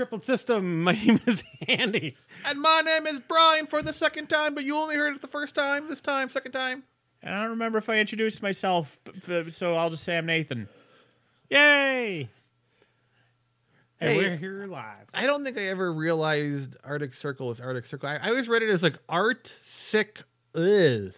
Hey, Crippled System. My name is Andy. And my name is Brian for the second time, but you only heard it the first time. This time, second time. And I don't remember if I introduced myself, b- b- so I'll just say I'm Nathan. Yay! And Hey. we're here live. I don't think I ever realized Arctic Circle is Arctic Circle. I, I always read it as like Art Sick. Ugh.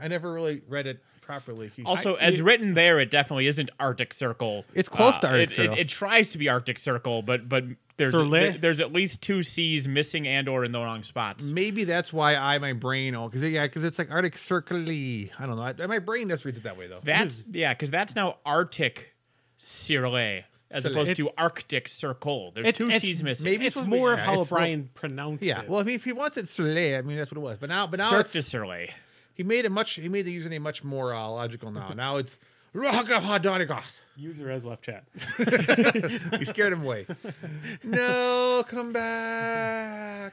I never really read it properly. Also, I- as written there, it definitely isn't Arctic Circle. It's close to uh, Arctic it, Circle. It, it tries to be Arctic Circle, but but there's there- there's at least two C's missing and or in the wrong spots. maybe that's why I my brain oh because yeah because it's like Arctic Circle. I don't know. I, my brain just reads it that way though. That's yeah, because that's now Arctic Circle as Circle. opposed to Arctic Circle. There's It's- two it's- C's missing. maybe It's supposed to be- more of how it's- Brian pronounced yeah. it. Well, if he, if he wants it Soleil, I mean that's what it was. But now, but now Cirque it's du Soleil. He made it much. He made the username much more uh, logical now. Now it's Rockahadonigoth. User has left chat. We scared him away. no, come back.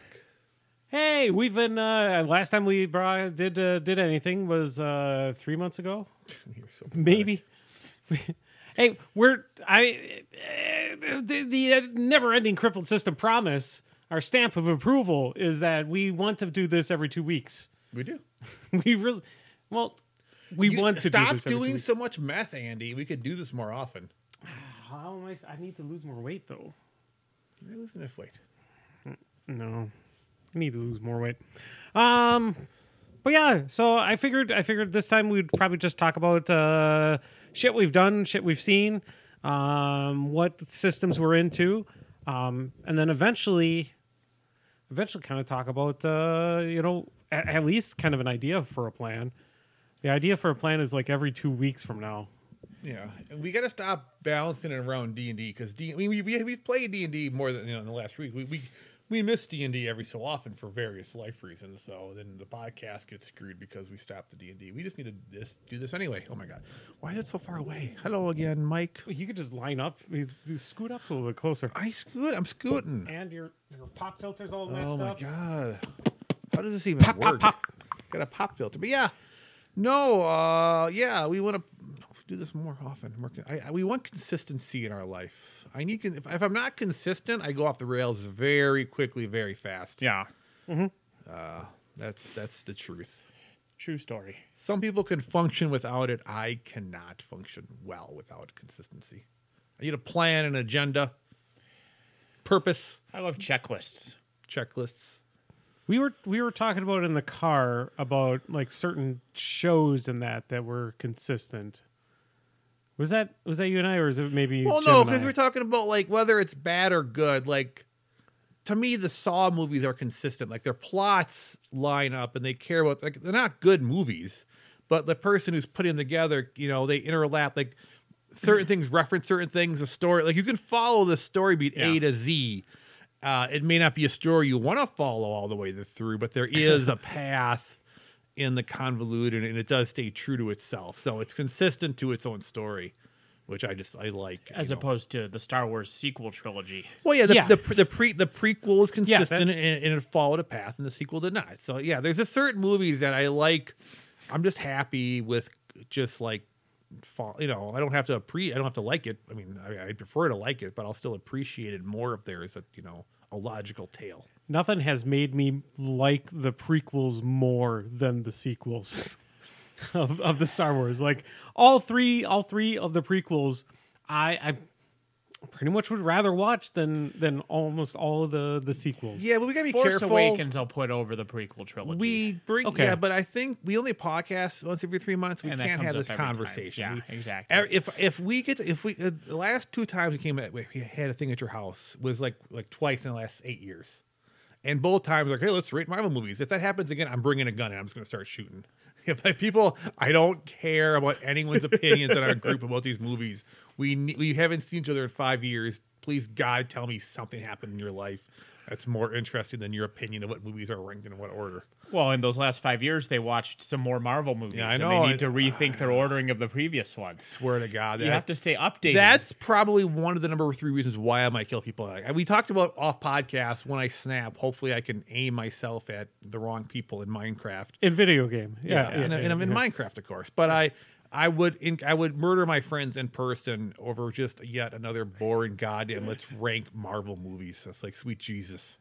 hey, we've been. Uh, last time we brought, did uh, did anything was uh, three months ago, so maybe. hey, we're I uh, the, the uh, never-ending crippled system promise. Our stamp of approval is that we want to do this every two weeks. We do. We really well. We You- want to stop two doing so much meth, Andy. We could do this more often. How am I? I need to lose more weight though. You're losing enough weight. No, I need to lose more weight. Um, but yeah, so I figured I figured this time we'd probably just talk about uh, shit we've done, shit we've seen, um, what systems we're into, um, and then eventually, eventually, kind of talk about uh, you know at, at least kind of an idea for a plan. The idea for a plan is like every two weeks from now. Yeah, and we got to stop balancing it around D and D because D. I mean, we we we've played D and D more than you know in the last week. We we we miss D and D every so often for various life reasons. So then the podcast gets screwed because we stopped the D and D. We just need to this do this anyway. Oh my god, why is it so far away? Hello again, Mike. You could just line up, you- scoot up a little bit closer, I scoot. I'm scooting. and your your pop filter's all oh messed up. Oh my up. god, how does this even Pop, pop, work? pop. Got a pop filter, but yeah, no, uh, yeah, we want to do this more often. I, I, we want consistency in our life. I need if, if I'm not consistent, I go off the rails very quickly, very fast. Yeah, That's that's the truth. true story. Some people can function without it. I cannot function well without consistency. I need a plan, an agenda, purpose, I love checklists. checklists. We were we were talking about in the car about like certain shows and that that were consistent. Was that was that you and I, or is it maybe? Well, Jim no, because we're talking about like whether it's bad or good. Like to me, the Saw movies are consistent. Like their plots line up, and they care about. Like they're not good movies, but the person who's putting them together, you know, they interlap. Like certain things reference certain things. A story, like you can follow the story beat A to Z. Uh, it may not be a story you want to follow all the way through, but there is a path in the convoluted, and it does stay true to itself. So it's consistent to its own story, which I just I like. As you know. opposed to the Star Wars sequel trilogy. Well, yeah, the, Yeah. the, pre- the pre the prequel is consistent that's- and, and it followed a path, and the sequel did not. So yeah, there's a certain movies that I like. I'm just happy with just like, fall, you know, I don't have to pre, I don't have to like it. I mean, I, I prefer to like it, but I'll still appreciate it more if there is a you know a logical tale. Nothing has made me like the prequels more than the sequels of, of the Star Wars. Like all three, all three of the prequels, I, I pretty much would rather watch than than almost all of the the sequels. Yeah, but we gotta be Force careful. Awakens, I'll put over the prequel trilogy. We bring Okay. yeah, but I think we only podcast once every three months. We And can't have this every time. conversation. Yeah, We- exactly. If if we get if we uh, the last two times we came at we had a thing at your house was like like twice in the last eight years, and both times like hey let's rate Marvel movies. If that happens again, I'm bringing a gun and I'm just gonna start shooting. People, I don't care about anyone's opinions in our group about these movies. We we haven't seen each other in five years. Please God, tell me something happened in your life that's more interesting than your opinion of what movies are ranked in what order. Well, in those last five years, they watched some more Marvel movies. Yeah, I and they need to rethink their ordering of the previous ones. Swear to God, You that- have to stay updated. That's probably one of the number three reasons why I might kill people. We talked about off podcast when I snap. Hopefully, I can aim myself at the wrong people in Minecraft. in video game. Yeah, yeah, and, yeah, and I'm in yeah. Minecraft, of course. But I, I would in, I would murder my friends in person over just yet another boring goddamn let's rank Marvel movies. That's like sweet Jesus.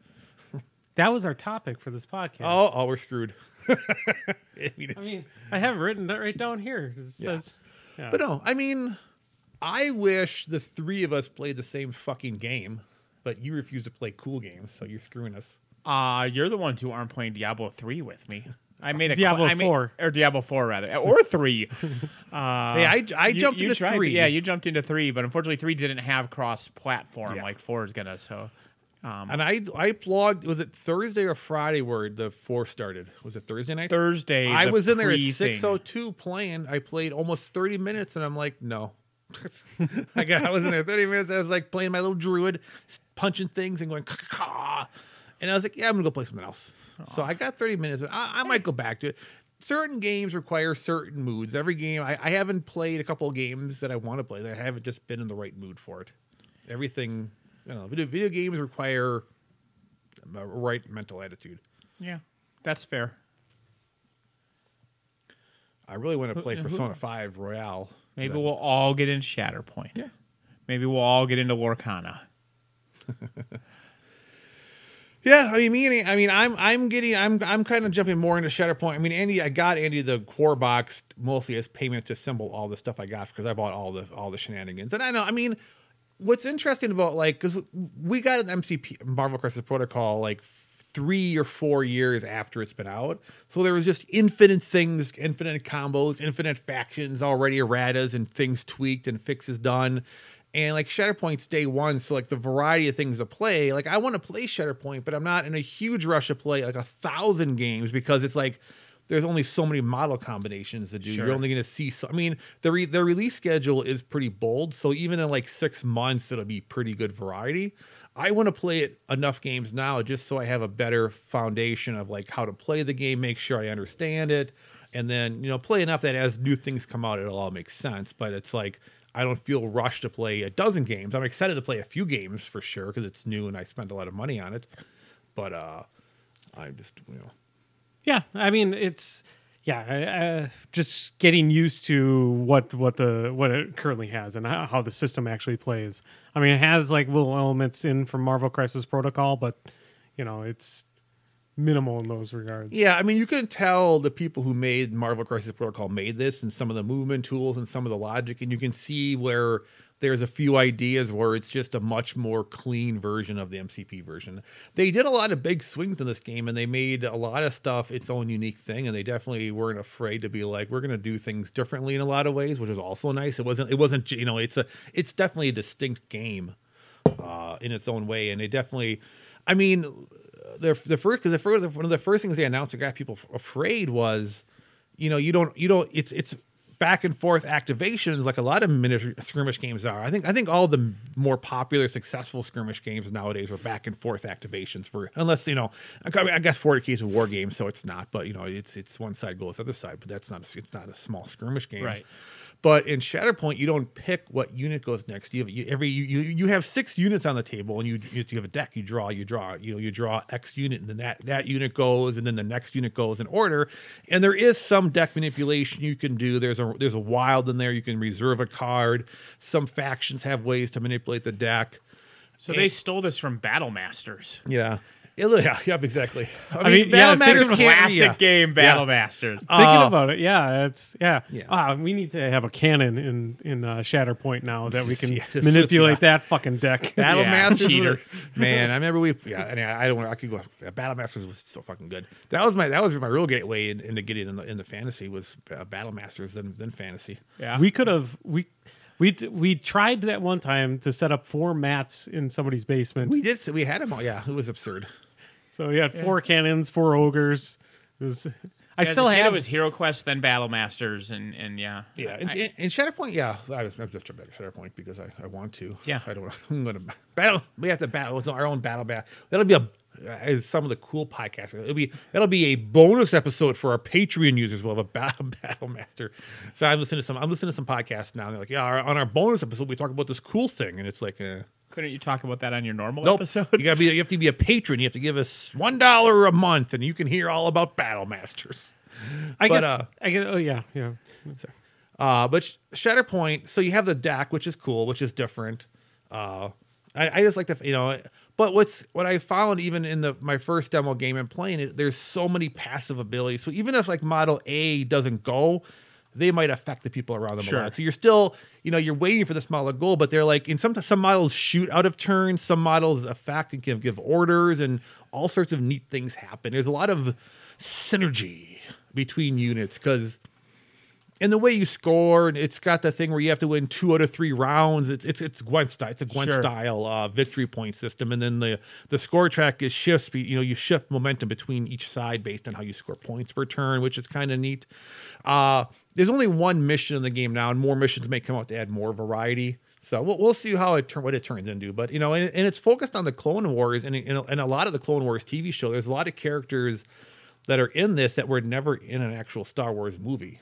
That was our topic for this podcast. Oh, oh, we're screwed. I mean, I mean, I have written that right down here. It Yeah. says, yeah. but no, I mean, I wish the three of us played the same fucking game, but you refuse to play cool games, so you're screwing us. Uh, you're the ones who aren't playing Diablo 3 with me. I made a Diablo I made- 4. or Diablo 4 rather, or 3. Uh, Hey, I- I jumped you into tried to- 3. yeah, you jumped into 3, but unfortunately 3 didn't have cross-platform Yeah. like 4 is going to, so um, And I I logged. Was it Thursday or Friday where the four started? Was it Thursday night? Thursday I the was in there at pre-thing. six oh two playing. I played almost thirty minutes, and I'm like, no. I got. I was in there thirty minutes. I was like playing my little druid, punching things and going, Caw. and I was like, yeah, I'm gonna go play something else. So I got thirty minutes. I, I might go back to it. Certain games require certain moods. Every game, I, I haven't played a couple of games that I want to play. That I haven't just been in the right mood for it. Everything, you know, video, video games require a right mental attitude. Yeah, that's fair. I really want to play who- Persona Five Royal. Maybe we'll all get into Shatterpoint. Yeah. Maybe we'll all get into Lorcana. Yeah, I mean, me and I mean, I'm I'm getting I'm I'm kind of jumping more into Shatterpoint. I mean, Andy, I got Andy the core box mostly as payment to assemble all the stuff I got because I bought all the all the shenanigans. And I know, I mean, what's interesting about like because we got an MCP Marvel Crisis Protocol like three or four years after it's been out, so there was just infinite things, infinite combos, infinite factions already erratas and things tweaked and fixes done. And like Shatterpoint's day one, so like the variety of things to play. Like I want to play Shatterpoint, but I'm not in a huge rush to play like a thousand games because it's like there's only so many model combinations to do. Sure. You're only going to see. So, I mean, the re, the release schedule is pretty bold, so even in like six months, it'll be pretty good variety. I want to play it enough games now just so I have a better foundation of like how to play the game, make sure I understand it, and then you know play enough that as new things come out, it'll all make sense. But it's like I don't feel rushed to play a dozen games. I'm excited to play a few games for sure because it's new and I spent a lot of money on it. But uh, I'm just you know Yeah, I mean it's yeah, just getting used to what what the what it currently has and how, how the system actually plays. I mean, it has like little elements in from Marvel Crisis Protocol, but you know, it's minimal in those regards. Yeah, I mean, you can tell the people who made Marvel Crisis Protocol made this and some of the movement tools and some of the logic, and you can see where there's a few ideas where it's just a much more clean version of the MCP version. They did a lot of big swings in this game, and they made a lot of stuff its own unique thing, and they definitely weren't afraid to be like, we're going to do things differently in a lot of ways, which is also nice. It wasn't, it wasn't, you know, it's a, it's definitely a distinct game uh, in its own way, and they definitely, I mean, the the first because the first one of the first things they announced that got people afraid was, you know, you don't you don't it's it's back and forth activations like a lot of miniature skirmish games are. I think I think all the more popular successful skirmish games nowadays are back and forth activations for unless you know I I guess 40k is a war game so it's not but you know it's it's one side goes the other side but that's not a, it's not a small skirmish game Right. But in Shatterpoint, you don't pick what unit goes next. You have you, every you, you have six units on the table, and you you have a deck. You draw, you draw, you know, you draw X unit, and then that that unit goes, and then the next unit goes in order. And there is some deck manipulation you can do. There's a there's a wild in there. You can reserve a card. Some factions have ways to manipulate the deck. So they stole this from Battle Masters. Yeah. Yeah, yep, exactly. I, mean, mean, Battle Masters thinking can't Classic yeah. game, Battle Masters. Thinking Uh, about it, yeah, it's yeah. Yeah. Ah, we need to have a cannon in in uh, Shatterpoint now that we can Yeah, manipulate yeah. that fucking deck. Battle Yeah, Masters, cheater. man. I remember we, yeah. And I don't. I could go. Battle Masters was so fucking good. That was my. That was my real gateway in, into getting in the, into fantasy was uh, Battle Masters than than fantasy. Yeah. We could have we we we tried that one time to set up four mats in somebody's basement. We did. So We had them all. Yeah, it was absurd. So we had four cannons, four ogres. It was. I As still a kid, have. it was Hero Quest, then Battle Masters, and and yeah, Yeah, in, I- in, in Shatterpoint, yeah, I was, I was just a better Shatterpoint because I, I want to. Yeah. I don't. I'm gonna battle. We have to battle. It's our own battle. Bat. That'll be a. As some of the cool podcasts. It'll be that'll be a bonus episode for our Patreon users. We'll have a battle battle master. So I'm listening to some. I'm listening to some podcasts now. And they're like, yeah, our, on our bonus episode, we talk about this cool thing, and it's like, uh, couldn't you talk about that on your normal nope. episode? You gotta be. You have to be a patron. You have to give us one dollar a month, and you can hear all about battle masters. I but, guess. uh, I guess. Oh yeah, yeah. Uh, but Sh- Shatterpoint, so you have the deck, which is cool, which is different. Uh, I, I just like to, you know, but what's what I found even in the my first demo game and playing it, there's so many passive abilities. So even if like Model A doesn't go, they might affect the people around them Sure. a lot. So you're still, you know, you're waiting for this model to go, but they're like in some some models shoot out of turn, some models affect and give give orders, and all sorts of neat things happen. There's a lot of synergy between units because and the way you score, and it's got the thing where you have to win two out of three rounds. It's it's it's Gwent style. It's a Gwent Sure. style uh, victory point system, and then the the score track is shifts. You know, you shift momentum between each side based on how you score points per turn, which is kind of neat. Uh, there's only one mission in the game now, and more missions may come out to add more variety. So we'll, we'll see how it turn what it turns into. But you know, and, and it's focused on the Clone Wars, and and and a lot of the Clone Wars TV show. There's a lot of characters that are in this that were never in an actual Star Wars movie.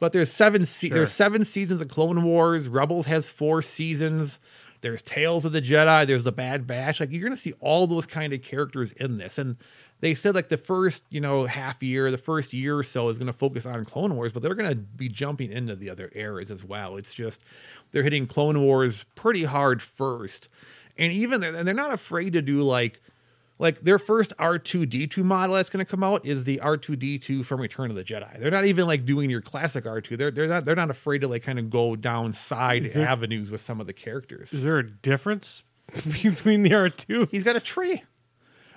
But there's seven se- Sure. there's seven seasons of Clone Wars. Rebels has four seasons. There's Tales of the Jedi. There's the Bad Batch. Like you're gonna see all those kind of characters in this. And they said like the first you know half year, the first year or so is gonna focus on Clone Wars, but they're gonna be jumping into the other eras as well. It's just they're hitting Clone Wars pretty hard first, and even they're, and they're not afraid to do like like their first R2D2 model that's going to come out is the R2D2 from Return of the Jedi. They're not even like doing your classic R2. They're they're not they're not afraid to like kind of go down side there- avenues with some of the characters. Is there a difference between the R two? He's got a tree.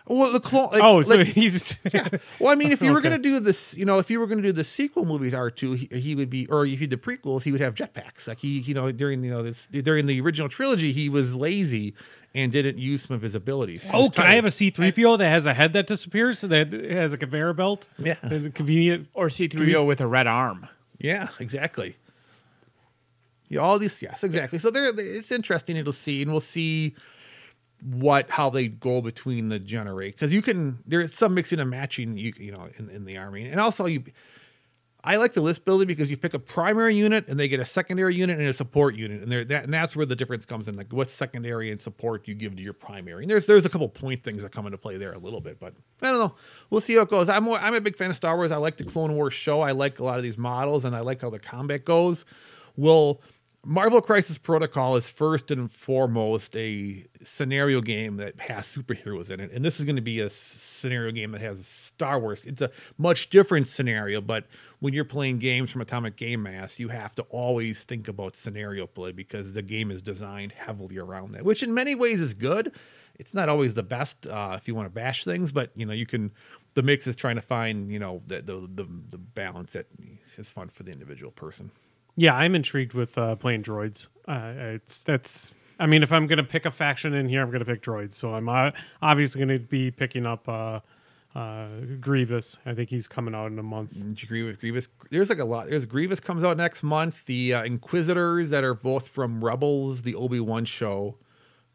Well, the clone. Like, Oh, so like- he's yeah. Well, I mean, if you were Okay. going to do this, you know, if you were going to do the sequel movies R2, he, he would be, or if you did the prequels, he would have jetpacks. Like he, you know, during you know this during the original trilogy, he was lazy and didn't use some of his abilities. He Oh, can I have a C three PO that has a head that disappears that has a conveyor belt? Yeah. and a convenient. Or C3PO with a red arm. Yeah, exactly. Yeah, all these. Yes, exactly. So there, it's interesting. It'll see, and we'll see what how they go between the generate because you can there's some mixing and matching you you know in, in the army. And also you I like the list building because you pick a primary unit and they get a secondary unit and a support unit. And that and that's where the difference comes in like what secondary and support you give to your primary. And there's there's a couple point things that come into play there a little bit but I don't know. We'll see how it goes. I'm I'm a big fan of Star Wars. I like the Clone Wars show. I like a lot of these models and I like how the combat goes. Will Marvel Crisis Protocol is first and foremost a scenario game that has superheroes in it, and this is going to be a scenario game that has Star Wars. It's a much different scenario, but when you're playing games from Atomic Game Mass, you have to always think about scenario play because the game is designed heavily around that, which in many ways is good. It's not always the best uh, if you want to bash things, but you know you can. The mix is trying to find you know the the the, the balance that is fun for the individual person. Yeah, I'm intrigued with uh, playing droids. Uh, it's that's. I mean, if I'm to pick a faction in here, I'm to pick droids. So I'm uh, obviously to be picking up uh, uh, Grievous. I think he's coming out in a month. Agree with Grievous? There's like a lot. There's Grievous comes out next month. The uh, Inquisitors that are both from Rebels, the Obi Wan show,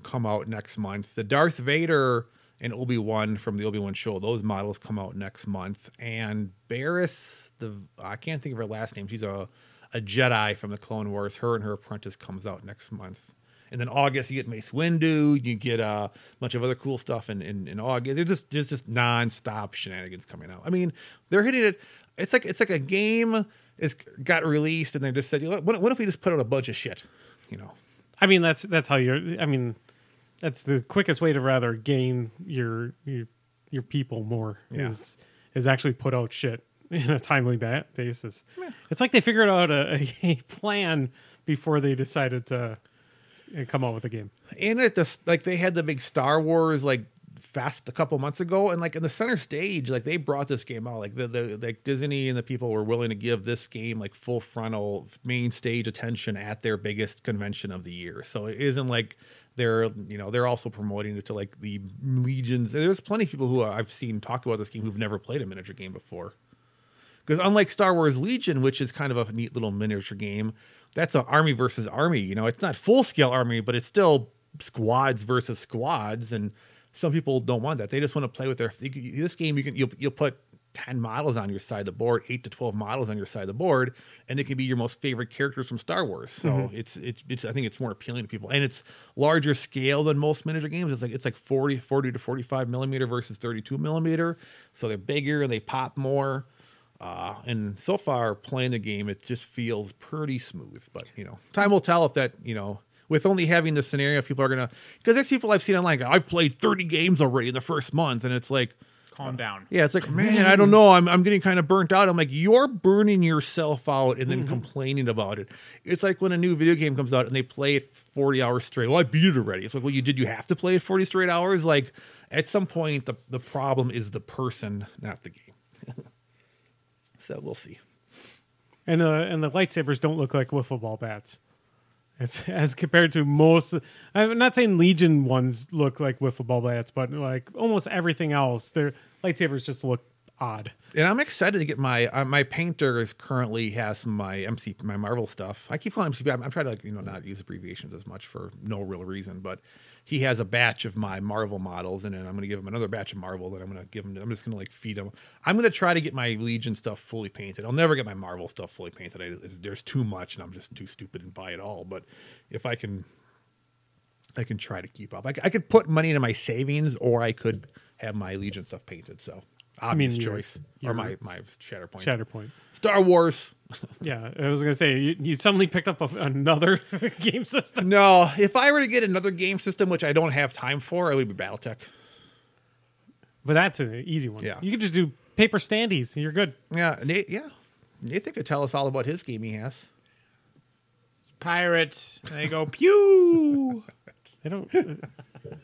come out next month. The Darth Vader and Obi Wan from the Obi Wan show, those models come out next month. And Barriss, the I can't think of her last name. She's a a Jedi from the Clone Wars. Her and her apprentice comes out next month. And then August, you get Mace Windu. You get uh, a bunch of other cool stuff in, in, in August. There's just there's just nonstop shenanigans coming out. I mean, they're hitting it. It's like it's like a game is got released, and they just said, what, what if we just put out a bunch of shit? You know, I mean, that's that's how you're. I mean, that's the quickest way to rather gain your your your people more Yeah. is is actually put out shit in a timely ba- basis. It's like they figured out a, a plan before they decided to uh, come out with a game. and at this like they had the big Star Wars like fast a couple months ago and like in the center stage like they brought this game out. Like the, the like disney and the people were willing to give this game like full frontal main stage attention at their biggest convention of the year. So it isn't like they're you know they're also promoting it to like the legions. There's plenty of people who i've seen talk about this game who've never played a miniature game before because unlike Star Wars Legion, which is kind of a neat little miniature game, that's an army versus army. You know, it's not full scale army, but it's still squads versus squads. And some people don't want that; they just want to play with their. This game, you can you'll, you'll put ten models on your side of the board, eight to twelve models on your side of the board, and it can be your most favorite characters from Star Wars. So mm-hmm. it's, it's it's I think it's more appealing to people, and it's larger scale than most miniature games. It's like it's like 40, 40 to forty five millimeter versus thirty two millimeter. So they're bigger and they pop more. Uh, and so far, playing the game, it just feels pretty smooth. But you know, time will tell if that you know, with only having the scenario, people are gonna because there's people I've seen online. I've played 30 games already in the first month, and it's like, Calm down. yeah, it's like, man, I don't know. I'm, I'm getting kind of burnt out. I'm like, you're burning yourself out and then complaining about it. It's like when a new video game comes out and they play it 40 hours straight. Well, I beat it already. It's like, well, you did you have to play it 40 straight hours? Like, at some point, the, the problem is the person, not the game. So we'll see. And uh, and the lightsabers don't look like wiffle ball bats. It's as compared to most. I'm not saying Legion ones look like wiffle ball bats, but like almost everything else, their lightsabers just look odd. And I'm excited to get my uh, my painter is currently has my MC my Marvel stuff. I keep calling him MCP. I'm, I'm trying to like you know not use abbreviations as much for no real reason, but he has a batch of my Marvel models, and then I'm going to give him another batch of Marvel that I'm going to give him. I'm just going to like feed him. I'm going to try to get my Legion stuff fully painted. I'll never get my Marvel stuff fully painted. I, there's too much, and I'm just too stupid and buy it all. But if I can, I can try to keep up. I could put money into my savings, or I could have my Legion stuff painted. So obvious your- choice, your or my my Shatterpoint. Shatterpoint. Star Wars. Yeah, I was gonna say you, you suddenly picked up a, another game system. No, if I were to get another game system, which I don't have time for, it would be BattleTech. But that's an easy one. Yeah. You could just do paper standees. and You're good. Yeah, Nate. Yeah, Nathan could tell us all about his game he has. Pirates. They go pew. I don't.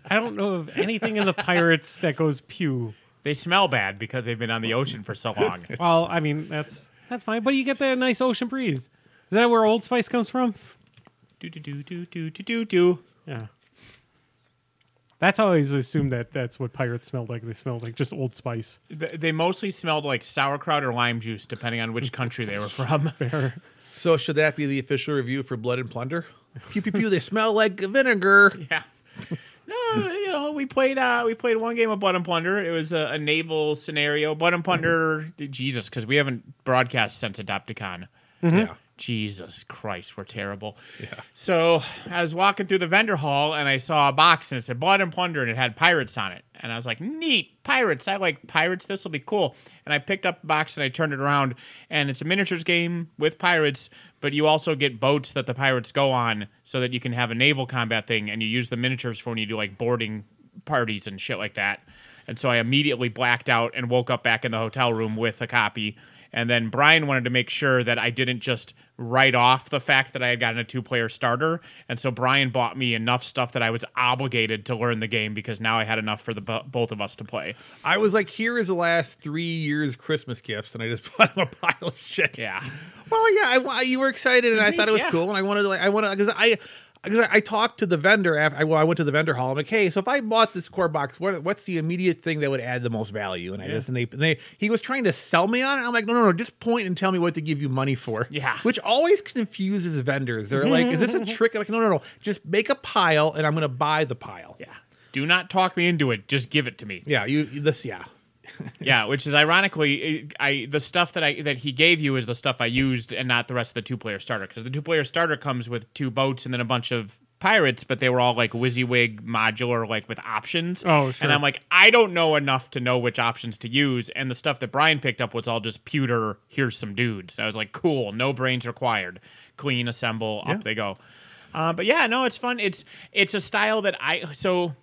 I don't know of anything in the pirates that goes pew. they smell bad because they've been on the ocean for so long. Well, I mean that's that's fine, but you get that nice ocean breeze. Is that where Old Spice comes from? Do do do do do do do do. Yeah. That's always assumed that that's what pirates smelled like. They smelled like just Old Spice. They mostly smelled like sauerkraut or lime juice, depending on which country they were from. Fair. So should that be the official review for Blood and Plunder? Pew pew pew. They smell like vinegar. Yeah. No, you know, we played uh we played one game of Blood and Plunder. It was a, a naval scenario. Blood and Plunder Jesus, because we haven't broadcast since Adepticon. Yeah. Jesus Christ, we're terrible. Yeah. So I was walking through the vendor hall and I saw a box and it said Blood and Plunder and it had pirates on it. And I was like, neat, pirates. I like pirates. This will be cool. And I picked up the box and I turned it around and it's a miniatures game with pirates, but you also get boats that the pirates go on so that you can have a naval combat thing and you use the miniatures for when you do like boarding parties and shit like that. And so I immediately blacked out and woke up back in the hotel room with a copy. And then Brian wanted to make sure that I didn't just write off the fact that I had gotten a two player starter. And so Brian bought me enough stuff that I was obligated to learn the game because now I had enough for the bo- both of us to play. I was like, here is the last three years Christmas gifts, and I just bought him a pile of shit. Yeah. Well, yeah, I, you were excited, and I thought it was yeah. cool, and I wanted to, like, I wanted because I. Because I talked to the vendor after I, well, I went to the vendor hall. I'm like, hey, so if I bought this core box, what, what's the immediate thing that would add the most value? And I just and they, and they he was trying to sell me on it. I'm like, no, no, no, just point and tell me what to give you money for. Yeah. which always confuses vendors. They're like, is this a trick? I'm like, no, no, no, just make a pile, and I'm going to buy the pile. Yeah. Do not talk me into it. Just give it to me. Yeah, you this, yeah. Yeah, which is ironically, I the stuff that I that he gave you is the stuff I used, and not the rest of the two player starter. Because the two player starter comes with two boats and then a bunch of pirates, but they were all like WYSIWYG modular, like with options. Oh, sure. And I'm like, I don't know enough to know which options to use, and the stuff that Brian picked up was all just pewter. Here's some dudes. And I was like, cool, no brains required. Clean, assemble, up they go. Uh, but yeah, no, it's fun. It's it's a style that I so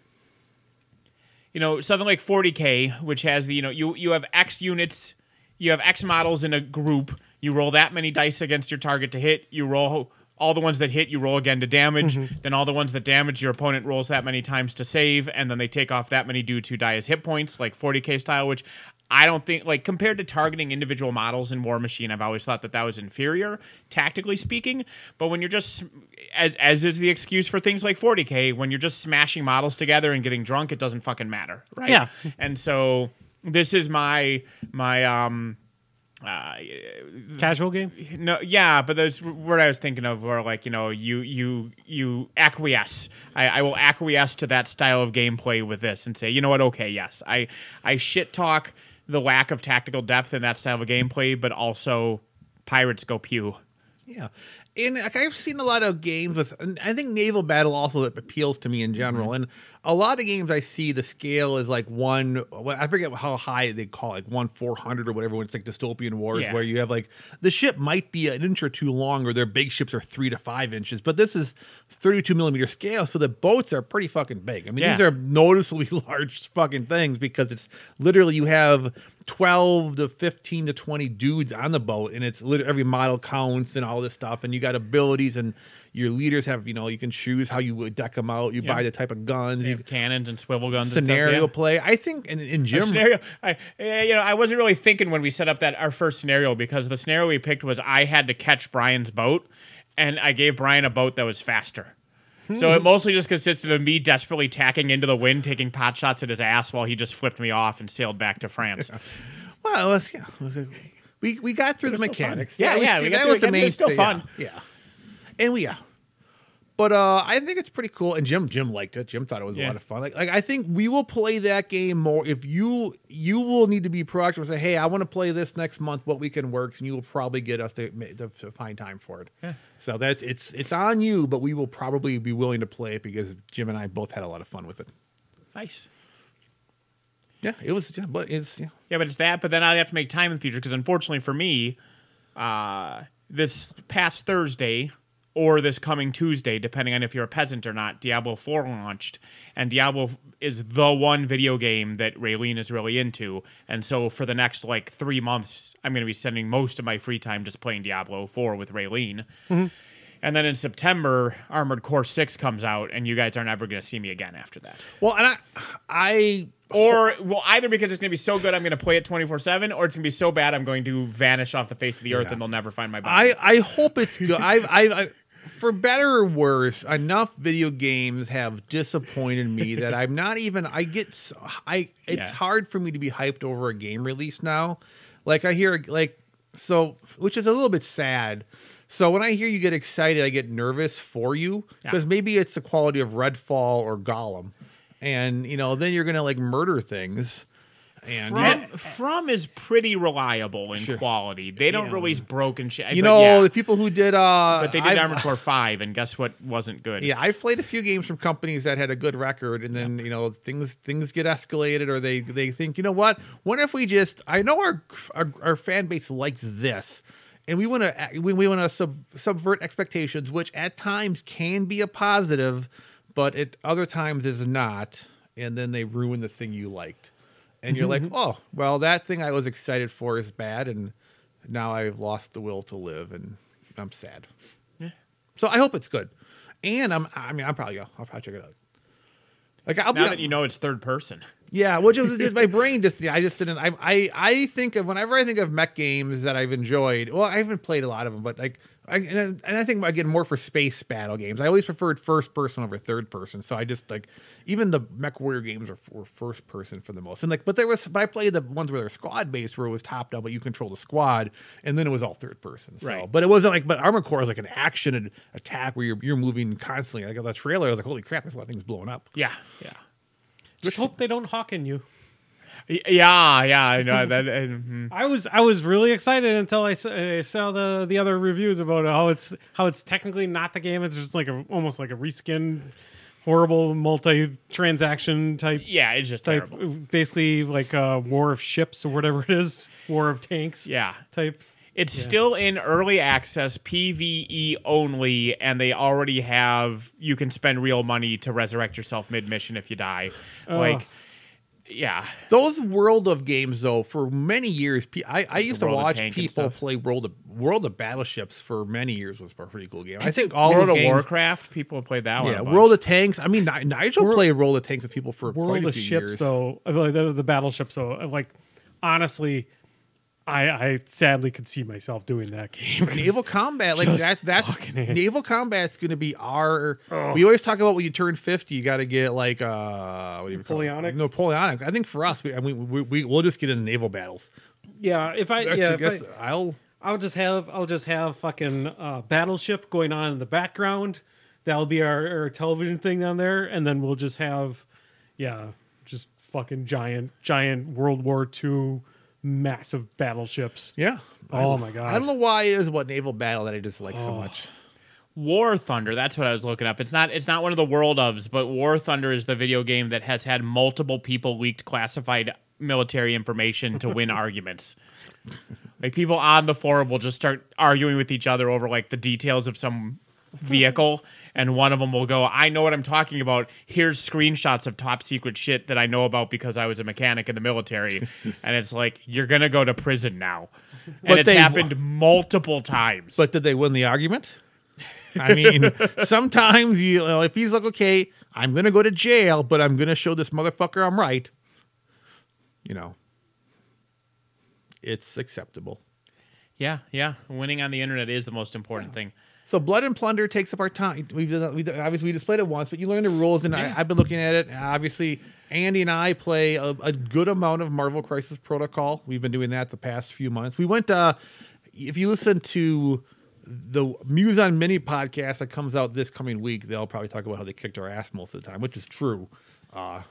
you know something like 40k which has the you know you you have x units you have x models in a group you roll that many dice against your target to hit you roll all the ones that hit you roll again to damage then all the ones that damage your opponent rolls that many times to save and then they take off that many due to die as hit points like 40k style which I don't think like compared to targeting individual models in War Machine, I've always thought that that was inferior tactically speaking. But when you're just as as is the excuse for things like 40k, when you're just smashing models together and getting drunk, it doesn't fucking matter, right? Yeah. And so this is my my um uh, Casual game. no, yeah, but those word I was thinking of were like you know you you you acquiesce. I, I will acquiesce to that style of gameplay with this and say you know what? Okay, yes, I I shit talk the lack of tactical depth in that style of gameplay, but also pirates go pew. Yeah. And like I've seen a lot of games with. And I think naval battle also appeals to me in general, Mm-hmm. and a lot of games I see the scale is like one. I forget how high they call it, like one four hundred or whatever. When it's like dystopian wars, Yeah. where you have like the ship might be an inch or two long, or their big ships are three to five inches, but this is thirty-two millimeter scale, so the boats are pretty fucking big. I mean, these are noticeably large fucking things because it's literally you have 12 to 15 to 20 dudes on the boat and it's literally every model counts and all this stuff and you got abilities and your leaders have you know you can choose how you would deck them out you Yeah. buy the type of guns you have cannons and swivel guns. scenario and stuff, yeah. play i think in, in gym scenario. I, eh, you know, I wasn't really thinking when we set up that our first scenario because the scenario we picked was I had to catch Brian's boat, and I gave Brian a boat that was faster. So it hmm. mostly just consisted of me desperately tacking into the wind, taking pot shots at his ass while he just flipped me off and sailed back to France. well it was, yeah it was a- we we got through the was still fun. mechanics Yeah, it yeah, we got that through was it. the main was still thing, fun. yeah, yeah. and we yeah but uh, I think it's pretty cool, and Jim Jim liked it. Jim thought it was a lot of fun. Like, like I think we will play that game more. If you you will need to be proactive and say, "Hey, I want to play this next month. What weekend works?" And you will probably get us to, to, to find time for it. Yeah. So that's it's it's on you, but we will probably be willing to play it because Jim and I both had a lot of fun with it. Nice. Yeah, it was. Yeah, but it's yeah. Yeah, but it's that. But then I have to make time in the future because unfortunately for me, uh, this past Thursday or this coming Tuesday, depending on if you're a peasant or not, Diablo 4 launched, and Diablo is the one video game that Raylene is really into. And so for the next like three months, I'm going to be spending most of my free time just playing Diablo 4 with Raylene. Mm-hmm. And then in September, Armored Core 6 comes out, and you guys aren't ever going to see me again after that. Well, and I, I Or well, either because it's going to be so good I'm going to play it 24 seven, or it's going to be so bad I'm going to vanish off the face of the earth Yeah. and they'll never find my body. I, I hope it's good. I, I, for better or worse, enough video games have disappointed me that I'm not even. I get. I. It's Yeah. hard for me to be hyped over a game release now. Like I hear like so, which is a little bit sad. So when I hear you get excited, I get nervous for you because Yeah. maybe it's the quality of Redfall or Gollum, and you know then you're gonna like murder things. And from, from is pretty reliable in Sure. quality. They don't Yeah. release broken shit. you know yeah. the people who did uh but they did I've- Armored Core 5, and guess what wasn't good? Yeah, I've played a few games from companies that had a good record, and then you know things things get escalated, or they they think, you know what? What if we just? I know our our, our fan base likes this, and we want to we, we want to sub, subvert expectations, which at times can be a positive, but at other times is not, and then they ruin the thing you liked, and you're like, mm-hmm. oh, well, that thing I was excited for is bad, and now I've lost the will to live, and I'm sad. Yeah. So I hope it's good. And I'm I mean I'm probably go. I'll probably check it out. Like I'll Now be that you know it's third person. yeah, which is just my brain just I just didn't I I I think of whenever I think of mech games that I've enjoyed. Well, I haven't played a lot of them, but like I, and, and I think I get more for space battle games. I always preferred first person over third person, so I just like even the Mech Warrior games are, were first person for the most. And like, but there was, but I played the ones where they're squad based, where it was top down, but you control the squad, and then it was all third person. So, Right. but it wasn't like, but Armored Core is like an action and attack where you're you're moving constantly. Like the trailer, I was like, holy crap, there's a lot of things blowing up. Yeah, yeah. Just hope they don't hawk in you. Yeah, yeah, I know that. uh, mhm. I was I was really excited until I saw the the other reviews about how it's how it's technically not the game. It's just like a almost like a reskin, horrible multi transaction type Yeah, it's just type. terrible. Basically like a War of Ships or whatever it is, War of Tanks. Yeah. type. It's still in early access, PVE only, and they already have you can spend real money to resurrect yourself mid mission if you die. Like, yeah, Those World of games, though, for many years, I, I used to watch people play World of World of Battleships for many years was a pretty cool game. I think all World of games, Warcraft, people have played that one. yeah, a. World of Tanks. I mean, Nigel World- played World of Tanks with people for World quite a of few Ships years. though, I like the, the battleships though. Like honestly, I I sadly could see myself doing that game. Naval combat, like Just that's that's naval combat's going to be our. We always talk about when you turn fifty, you got to get like uh, what do you call it? Napoleonics? Napoleonics. I think for us, we I mean, we, we we'll just get into naval battles. yeah, if I That's, yeah, if I, I'll I'll just have I'll just have fucking uh, battleship going on in the background. That'll be our, our television thing down there, and then we'll just have, yeah, just fucking giant giant World War II massive battleships. yeah. Oh I- my God. I don't know why it is what naval battle that I just like so Oh. much. War Thunder. That's what I was looking up. It's not. It's not one of the World ofs, but War Thunder is the video game that has had multiple people leaked classified military information to win arguments. Like people on the forum will just start arguing with each other over like the details of some vehicle, and one of them will go, "I know what I'm talking about. Here's screenshots of top secret shit that I know about because I was a mechanic in the military." and it's like you're gonna go to prison now, and But it's they- happened multiple times. But did they win the argument? I mean, sometimes you know, if he's like, okay, I'm gonna go to jail, but I'm gonna show this motherfucker I'm right. You know, it's acceptable. yeah, yeah, winning on the internet is the most important thing. So blood and plunder takes up our time. We've done, we obviously we displayed it once, but you learn the rules, and I, I've been looking at it. Obviously, Andy and I play a, a good amount of Marvel Crisis Protocol. We've been doing that the past few months. We went. Uh, if you listen to the Muse on Mini podcast that comes out this coming week, they'll probably talk about how they kicked our ass most of the time, which is true. Uh,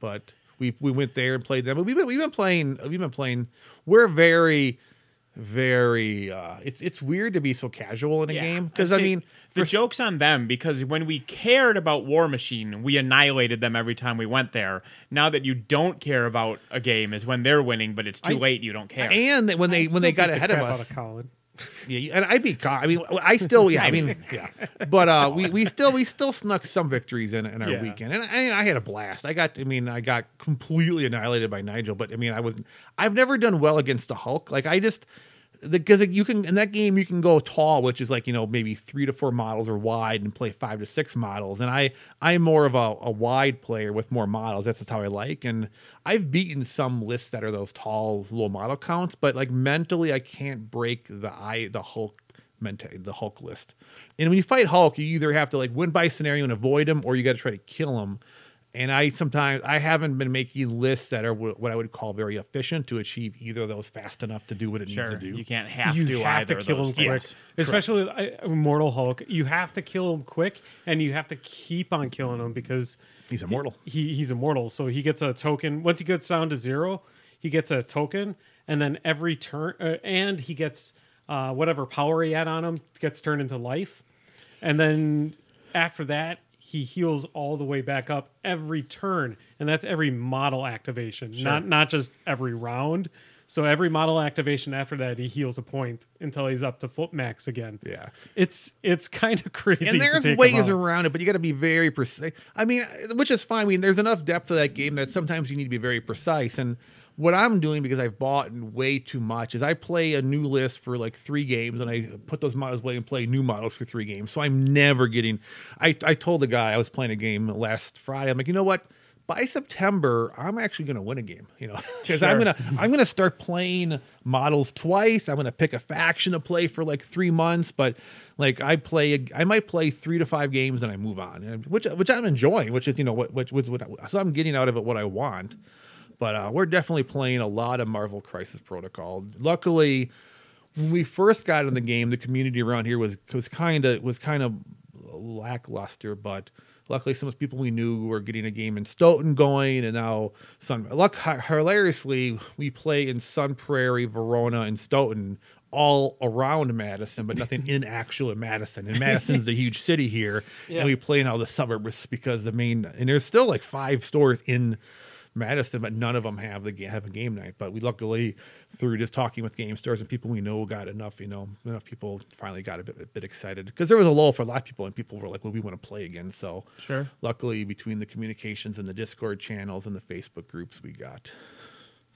but we we went there and played them. But we've been we've been playing we've been playing. We're very very. uh It's it's weird to be so casual in a game because I mean the for- joke's on them because when we cared about War Machine, we annihilated them every time we went there. Now that you don't care about a game is when they're winning, but it's too I- late. You don't care. and when they I when they got beat the ahead of us, out of yeah, and I beat. Con- I mean, I still, yeah, I mean, yeah, but uh, we we still we still snuck some victories in in our Yeah. weekend, and I, I had a blast. I got, I mean, I got completely annihilated by Nigel, but I mean, I was, I've never done well against the Hulk. Like I just because you can in that game you can go tall, which is like you know maybe three to four models or wide, and play five to six models. And I I'm more of a, a wide player with more models. That's just how I like. And I've beaten some lists that are those tall low model counts, but like mentally I can't break the I the Hulk mentality, the Hulk list. And when you fight Hulk, you either have to like win by scenario and avoid him, or you got to try to kill him. And I sometimes I haven't been making lists that are what I would call very efficient to achieve either of those fast enough to do what it needs to do. you can't have you to have to kill them quick, things. especially with uh, Immortal Hulk. You have to kill him quick, and you have to keep on killing him because He's immortal. he he's immortal. So he gets a token once he gets down to zero. He gets a token, and then every turn, uh, and he gets uh, whatever power he had on him gets turned into life, and then after that he heals all the way back up every turn, and that's every model activation, not not just every round. So every model activation after that, he heals a point until he's up to foot max again. Yeah. it's it's kind of crazy. and there's ways around it, but you got to be very precise. I mean, which is fine. I mean, there's enough depth to that game that sometimes you need to be very precise. And what I'm doing because I've bought way too much is I play a new list for like three games, and I put those models away and play new models for three games. So I'm never getting. I I told the guy I was playing a game last Friday. I'm like, you know what? By September, I'm actually going to win a game, you know, because I'm gonna I'm gonna start playing models twice. I'm gonna pick a faction to play for like three months, but like I play, I might play three to five games and I move on, which which I'm enjoying, which is you know what which was what I- so I'm getting out of it what I want. But uh, we're definitely playing a lot of Marvel Crisis Protocol. Luckily, when we first got in the game, the community around here was was kind of was kind of lackluster, but luckily some of the people we knew were getting a game in Stoughton going, and now Sun. Luck hilariously, we play in Sun Prairie, Verona, and Stoughton. All around Madison, but nothing in actual Madison. And Madison's a huge city here, Yeah. and we play in all the suburbs because the main and there's still like five stores in Madison, but none of them have the have a game night. But we luckily through just talking with game stores and people we know got enough, you know, enough people finally got a bit, a bit excited because there was a lull for a lot of people and people were like, well, we want to play again. So Sure. luckily between the communications and the Discord channels and the Facebook groups, we got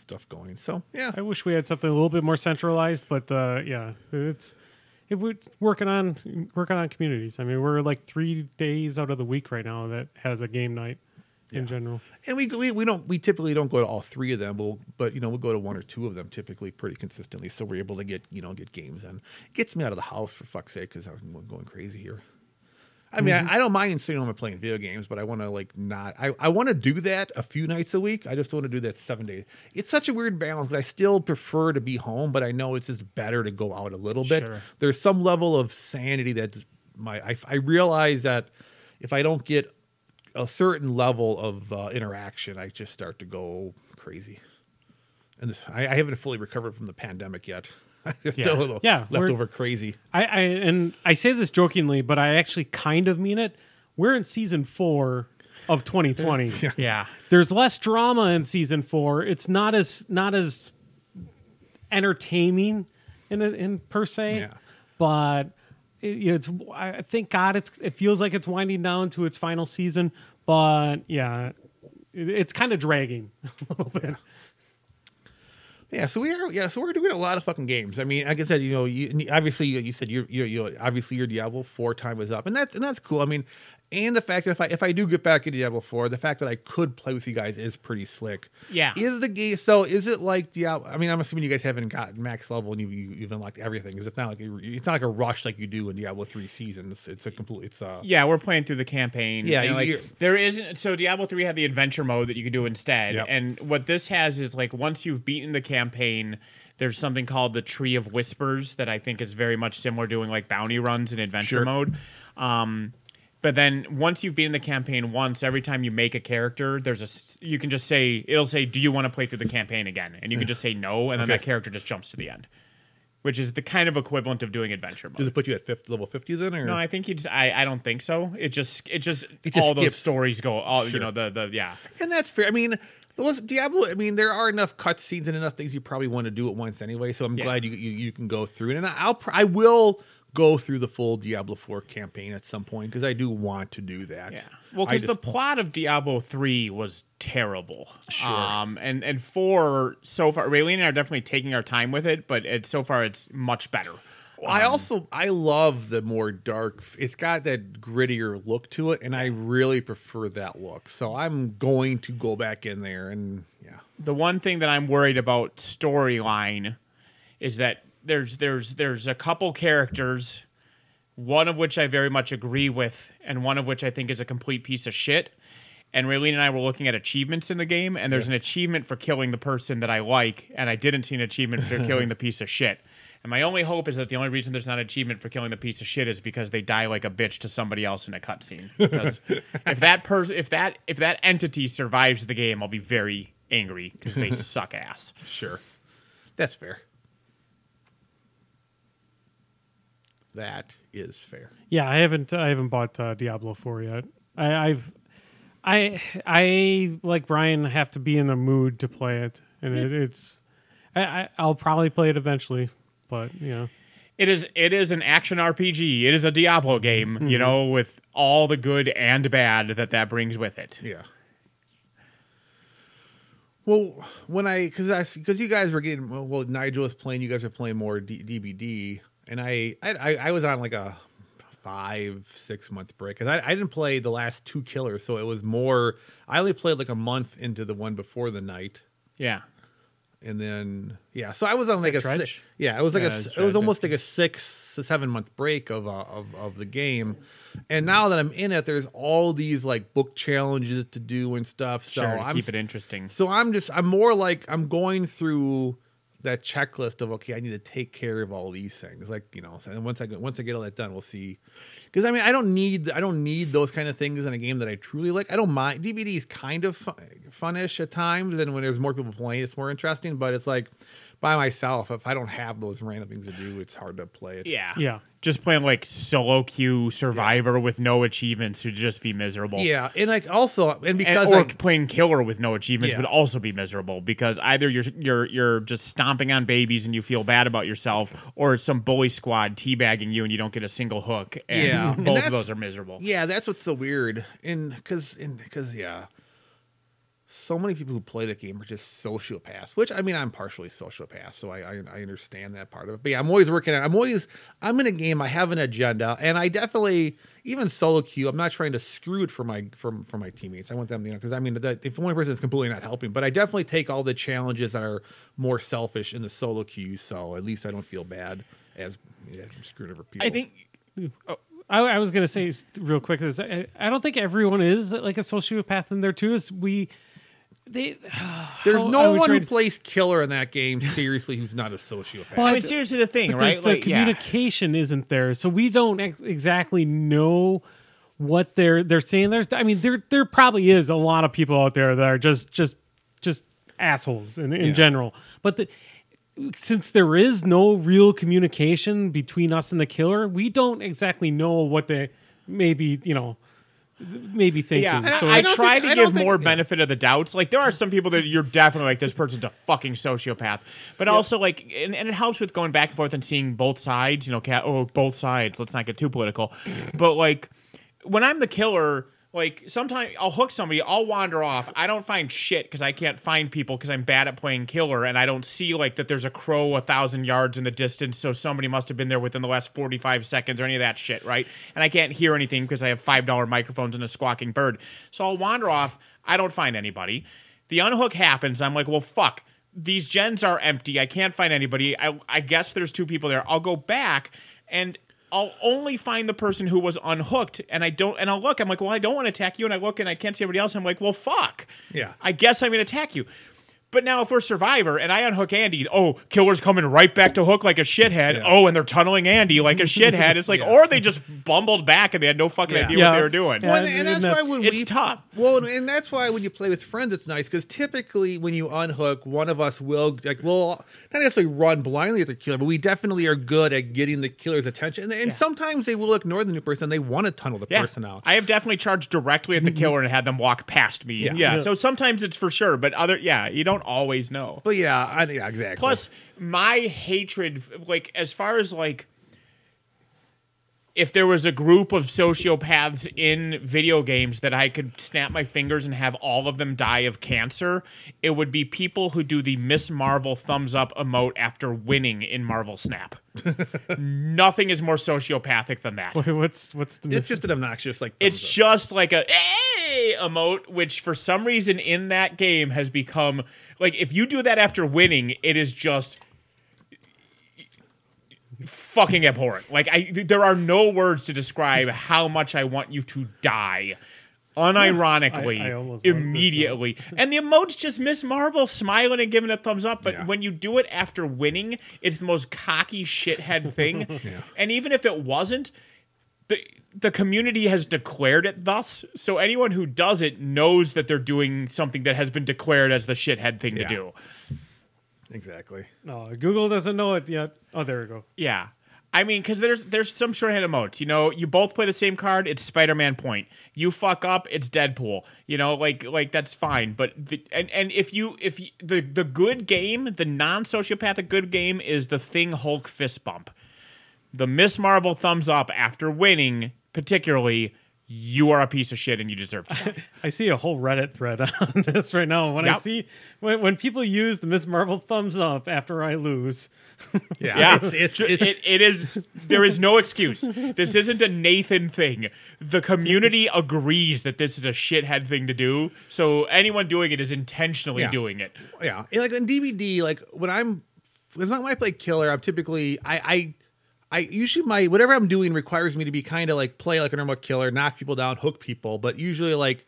stuff going. So yeah, I wish we had something a little bit more centralized, but uh, yeah, it's it we're working on working on communities. I mean, we're like three days out of the week right now that has a game night in general. and we, we we don't we typically don't go to all three of them, we'll, but you know we'll go to one or two of them typically pretty consistently, so we're able to get you know get games in. Gets me out of the house for fuck's sake because I'm going crazy here. I mean, mm-hmm. I, I don't mind sitting home and playing video games, but I want to like not. I, I want to do that a few nights a week. I just don't want to do that seven days. It's such a weird balance. I still prefer to be home, but I know it's just better to go out a little bit. Sure. There's some level of sanity that's my I, I realize that if I don't get a certain level of uh, interaction, I just start to go crazy. And I, I haven't fully recovered from the pandemic yet. Just Yeah. a little Yeah, leftover crazy. I, I and I say this jokingly, but I actually kind of mean it. We're in season four of 2020. Yeah. There's less drama in season four. It's not as not as entertaining in a, in per se, Yeah. but it, you know, it's. I thank God it's. It feels like it's winding down to its final season, but yeah, it, it's kind of dragging a little bit. Yeah, so we are. Yeah, so we're doing a lot of fucking games. I mean, like I said, you know, you, obviously you, you said you're, you're, you obviously your Diablo four time is up, and that's and that's cool. I mean, and the fact that if I if I do get back into Diablo four, the fact that I could play with you guys is pretty slick. Yeah. Is the game so? Is it like Diablo? I mean, I'm assuming you guys haven't gotten max level and you, you you've unlocked everything. Because it's not like a, it's not like a rush like you do in Diablo three seasons. It's a complete. It's uh Yeah, we're playing through the campaign. Yeah, you- like there isn't. So Diablo three had the adventure mode that you could do instead, Yep. and what this has is like once you've beaten the campaign, there's something called the Tree of Whispers that I think is very much similar to doing like bounty runs in adventure Sure. mode. Um, but then once you've beaten the campaign once, every time you make a character, there's a you can just say it'll say, "Do you want to play through the campaign again?" And you can just say no, and then Okay. that character just jumps to the end, which is the kind of equivalent of doing adventure mode. does it put you at fifth level fifty then or No, I think he. Just, I I don't think so. It just it just, It just all those stories go. All Sure. you know the the yeah. And that's fair. I mean, Diablo. I mean, there are enough cutscenes and enough things you probably want to do at once anyway. So I'm Yeah. glad you, you you can go through it. And I'll I will go through the full Diablo 4 campaign at some point because I do want to do that. Yeah. Well, because the plot of Diablo three was terrible. Sure. Um, and and four so far, Raylene and I are definitely taking our time with it, but it so far it's much better. I also I love the more dark. It's got that grittier look to it, and I really prefer that look. So I'm going to go back in there and yeah. The one thing that I'm worried about storyline is that there's there's there's a couple characters, one of which I very much agree with, and one of which I think is a complete piece of shit. And Raylene and I were looking at achievements in the game, and there's an achievement for killing the person that I like, and I didn't see an achievement for killing the piece of shit. And my only hope is that the only reason there's not an achievement for killing the piece of shit is because they die like a bitch to somebody else in a cutscene. Because if that person, if that if that entity survives the game, I'll be very angry because they suck ass. Sure. That's fair. That is fair. Yeah, I haven't I haven't bought uh, Diablo four yet. I, I've I I like Brian have to be in the mood to play it, and it, it's I, I I'll probably play it eventually, but you know It is it is an action RPG. It is a Diablo game, you know, with all the good and bad that that brings with it. Yeah. Well, when I because I because you guys were getting well, well, Nigel was playing, you guys were playing more D, DBD, and I, I I was on like a five six month break because I, I didn't play the last two killers, so it was more. I only played like a month into the one before the night, Yeah. and then yeah, so I was on like a si- yeah, it was like Yeah, a it's s- it was almost like a six to seven month break of uh, of of the game, and now that I'm in it, there's all these like book challenges to do and stuff. So Sure, I'm keep it interesting. so I'm just I'm more like I'm going through that checklist of okay, I need to take care of all these things. Like you know, and once I get once I get all that done, we'll see. Because I mean, I don't need I don't need those kind of things in a game that I truly like. I don't mind DBD is kind of fun, funish at times, and when there's more people playing, it's more interesting. But it's like by myself, if I don't have those random things to do, it's hard to play it. Yeah. yeah Just playing like solo queue survivor with no achievements would just be miserable. yeah, and like also and And, because or I- playing killer with no achievements Yeah. would also be miserable because either you're you're you're just stomping on babies and you feel bad about yourself, or it's some bully squad teabagging you and you don't get a single hook. And Yeah. Both of those are miserable. Yeah, that's what's so weird. And because, because yeah, so many people who play the game are just sociopaths. Which I mean, I'm partially sociopath, so I, I I understand that part of it. But yeah, I'm always working on. I'm always I'm in a game. I have an agenda, and I definitely even solo queue. I'm not trying to screw it for my for, for my teammates. I want them, you know, because I mean, the, if one person is completely not helping, but I definitely take all the challenges that are more selfish in the solo queue. So at least I don't feel bad as yeah, I'm screwing over people. I think oh, I, I was gonna say real quick is I, I don't think everyone is like a sociopath in there too. Is we they There's how no one who to- plays killer in that game seriously who's not a sociopath. But- I mean, seriously, the thing, right? the yeah. communication isn't there, so we don't ex- exactly know what they're they're saying. There's, I mean, there there probably is a lot of people out there that are just just just assholes in, in Yeah. general. But the, since there is no real communication between us and the killer, we don't exactly know what they maybe you know maybe thinking. Yeah, I- so I I, don't try think- to I don't give think- more yeah. benefit of the doubts. Like there are some people that you're definitely like this person's a fucking sociopath, but also like, and, and it helps with going back and forth and seeing both sides. You know, cat, oh, both sides. Let's not get too political, but like when I'm the killer. Like sometimes I'll hook somebody, I'll wander off. I don't find shit because I can't find people because I'm bad at playing killer, and I don't see like that there's a crow a thousand yards in the distance, so somebody must have been there within the last 45 seconds or any of that shit, right? And I can't hear anything because I have five dollar microphones and a squawking bird. So I'll wander off. I don't find anybody. The unhook happens. I'm like, well, fuck. These gens are empty. I can't find anybody. I, I guess there's two people there. I'll go back and I'll only find the person who was unhooked, and I don't. And I'll look. I'm like, well, I don't want to attack you, and I look and I can't see everybody else. I'm like, well, fuck. Yeah. I guess I'm gonna attack you. But now, if we're Survivor and I unhook Andy, oh, killer's coming right back to hook like a shithead. Yeah. Oh, and they're tunneling Andy like a shithead. It's like, Yeah. or they just bumbled back and they had no fucking Yeah. idea Yeah. what they were doing. Yeah. Well, and and that's that's- why when It's we tough. Well, and that's why when you play with friends, it's nice because typically when you unhook, one of us will like will not necessarily run blindly at the killer, but we definitely are good at getting the killer's attention. And, and sometimes they will ignore the new person; they want to tunnel the person out. I have definitely charged directly at the mm-hmm. killer and had them walk past me. Yeah. Yeah. Yeah. So sometimes it's for sure, but other yeah, you don't always know. But yeah, I, yeah, exactly. Plus, my hatred, like as far as like, if there was a group of sociopaths in video games that I could snap my fingers and have all of them die of cancer, it would be people who do the Miss Marvel thumbs up emote after winning in Marvel Snap. Nothing is more sociopathic than that. Wait, what's what's the it's just an obnoxious like. It's up. just like a hey emote, which for some reason in that game has become like if you do that after winning, it is just fucking abhorrent. Like I, there are no words to describe how much I want you to die. Unironically, I- I almost wrote this immediately, and the emotes just Miss Marvel smiling and giving a thumbs up. But Yeah. when you do it after winning, it's the most cocky shithead thing. And even if it wasn't, the the community has declared it thus. So anyone who does it knows that they're doing something that has been declared as the shithead thing Yeah. to do. Exactly. No, Google doesn't know it yet. Oh, there we go. Yeah. I mean, because there's there's some shorthand emotes. You know, you both play the same card. It's Spider-Man point. You fuck up, it's Deadpool. You know, like like that's fine. But the, and and if you if you, the the good game, the non-sociopathic good game is the Thing Hulk fist bump. The Miss Marvel thumbs up after winning, particularly. You are a piece of shit and you deserve to die. I see a whole Reddit thread on this right now. When I see when, when people use the Miss Marvel thumbs up after I lose, Yeah, Yeah, It's, it's, it's, it, it is. There is no excuse. This isn't a Nathan thing. The community agrees that this is a shithead thing to do. So anyone doing it is intentionally Yeah. doing it. yeah. And like on DBD, like when I'm, it's not when I play killer. I'm typically I I. I usually my whatever I'm doing requires me to be kind of like play like a normal killer, knock people down, hook people, but usually like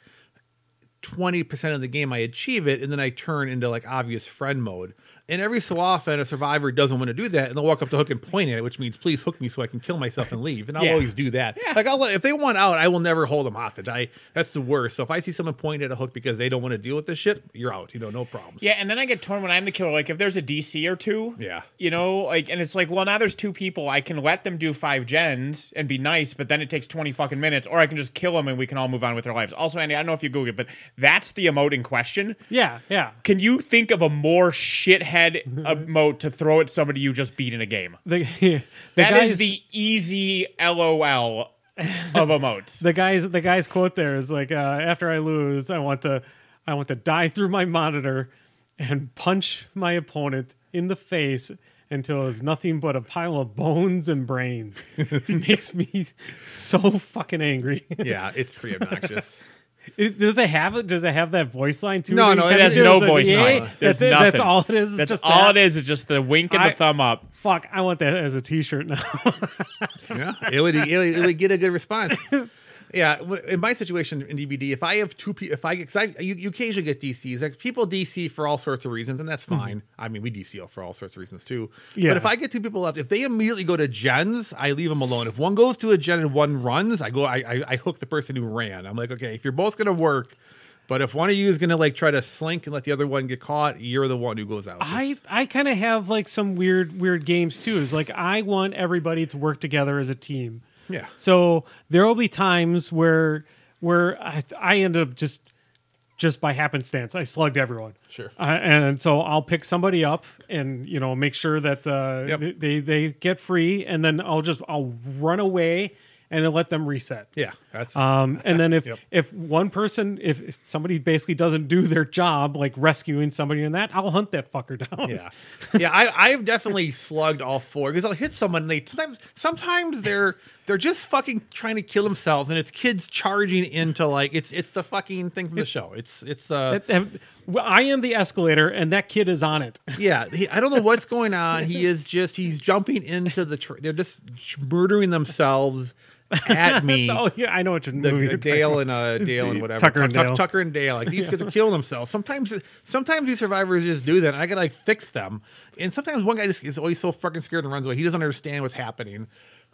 twenty percent of the game I achieve it, and then I turn into like obvious friend mode. And every so often, a survivor doesn't want to do that, and they'll walk up to hook and point at it, which means please hook me so I can kill myself and leave. And I'll Yeah. always do that. Like I'll let, if they want out, I will never hold them hostage. I that's the worst. So if I see someone point at a hook because they don't want to deal with this shit, you're out. You know, no problems. Yeah, and then I get torn when I'm the killer. Like if there's a DC or two, Yeah. you know, like, and it's like, well, now there's two people. I can let them do five gens and be nice, but then it takes twenty fucking minutes, or I can just kill them and we can all move on with our lives. Also, Andy, I don't know if you Google it, but that's the emoting question. yeah, yeah. Can you think of a more shithead emote to throw at somebody you just beat in a game? The, the That is the easy LOL of emotes. the guy's the guy's quote there is like, uh, "After I lose, I want to, I want to die through my monitor and punch my opponent in the face." Until it's nothing but a pile of bones and brains. it makes me so fucking angry. Yeah, it's pretty obnoxious. It, does it have it? Does it have that voice line too? No, no, you it has no The- voice line. That's, There's that's nothing. all it is. It's That's just all that. it is. Is just the wink and I- the thumb up. Fuck, I want that as a T-shirt now. yeah, it would, it would, it would get a good response. Yeah, in my situation in DBD, if I have two people, if I get, cause I, you, you occasionally get DCs, like people DC for all sorts of reasons, and that's mm-hmm. fine. I mean, we DCO for all sorts of reasons too. Yeah. But if I get two people left, if they immediately go to gens, I leave them alone. If one goes to a gen and one runs, I go, I, I, I hook the person who ran. I'm like, okay, if you're both gonna work, But if one of you is gonna like try to slink and let the other one get caught, you're the one who goes out. I I kind of have like some weird weird games too. Is like I want everybody to work together as a team. Yeah. So there will be times where where I, I end up just just by happenstance I slugged everyone. Sure. Uh, and so I'll pick somebody up and you know make sure that uh, Yep. they they get free, and then I'll just I'll run away and then let them reset. Yeah. That's Um, and then if Yep. if one person if, if somebody basically doesn't do their job like rescuing somebody in that, I'll hunt that fucker down. Yeah, yeah. I I've definitely slugged all four because I'll hit someone. And they sometimes sometimes they're they're just fucking trying to kill themselves, and it's kids charging into like it's it's the fucking thing from the show. It's it's uh I am the escalator, and that kid is on it. yeah. He, I don't know what's going on. He is just he's jumping into the. Tr- they're just murdering themselves at me. Oh yeah, I know what you're the, movie you're Dale and uh, Dale and whatever Tucker and Tuck- Dale. Tucker and Dale. Like these kids are killing themselves. Sometimes, sometimes these survivors just do that. I gotta like fix them. And sometimes one guy just is always so fucking scared and runs away. He doesn't understand what's happening.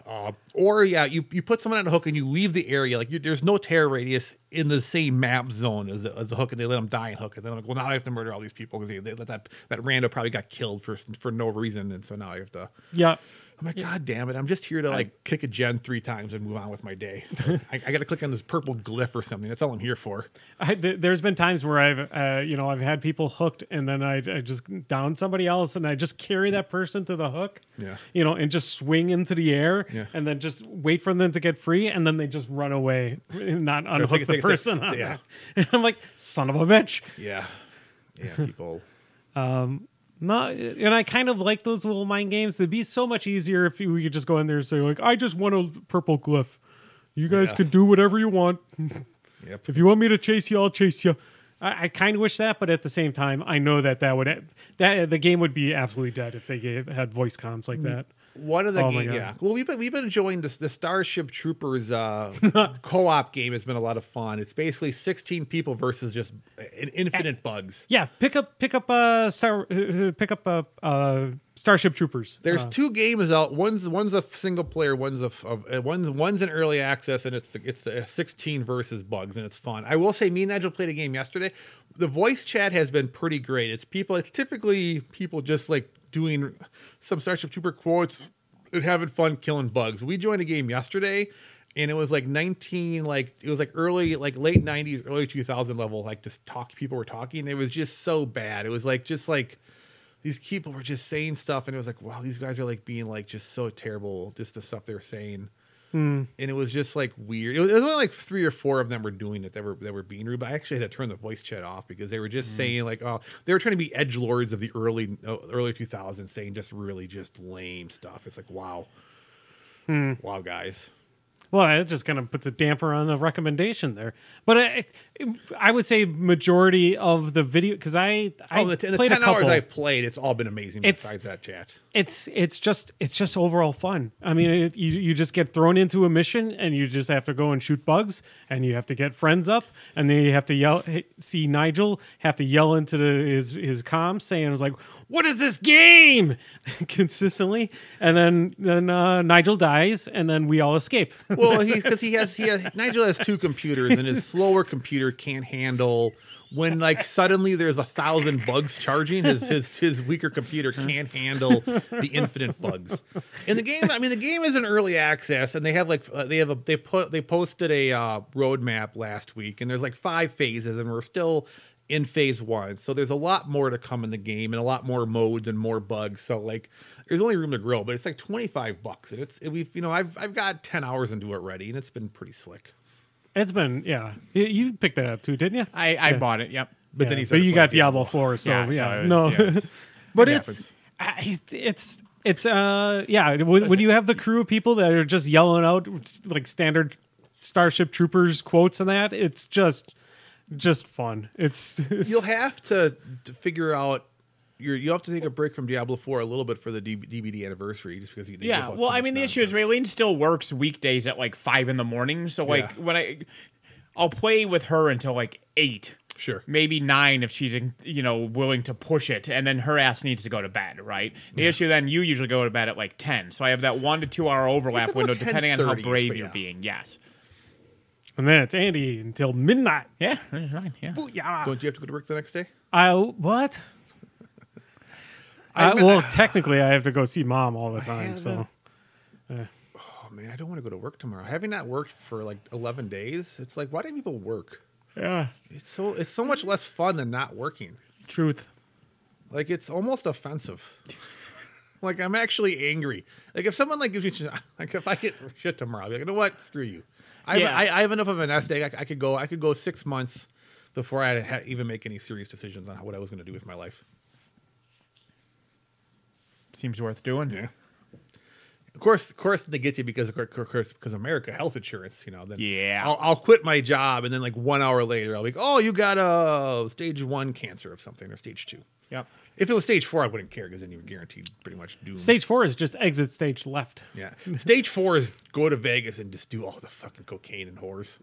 Uh, or yeah, you, you put someone on a hook and you leave the area. Like you, there's no terror radius in the same map zone as the, as the hook, and they let them die in hook. And then I'm like, well, now I have to murder all these people because they, they let that that rando probably got killed for for no reason, and so now I have to. Yeah. I'm like, God damn it! I'm just here to like kick a gen three times and move on with my day. I, I got to click on this purple glyph or something. That's all I'm here for. I, th- there's been times where I've, uh, you know, I've had people hooked, and then I, I just down somebody else, and I just carry that person to the hook, Yeah. you know, and just swing into the air, Yeah. and then just wait for them to get free, and then they just run away, and not unhook take- the take- person. take- yeah. And I'm like, son of a bitch. Yeah, yeah. People. No, and I kind of like those little mind games. It'd be so much easier if we could just go in there and say, like, I just want a purple glyph. You guys Yeah. can do whatever you want. Yep. If you want me to chase you, I'll chase you. I, I kind of wish that, but at the same time, I know that that would that the game would be absolutely dead if they gave had voice comms like mm. that. One of the Oh my game, God. yeah. Well, we've been we've been enjoying this the Starship Troopers uh, co-op game. has been a lot of fun. It's basically 16 people versus just an infinite bugs. Yeah, pick up pick up uh, star, uh, pick up uh, uh, Starship Troopers. There's Uh, two games out. One's one's a single player. One's a uh, one's one's in early access, and it's it's a 16 versus bugs, and it's fun. I will say, me and Nigel played a game yesterday. The voice chat has been pretty great. It's people. It's typically people just like doing some Starship Trooper quotes and having fun killing bugs. We joined a game yesterday. And it was like 19, like it was like early, like late 90s, early 2000 level, like just talk. People were talking. It was just so bad. It was like just like these people were just saying stuff and it was like wow these guys are like being like just so terrible just the stuff they were saying Mm. and it was just like weird. It was, it was only like three or four of them were doing it that were that were being rude but i actually had to turn the voice chat off because they were just mm. saying like oh they were trying to be edge lords of the early uh, early 2000s saying just really just lame stuff. It's like wow. Hmm. Wow guys. Well, it just kind of puts a damper on the recommendation there. But uh, I, I would say majority of the video because I I oh the, in the played 10 a couple. hours i've played it's all been amazing It's- besides that chat it's it's just it's just overall fun. I mean, it, you you just get thrown into a mission and you just have to go and shoot bugs and you have to get friends up and then you have to yell. See Nigel have to yell into the, his his comms saying like, "What is this game?" consistently, and then then uh, Nigel dies and then we all escape. Well, he because he has he has Nigel has two computers and his slower computer can't handle when like suddenly there's a thousand bugs charging. His his his weaker computer can't handle the infinite bugs. In the game, I mean, the game is in early access and they have like uh, they have a they put they posted a uh, roadmap last week and there's like five phases and we're still in phase one. So there's a lot more to come in the game and a lot more modes and more bugs. So like there's only room to grow, but it's like 25 bucks. And it's it, we've you know I've I've got 10 hours into it already and it's been pretty slick. It's been yeah. You- You picked that up too, didn't you? I, I bought it. Yep. But Yeah, then he but you playing got Diablo Four, so yeah, Yeah, so it was- no. yeah, it's- but it it's happens. I, it's it's uh yeah when, when you have the crew of people that are just yelling out like standard starship troopers quotes and that it's just just fun it's, it's You'll have to, to figure out you're, you have to take a break from Diablo 4 a little bit for the D- DBD anniversary just because you they Yeah. Well, so I much mean, the issue is nonsense. Raylene still works weekdays at like five in the morning. So like Yeah. when I, I'll play with her until like eight. Sure. Maybe nine if she's you know willing to push it, and then her ass needs to go to bed, right? The issue then you usually go to bed at like ten, so I have that one to two hour overlap window depending on how brave you're yeah. being. Yes. and then it's Andy until midnight. Yeah, that's fine. Yeah. Booyah. Don't you have to go to work the next day? I what? I well, technically, I have to go see mom all the time. So haven't- Oh man, I don't want to go to work tomorrow. Having not worked for like eleven days, it's like why do people work? Yeah. It's so it's so much less fun than not working. truth. Like it's almost offensive. like I'm actually angry. Like if someone like gives me like if I get shit tomorrow, I'll be like, you know what? Screw you. I have, Yeah. I, I have enough of an nest egg. I, I could go. I could go six months before I had even make any serious decisions on what I was going to do with my life. Seems worth doing. Yeah. Of course, of course, they get you because of course, because America health insurance. You know, then Yeah. I'll, I'll quit my job and then like one hour later, I'll be like, oh, you got a stage one cancer of something or stage two. Yep. If it was stage four, I wouldn't care because then you're guaranteed pretty much doom. Stage four is just exit stage left. Yeah. Stage four is go to Vegas and just do all the fucking cocaine and whores.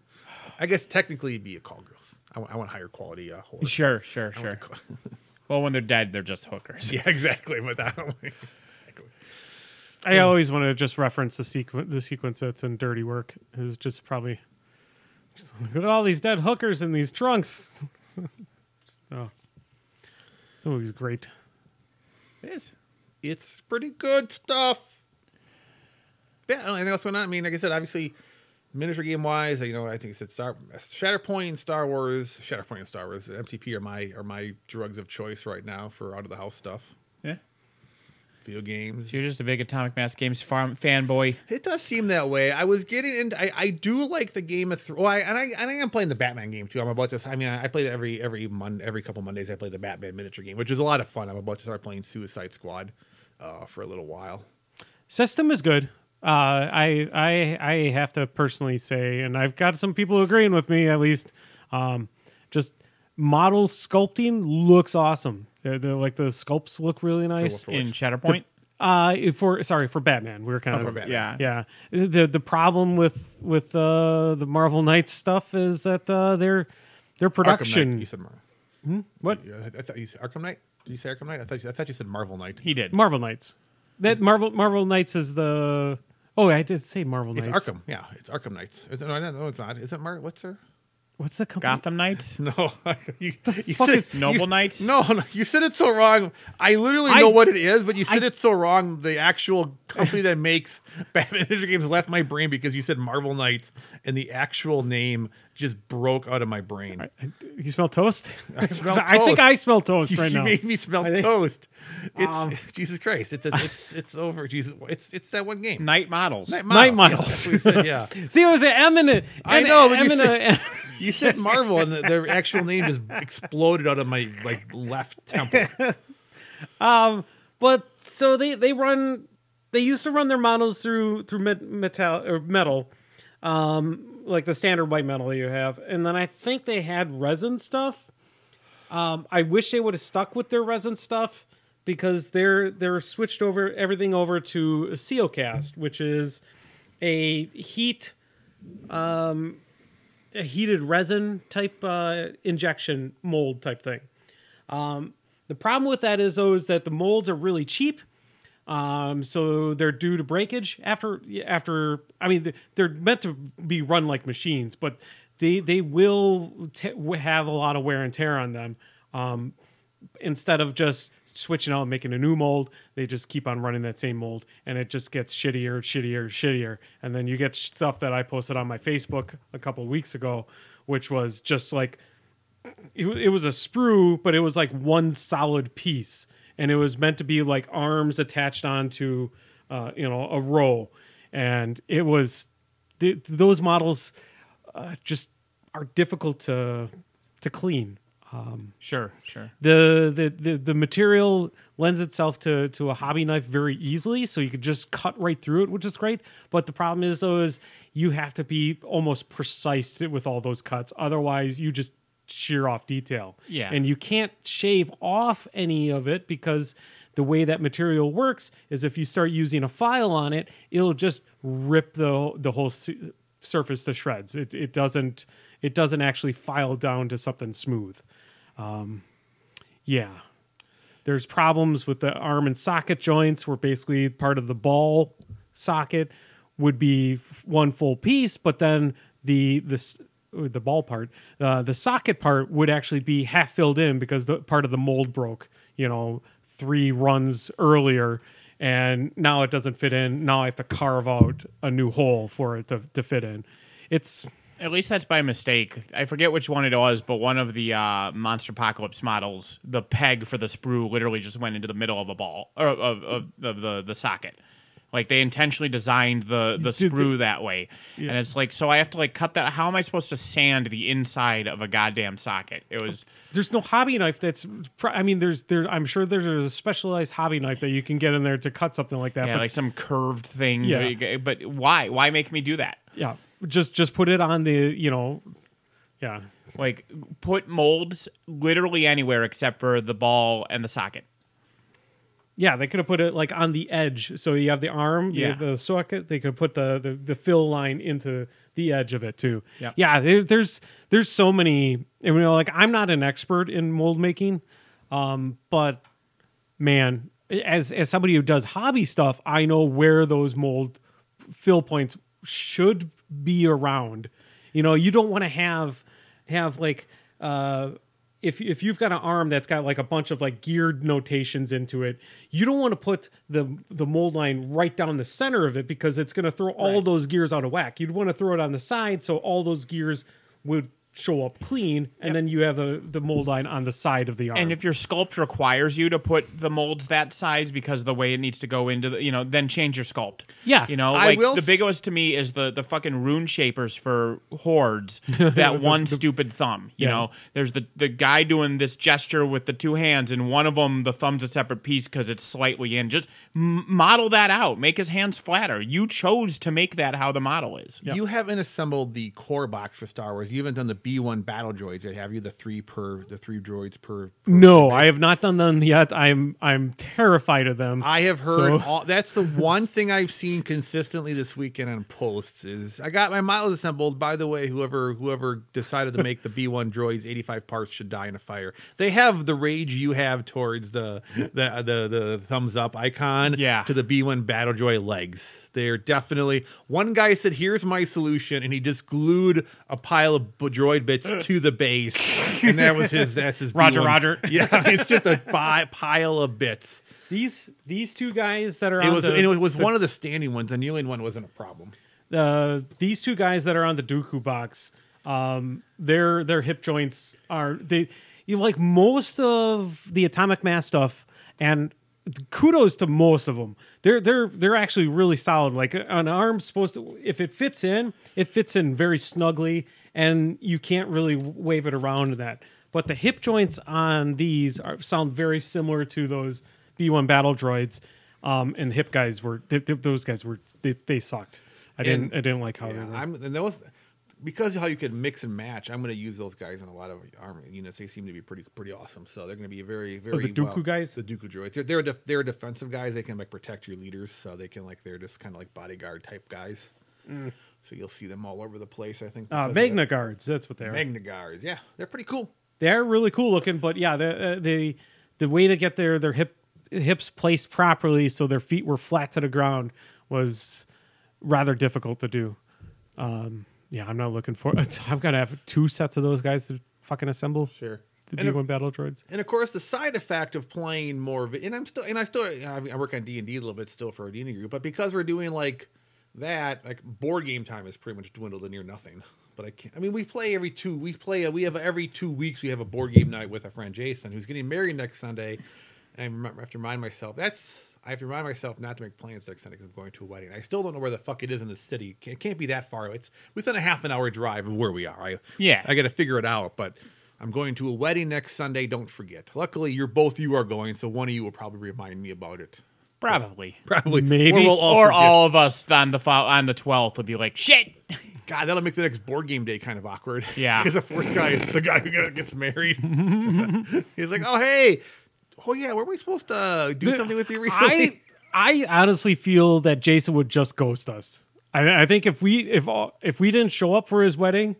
I guess technically it'd be a call girls. I want, I want higher quality uh, whores. Sure, sure, I want sure. the co- Well, when they're dead, they're just hookers. yeah, exactly. But that exactly. I always want to just reference the sequence. The sequence that's in Dirty Work is just probably just look at all these dead hookers in these trunks. oh, oh, he's great. It is. it's pretty good stuff. Yeah, I don't know anything else going on. I mean, like I said, obviously, miniature game wise, you know, I think it's Star, Shatterpoint and Star Wars, Shatterpoint and Star Wars, MCP are my are my drugs of choice right now for out of the house stuff. Yeah. Video games. So you're just a big Atomic Mass Games farm fanboy. It does seem that way. I was getting into. I, I do like the Game of Thrones. Well, I, and I and I am playing the Batman game too. I'm about to. I mean, I play every every mon every couple Mondays. I play the Batman miniature game, which is a lot of fun. I'm about to start playing Suicide Squad uh, for a little while. System is good. Uh, I I I have to personally say, and I've got some people agreeing with me at least. Um, just model sculpting looks awesome. They're, they're like the sculpts look really nice. for In which? Shatterpoint? Uh, for sorry for Batman, we were kind Oh, of for Batman. yeah. yeah. The the problem with with uh, the Marvel Knights stuff is that uh, their their Arkham Knight. production You said Mar- what I, I thought you said Arkham Knight. Did you say Arkham Knight? I thought you, I thought you said Marvel Knight. He did. Marvel Knights. That Marvel Marvel Knights is the oh I did say Marvel It's Knights. Arkham. Yeah, it's Arkham Knights. Is it, no, no, it's not. Is it Mar? What's her? What's the company? Gotham Knights? No, you, you fuck said- is- Noble you- Knights? No, no, you said it so wrong. I literally I- know what it is, but you said I- it so wrong. The actual company that makes Batman Ninja games left my brain because you said Marvel Knights, and the actual name just broke out of my brain. You smell toast? I, smell think toast. I smell toast You, right you now. made me smell think- toast. It's Um, Jesus Christ. It's it's it's over. Jesus, it's it's that one game. Knight models. Night Knight Models. Models. Yeah, that's what you said, yeah. See, it was an M and a. I and- know, but you M and a- said- You said Marvel, and the, their actual name just exploded out of my like left temple. Um, but so they they run. They used to run their models through through metal or metal, um, like the standard white metal that you have, and then I think they had resin stuff. Um, I wish they would have stuck with their resin stuff because they're they're switched over everything over to Seocast, which is a heat um, a heated resin type uh, injection mold type thing. Um, the problem with that is though is that the molds are really cheap. Um, so they're due to breakage after after. I mean, they're meant to be run like machines, but they they will t- have a lot of wear and tear on them. Um, instead of just switching out and making a new mold, they just keep on running that same mold, and it just gets shittier, shittier, shittier. And then you get stuff that I posted on my Facebook a couple weeks ago, which was just like it, it was a sprue, but it was like one solid piece, and it was meant to be like arms attached onto, uh, you know, a row, and it was th- those models uh, just are difficult to to clean. Um, sure, sure. The, the the the material lends itself to to a hobby knife very easily, so you could just cut right through it, which is great. But the problem is though is you have to be almost precise with all those cuts, otherwise you just shear off detail. Yeah. and you can't shave off any of it because the way that material works is if you start using a file on it, it'll just rip the the whole surface to shreds. It it doesn't it doesn't actually file down to something smooth. Yeah. There's problems with the arm and socket joints where basically part of the ball socket would be one full piece, but then the this the ball part. Uh, the socket part would actually be half filled in because the part of the mold broke. You know, three runs earlier, and now it doesn't fit in. Now I have to carve out a new hole for it to, to fit in. It's At least that's by mistake. I forget which one it was, but one of the uh, Monsterpocalypse models, the peg for the sprue literally just went into the middle of a ball or of, of, of the the socket. Like they intentionally designed the the sprue that way, and it's like so I have to like cut that. How am I supposed to sand the inside of a goddamn socket? It was there's no hobby knife that's. I mean, there's there. I'm sure there's a specialized hobby knife that you can get in there to cut something like that. yeah, but like some curved thing. Yeah. but why? Why make me do that? yeah, just just put it on the you know, yeah. Like put molds literally anywhere except for the ball and the socket. Yeah, they could have put it like on the edge, so you have the arm, Yeah. the, the socket. They could put the, the the fill line into the edge of it too. Yep. Yeah, there, there's there's so many. And you know, like I'm not an expert in mold making, um, but man, as as somebody who does hobby stuff, I know where those mold fill points should be around. You know, you don't want to have have like uh if if you've got an arm that's got like a bunch of like geared notations into it, you don't want to put the the mold line right down the center of it because it's going to throw all Right. those gears out of whack. You'd want to throw it on the side so all those gears would show up clean, and then you have the the mold line on the side of the arm. And if your sculpt requires you to put the molds that size because of the way it needs to go into the, you know, then change your sculpt. Yeah. you know, I like will the s- biggest to me is the the fucking rune shapers for hordes. that one stupid thumb. You Yeah. know, there's the the guy doing this gesture with the two hands, and one of them the thumb's a separate piece because it's slightly in. Just m- model that out. Make his hands flatter. You chose to make that how the model is. Yep. You haven't assembled the core box for Star Wars. You haven't done the B one battle droids yet, have you? The three per the three droids per. per no, I have not done them yet. I'm I'm terrified of them. I have heard So- all. That's the one thing I've seen consistently this weekend on posts is I got my models assembled. By the way, whoever whoever decided to make the B one droids eighty five parts should die in a fire. They have the rage you have towards the the the, the thumbs up icon. Yeah. To the B one battle droid legs. They're definitely. One guy said, "Here's my solution," and he just glued a pile of b- droid bits to the base, and that was his. That's his. Roger, B1. Roger. Yeah, it's just a bi- pile of bits. These these two guys that are It on was the, and it was the- one of the standing ones. The kneeling one wasn't a problem. uh, these two guys that are on the Dooku box, um, their their hip joints are they you know, like most of the atomic mass stuff, and kudos to most of them. They're they're they're actually really solid. Like an arm's supposed to, if it fits in, it fits in very snugly, and you can't really wave it around that. But the hip joints on these are, sound very similar to those B1 battle droids. Um, and the hip guys were th- th- those guys were they, they sucked. I didn't And- I didn't like how Yeah, they were. I'm and those because of how you could mix and match. I'm going to use those guys in a lot of armor units. They seem to be pretty pretty awesome. So they're going to be very very Oh, the Dooku well- guys? The Dooku droids. They're they're, def, they're defensive guys. They can like protect your leaders. So they can like they're just kind of like bodyguard type guys. So you'll see them all over the place. I think. Uh, Magna guards, that's what they are. Magna guards. Yeah, they're pretty cool. They're really cool looking, but yeah, the uh, the the way to get their their hip hips placed properly so their feet were flat to the ground was rather difficult to do. Um, yeah, I'm not looking for. I'm gonna have two sets of those guys to fucking assemble Sure. the And B1 battle droids. And of course, the side effect of playing more, and I'm still, and I still, I I work on D and D a little bit still for our D and D group, but because we're doing like that, like board game time is pretty much dwindled to near nothing. But I can't. I mean, we play every two. We play. We have every two weeks. We have a board game night with our friend Jason, who's getting married next Sunday. And I remember, have to remind myself that's. I have to remind myself not to make plans next Sunday because I'm going to a wedding. I still don't know where the fuck it is in the city. It can't be that far. It's within a half an hour drive of where we are. I, Yeah. I got to figure it out. But I'm going to a wedding next Sunday. Don't forget. Luckily, you're both you are going, so one of you will probably remind me about it. Probably. Probably, Maybe. or, we'll all or all of us on the fo- on the twelfth would be like, shit. God, that'll make the next board game day kind of awkward. Yeah. because the fourth guy is the guy who gets married. He's like, oh hey, oh yeah, were we supposed to do something with you recently? I I honestly feel that Jason would just ghost us. I, I think if we if all, if we didn't show up for his wedding,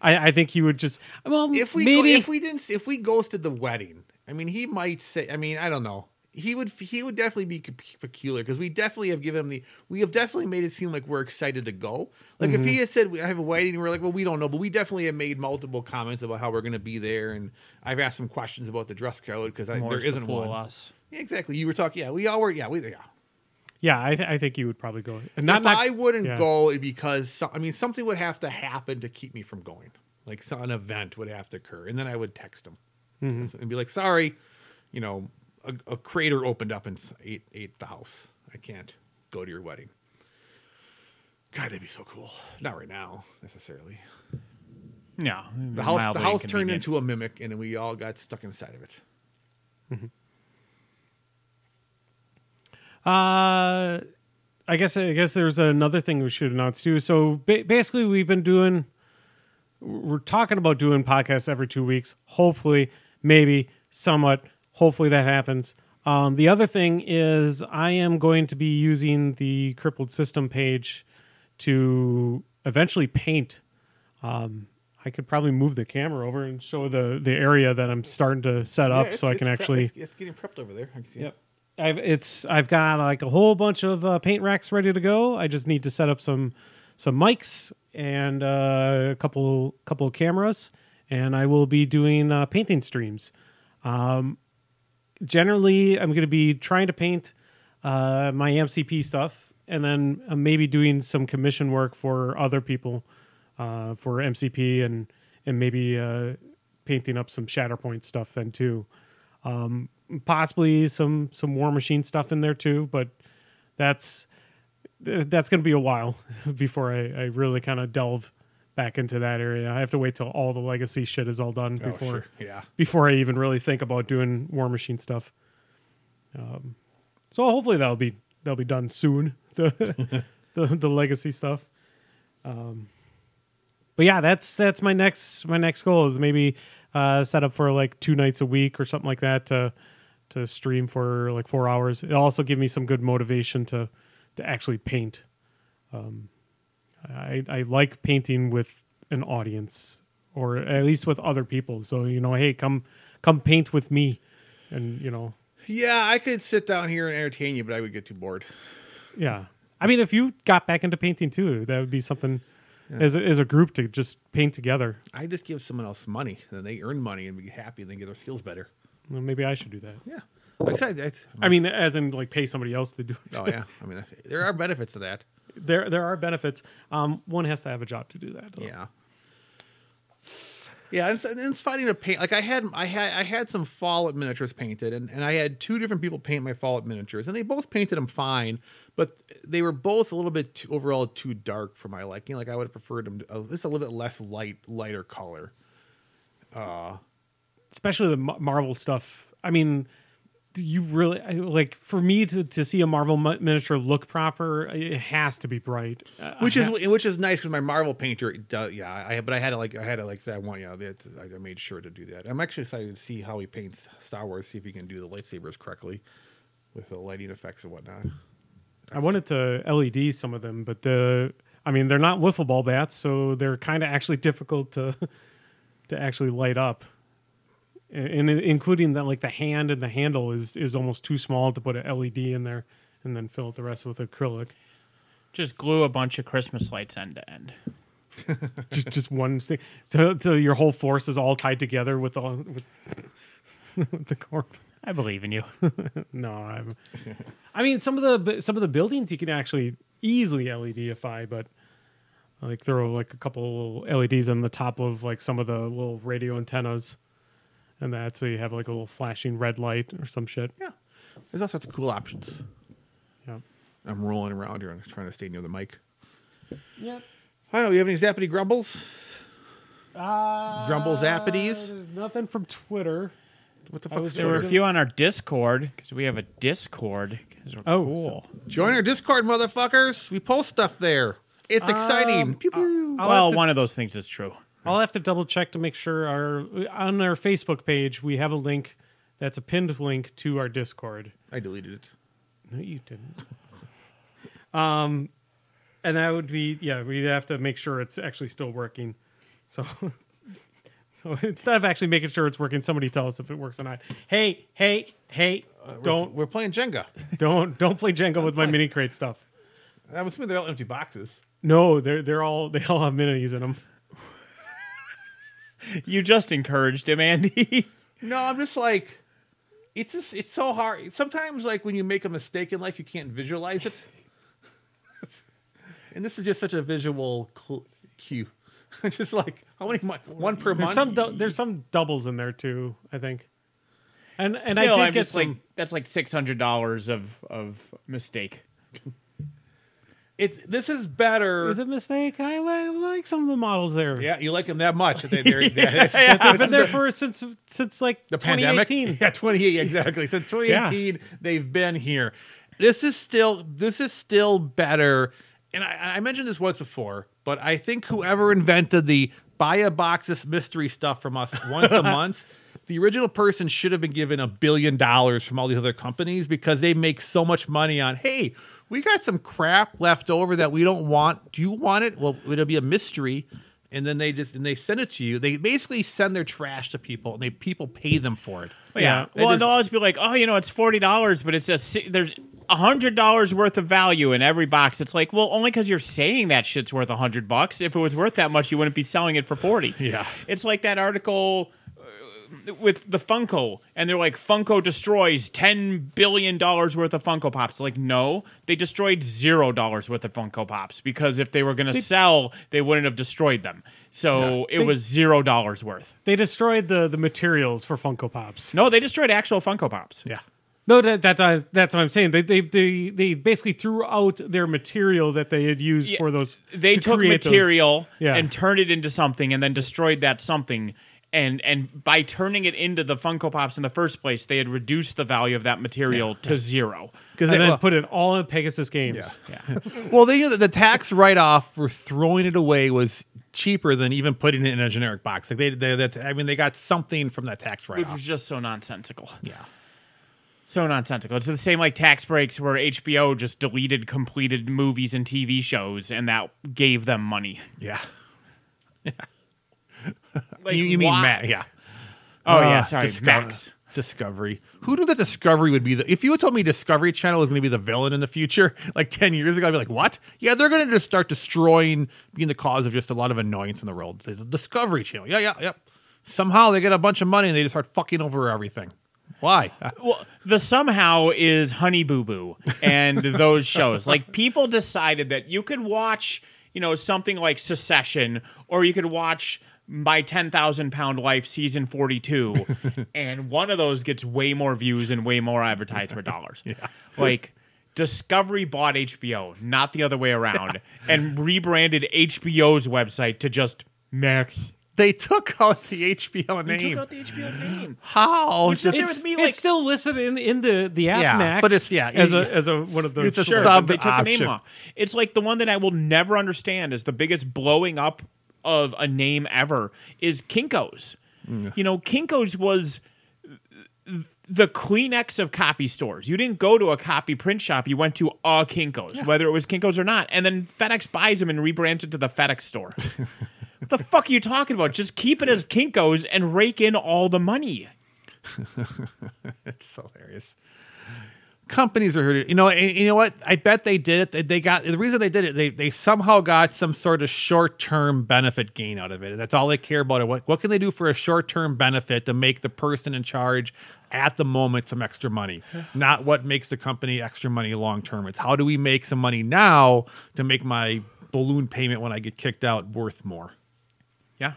I, I think he would just well if we maybe if we didn't if we ghosted the wedding, I mean, he might say. I mean, I don't know. He would he would definitely be peculiar because we definitely have given him the we have definitely made it seem like we're excited to go. Like if he had said I have a wedding, we're like, well, we don't know, but we definitely have made multiple comments about how we're going to be there, and I've asked some questions about the dress code because there isn't one. us. Yeah, exactly. You were talking. Yeah, we all were. Yeah, we yeah. Yeah, I, th- I think you would probably go. Not, if not, I wouldn't yeah. go, because I mean something would have to happen to keep me from going. Like so, an event would have to occur, and then I would text him Mm-hmm. and be like, "Sorry, you know, a, a crater opened up and ate ate the house. I can't go to your wedding." God, that'd be so cool. Not right now necessarily. No, The house, the house turned into a mimic, and then we all got stuck inside of it. Uh, I guess I guess there's another thing we should announce too. So ba- basically, we've been doing, we're talking about doing podcasts every two weeks. Hopefully, maybe somewhat. Hopefully that happens. Um, the other thing is, I am going to be using the crippled system page to eventually paint. Um, I could probably move the camera over and show the the area that I'm starting to set up, so I can prep- actually. it's, it's getting prepped over there. I can see it. Yep. I've it's I've got like a whole bunch of uh, paint racks ready to go. I just need to set up some some mics and uh, a couple couple of cameras, and I will be doing uh, painting streams. Um, generally, I'm going to be trying to paint uh, my MCP stuff, and then uh, maybe doing some commission work for other people uh, for MCP, and and maybe uh, painting up some Shatterpoint stuff then too. Possibly some some War Machine stuff in there too, but that's that's going to be a while before I, I really kind of delve back into that area. I have to wait till all the legacy shit is all done Oh, before sure. Yeah. before I even really think about doing War Machine stuff. Um, so hopefully that'll be that'll be done soon. The the, the legacy stuff. Um, but yeah, that's that's my next my next goal is maybe uh, set up for like two nights a week or something like that to to stream for like four hours. It'll also give me some good motivation to to actually paint. Um, I I like painting with an audience or at least with other people. So you know, hey, come come paint with me, and you know, Yeah, I could sit down here and entertain you, but I would get too bored. yeah. I mean, if you got back into painting too, that would be something as a, as a group to just paint together. I just give someone else money, then they earn money and be happy, and then get their skills better. Well, maybe I should do that. Yeah, like I said, I mean, as in like pay somebody else to do it. oh yeah, I mean there are benefits to that. There there are benefits. Um, one has to have a job to do that. though. Yeah. Yeah, and it's, and it's finding a paint. Like I had, I had, I had some Fallout miniatures painted, and, and I had two different people paint my Fallout miniatures, and they both painted them fine, but they were both a little bit too, overall too dark for my liking. Like I would have preferred them to, uh, just a little bit less light, lighter color. especially the Marvel stuff. I mean, you really like for me to, to see a Marvel mi- miniature look proper? It has to be bright. Uh, Which is which is nice because my Marvel painter, does, yeah, I but I had to like I had to like say I want yeah, that I made sure to do that. I'm actually excited to see how he paints Star Wars, see if he can do the lightsabers correctly with the lighting effects and whatnot. I wanted to LED some of them, but the I mean they're not wiffle ball bats, so they're kind of actually difficult to to actually light up. And, and including that, like the hand and the handle is is almost too small to put an LED in there, and then fill it the rest with acrylic. Just glue a bunch of Christmas lights end to end. just just one thing. So, so your whole force is all tied together with all with, with the core. I believe in you. No, I'm. I mean, some of the some of the buildings you can actually easily LEDify, but like throw like a couple LEDs on the top of like some of the little radio antennas, and that so you have like a little flashing red light or some shit. Yeah, there's all sorts of cool options. Yeah. I'm rolling around here and trying to stay near the mic. Yep. I don't know. You have any zappity grumbles? Uh, Grumble zappities? Nothing from Twitter. What the fuck? There were a few on our Discord because we have a Discord. we're Oh, cool. Join our Discord, motherfuckers. We post stuff there. It's exciting. Um, Pew, pew. I'll well, to- one of those things is true. I'll have to double check to make sure our on our Facebook page we have a link that's a pinned link to our Discord. I deleted it. No, you didn't. um, and that would be yeah. We'd have to make sure it's actually still working. So, so instead of actually making sure it's working, somebody tell us if it works or not. Hey, hey, hey! Don't We're playing Jenga. don't don't play Jenga with my mini crate stuff. I'm assuming they're all empty boxes. No, they're they're all they all have minis in them. You just encouraged him, Andy. No, I'm just like, it's just it's so hard. Sometimes, like when you make a mistake in life, you can't visualize it. and this is just such a visual cl- cue. It's just like how many mon- one per There's month. some dou- there's some doubles in there too. I think. And and Still, I did I'm get just some. like that's like six hundred dollars of of mistake. It's this is better. is it a mistake? I, I like some of the models there. yeah, you like them that much? They, yeah, it's- They've been there for since since like the pandemic. 2018. Yeah, 2018 exactly. Since 2018, they've been here. This is still this is still better. And I, I mentioned this once before, but I think whoever invented the buy a box of mystery stuff from us once a month, the original person should have been given a billion dollars from all these other companies because they make so much money on. Hey, we got some crap left over that we don't want. Do you want it? Well, it'll be a mystery and then they just and they send it to you. They basically send their trash to people, and they people pay them for it. Oh, yeah. It Well, is- and they'll always be like, "Oh, you know, it's forty dollars, but it's a si- there's a hundred dollars worth of value in every box." It's like, well, only because you're saying that shit's worth a hundred bucks. If it was worth that much, you wouldn't be selling it for forty. Yeah. It's like that article with the Funko, and they're like, Funko destroys ten billion dollars worth of Funko Pops. Like, no, they destroyed zero dollars worth of Funko Pops because if they were going to sell, they wouldn't have destroyed them. So it They- was zero dollars worth. They destroyed the the materials for Funko Pops. No, they destroyed actual Funko Pops. Yeah. No, that, that uh, that's what I'm saying. They, they they they basically threw out their material that they had used Yeah, for those. they to took create those. material Yeah. and turned it into something and then destroyed that something and and by turning it into the funko pops in the first place they had reduced the value of that material to zero. Because they, then well, put it all in Pegasus Games. yeah. Well, they knew that the tax write off for throwing it away was cheaper than even putting it in a generic box. Like they, they that I mean, they got something from that tax write off, which was just so nonsensical. Yeah. so nonsensical. It's the same like tax breaks where hbo just deleted completed movies and tv shows and that gave them money. Yeah. like, you, you mean? Matt? Yeah. oh yeah Uh, sorry Disco- max Discovery. Who knew that Discovery would be the? If you had told me Discovery Channel was going to be the villain in the future, like ten years ago, I'd be like, "What? Yeah, they're going to just start destroying, being the cause of just a lot of annoyance in the world." A Discovery Channel. Yeah, yeah, yep. Somehow they get a bunch of money and they just start fucking over everything. Why? Well, the somehow is Honey Boo Boo and those shows. Like people decided that you could watch, you know, something like Succession, or you could watch My Ten Thousand Pound Life season forty two, and one of those gets way more views and way more advertisement dollars. Yeah, like. Discovery bought HBO, not the other way around, and rebranded HBO's website to just Max. They took out the HBO They name. took out the HBO name. How? Which Just- there with me, like it's still listed in in the the app Yeah, Max, but it's- yeah, as a as a one of those. it's a Sure, sub they took the name off. It's like the one that I will never understand is the biggest blowing up of a name ever is Kinko's. Mm. You know, Kinko's was the Kleenex of copy stores. You didn't go to a copy print shop. You went to a Kinko's, whether it was Kinko's or not. And then FedEx buys them and rebrands it to the FedEx store. what the fuck are you talking about? Just keep it as Kinko's and rake in all the money. It's hilarious. Companies are hurting. You know, and, you know what? I bet they did it. They, they got the reason they did it. They they somehow got some sort of short term benefit gain out of it, and that's all they care about. What what can they do for a short term benefit to make the person in charge at the moment some extra money? Not what makes the company extra money long term. It's how do we make some money now to make my balloon payment when I get kicked out worth more. Yeah.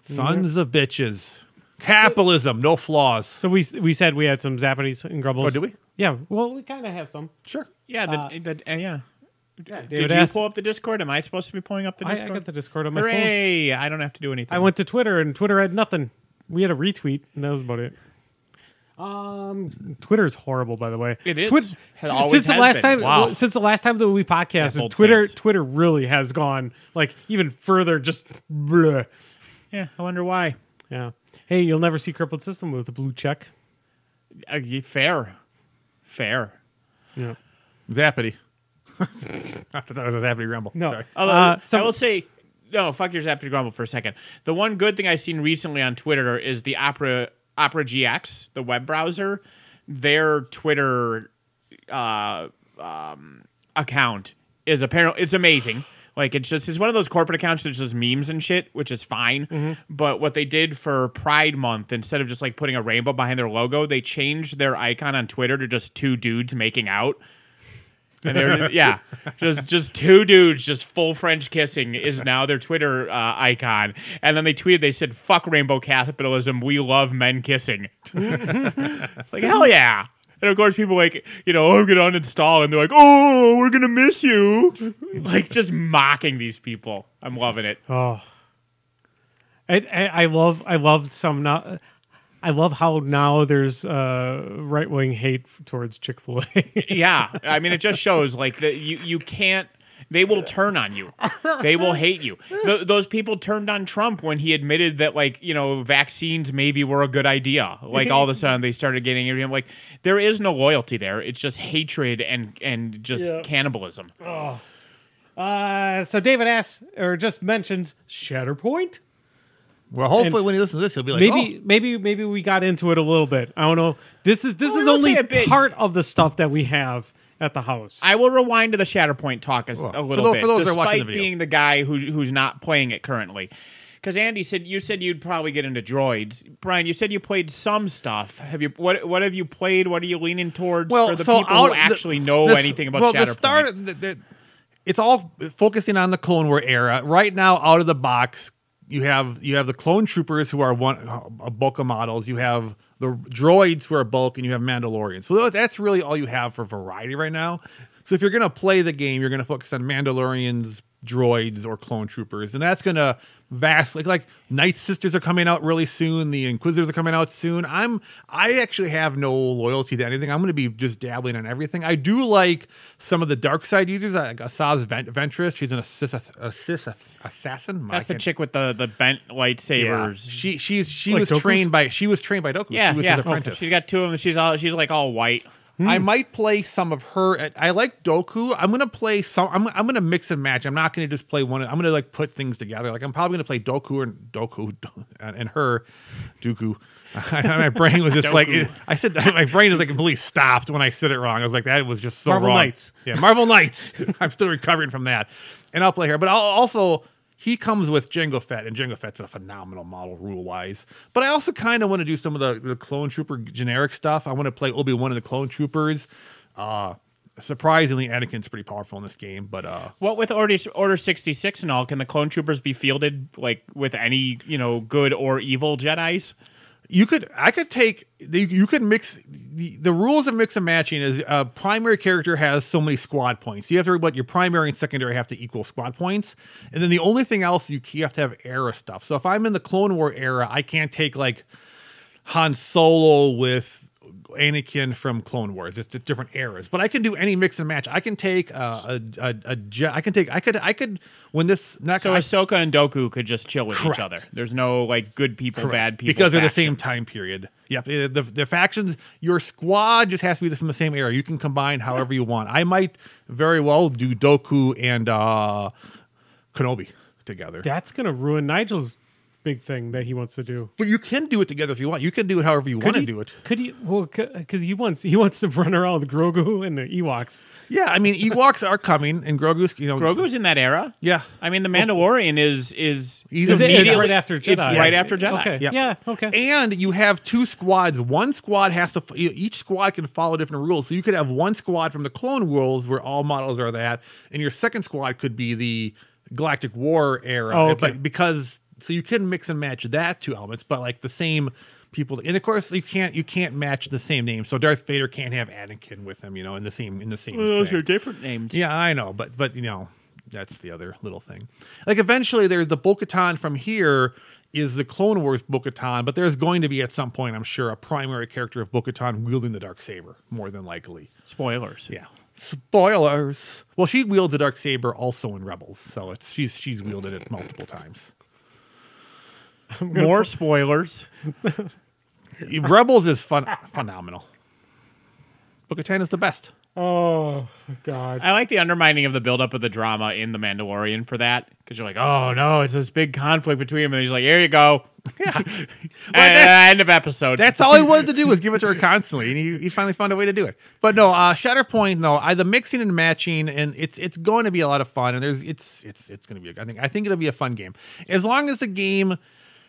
Sons of bitches. Capitalism, no flaws. So we we said we had some zappities and grumbles. Oh, did we? Yeah. Well, we kind of have some. Sure. Yeah. The, Uh, the, uh, yeah. David Did you asked- pull up the Discord? Am I supposed to be pulling up the I, I Discord? got the Discord on my phone. Hooray! I don't have to do anything. I went to Twitter and Twitter had nothing. We had a retweet and that was about it. Um, Twitter's horrible, by the way. It is. Twit- It always since the has last been. time, Wow. since the last time that we Yeah, podcasted, bold Twitter, stance. Twitter really has gone like even further. Just bleh. Yeah, I wonder why. yeah. Hey, you'll never see crippled system with a blue check. Uh, fair, fair. Yeah. Zappity. I thought that was a Zappity Rumble. No. Sorry. Although, Uh, so- I will say, no, fuck your Zappy Grumble for a second. The one good thing I've seen recently on Twitter is the Opera Opera GX, the web browser, their Twitter uh, um, account is apparently it's amazing. Like it's just it's one of those corporate accounts that's just memes and shit, which is fine. But what they did for Pride Month, instead of just like putting a rainbow behind their logo, they changed their icon on Twitter to just two dudes making out. And they're yeah, just just two dudes just full French kissing is now their Twitter uh, icon. And then they tweeted, they said, "Fuck rainbow capitalism, we love men kissing." it's like hell yeah. And of course, people like you know, oh, I'm gonna uninstall, and they're like, "Oh, we're gonna miss you," like just mocking these people. I'm loving it. Oh, I, I, I love I love some now. I love how now there's uh, right wing hate towards Chick Fil A. Yeah, I mean, it just shows like that you you can't. They will turn on you. They will hate you. Th- those people turned on Trump when he admitted that, like, you know, vaccines maybe were a good idea. Like, all of a sudden, they started getting at him. Like, there is no loyalty there. It's just hatred and and just Yeah. cannibalism. uh, so David asked or just mentioned Shatterpoint. Well, hopefully, And when he listens to this, he'll be like, maybe "Oh, maybe maybe we got into it a little bit. I don't know. This is this Well, is only a part of the stuff that we have at the house. I will rewind to the Shatterpoint talk a, Well, a for little those- bit, for those despite watching the video. being the guy who who's not playing it currently. Because Andy said you said you'd probably get into droids. Brian, you said you played some stuff. Have you what what have you played? What are you leaning towards well, for the so people out- who the- actually know this- anything about well, Shatterpoint? the start, the, the, it's all focusing on the Clone War era. Right now, out of the box, you have you have the clone troopers who are one a bulk of models. You have the droids who are bulk, and you have Mandalorians. So that's really all you have for variety right now. So if you're gonna play the game, you're gonna focus on Mandalorians, droids, or clone troopers, and that's gonna vastly like like Night Sisters are coming out really soon. The Inquisitors are coming out soon. I'm I actually have no loyalty to anything. I'm gonna be just dabbling on everything. I do like some of the dark side users, like Asajj Vent- Ventress. She's an assist, assist assassin. That's the chick with the the bent yeah. lightsabers. She she's she Like was Doku's? trained by she was trained by Doku. yeah, she was yeah. his apprentice. She's got two of them. She's all she's like all white. I hmm. might play some of her. At, I like Doku. I'm gonna play some. I'm, I'm gonna mix and match. I'm not gonna just play one. I'm gonna like put things together. Like I'm probably gonna play Doku and Doku and, her, Dooku. my brain was just like Doku. I said. My brain is like completely stopped when I said it wrong. I was like that was just so Marvel wrong. Knights. Yeah, Marvel Knights. I'm still recovering from that, and I'll play her. But I'll also he comes with Jango Fett, and Jango Fett's a phenomenal model rule wise. But I also kind of want to do some of the, the clone trooper generic stuff. I want to play Obi Wan and the clone troopers. Uh, surprisingly, Anakin's pretty powerful in this game, but uh, What with Order Order sixty six and all? Can the clone troopers be fielded like with any you know good or evil Jedi's? You could I could take you could mix the, the rules of mix and matching is a primary character has so many squad points. You have to about your primary and secondary have to equal squad points, and then the only thing else you, you have to have era stuff. So if I'm in the Clone War era, I can't take like Han Solo with Anakin from Clone Wars. It's different eras, but I can do any mix and match. I can take uh, a, a, a, Je- I can take I could I could when this not So I- Ahsoka and Doku could just chill with Correct. each other. There's no like good people, bad people because they're the same time period. Yep, uh, the, the factions. Your squad just has to be from the same era. You can combine however you want. I might very well do Doku and uh, Kenobi together. That's gonna ruin Nigel's big thing that he wants to do. But you can do it together if you want. You can do it however you Could want to do it. Could he? Well, because he wants he wants to run around with Grogu and the Ewoks. Yeah, I mean Ewoks are coming, and Grogu's. You know, Grogu's in that era. Yeah, I mean, the Mandalorian is is he's Is it, it's immediately- right after Jedi. it's right after Jedi. Okay. Yep. Yeah. Okay. And you have two squads. One squad has to. Each squad can follow different rules. So you could have one squad from the Clone Wars, where all models are that, and your second squad could be the Galactic War era. Oh, okay. But because so you can mix and match that two elements, but like the same people. And of course, you can't you can't match the same name. So Darth Vader can't have Anakin with him. You know, in the same in the same. those thing. are different names. Yeah, I know, but but you know, that's the other little thing. Like eventually, there's the Bo-Katan from here is the Clone Wars Bo-Katan, but there's going to be at some point, I'm sure, a primary character of Bo-Katan wielding the dark saber, more than likely. Spoilers. Yeah. Spoilers. Well, she wields a dark saber also in Rebels, so it's she's she's wielded it multiple times. More spoilers. Rebels is fun phenomenal. Bo-Katan is the best. Oh God. I like the undermining of the buildup of the drama in The Mandalorian for that because you're like, oh no, it's this big conflict between them, and he's like, here you go. Yeah. end of episode. That's all he wanted to do was give it to her constantly, and he, he finally found a way to do it. But no, uh, Shatterpoint, no, I, the mixing and matching, and it's it's going to be a lot of fun, and there's it's it's it's going to be. A, I think I think it'll be a fun game as long as the game,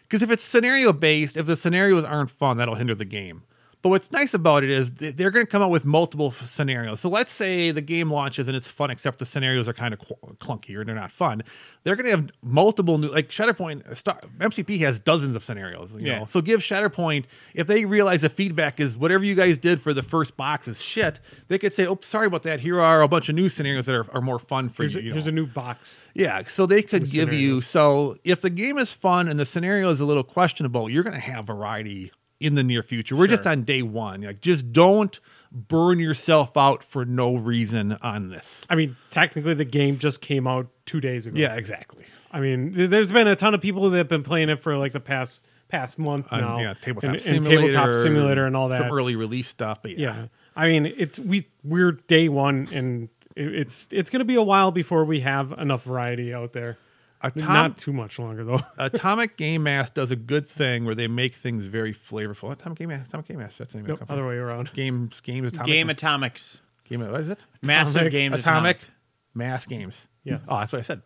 because if it's scenario based, if the scenarios aren't fun, that'll hinder the game. But what's nice about it is they're going to come out with multiple f- scenarios. So let's say the game launches and it's fun, except the scenarios are kind of clunky or they're not fun. They're going to have multiple new, like Shatterpoint, uh, Star, MCP has dozens of scenarios. You Yeah. know? So give Shatterpoint, if they realize the feedback is whatever you guys did for the first box is shit, they could say, oh, sorry about that. Here are a bunch of new scenarios that are, are more fun for Here's you. a, you here's a new box. Yeah, so they could give you so if the game is fun and the scenario is a little questionable, you're going to have variety in the near future. We're just on day 1. Like just don't burn yourself out for no reason on this. I mean, technically, the game just came out two days ago. Yeah, exactly. I mean, there's been a ton of people that have been playing it for like the past past month On, now. yeah, tabletop and, simulator, and tabletop simulator and all that. Some early release stuff, but yeah. yeah. I mean, it's we we're day one, and it's it's going to be a while before we have enough variety out there. Atom- Not too much longer though. Atomic Game Mass does a good thing where they make things very flavorful. Atomic Game Mass, Atomic Game Mass, that's the name of the company. other way around. Games, games, Atomic Game Atomics. Game, what is it? Massive Atomic- Games Atomic Atomic. Mass Games. Yes. Oh, that's what I said.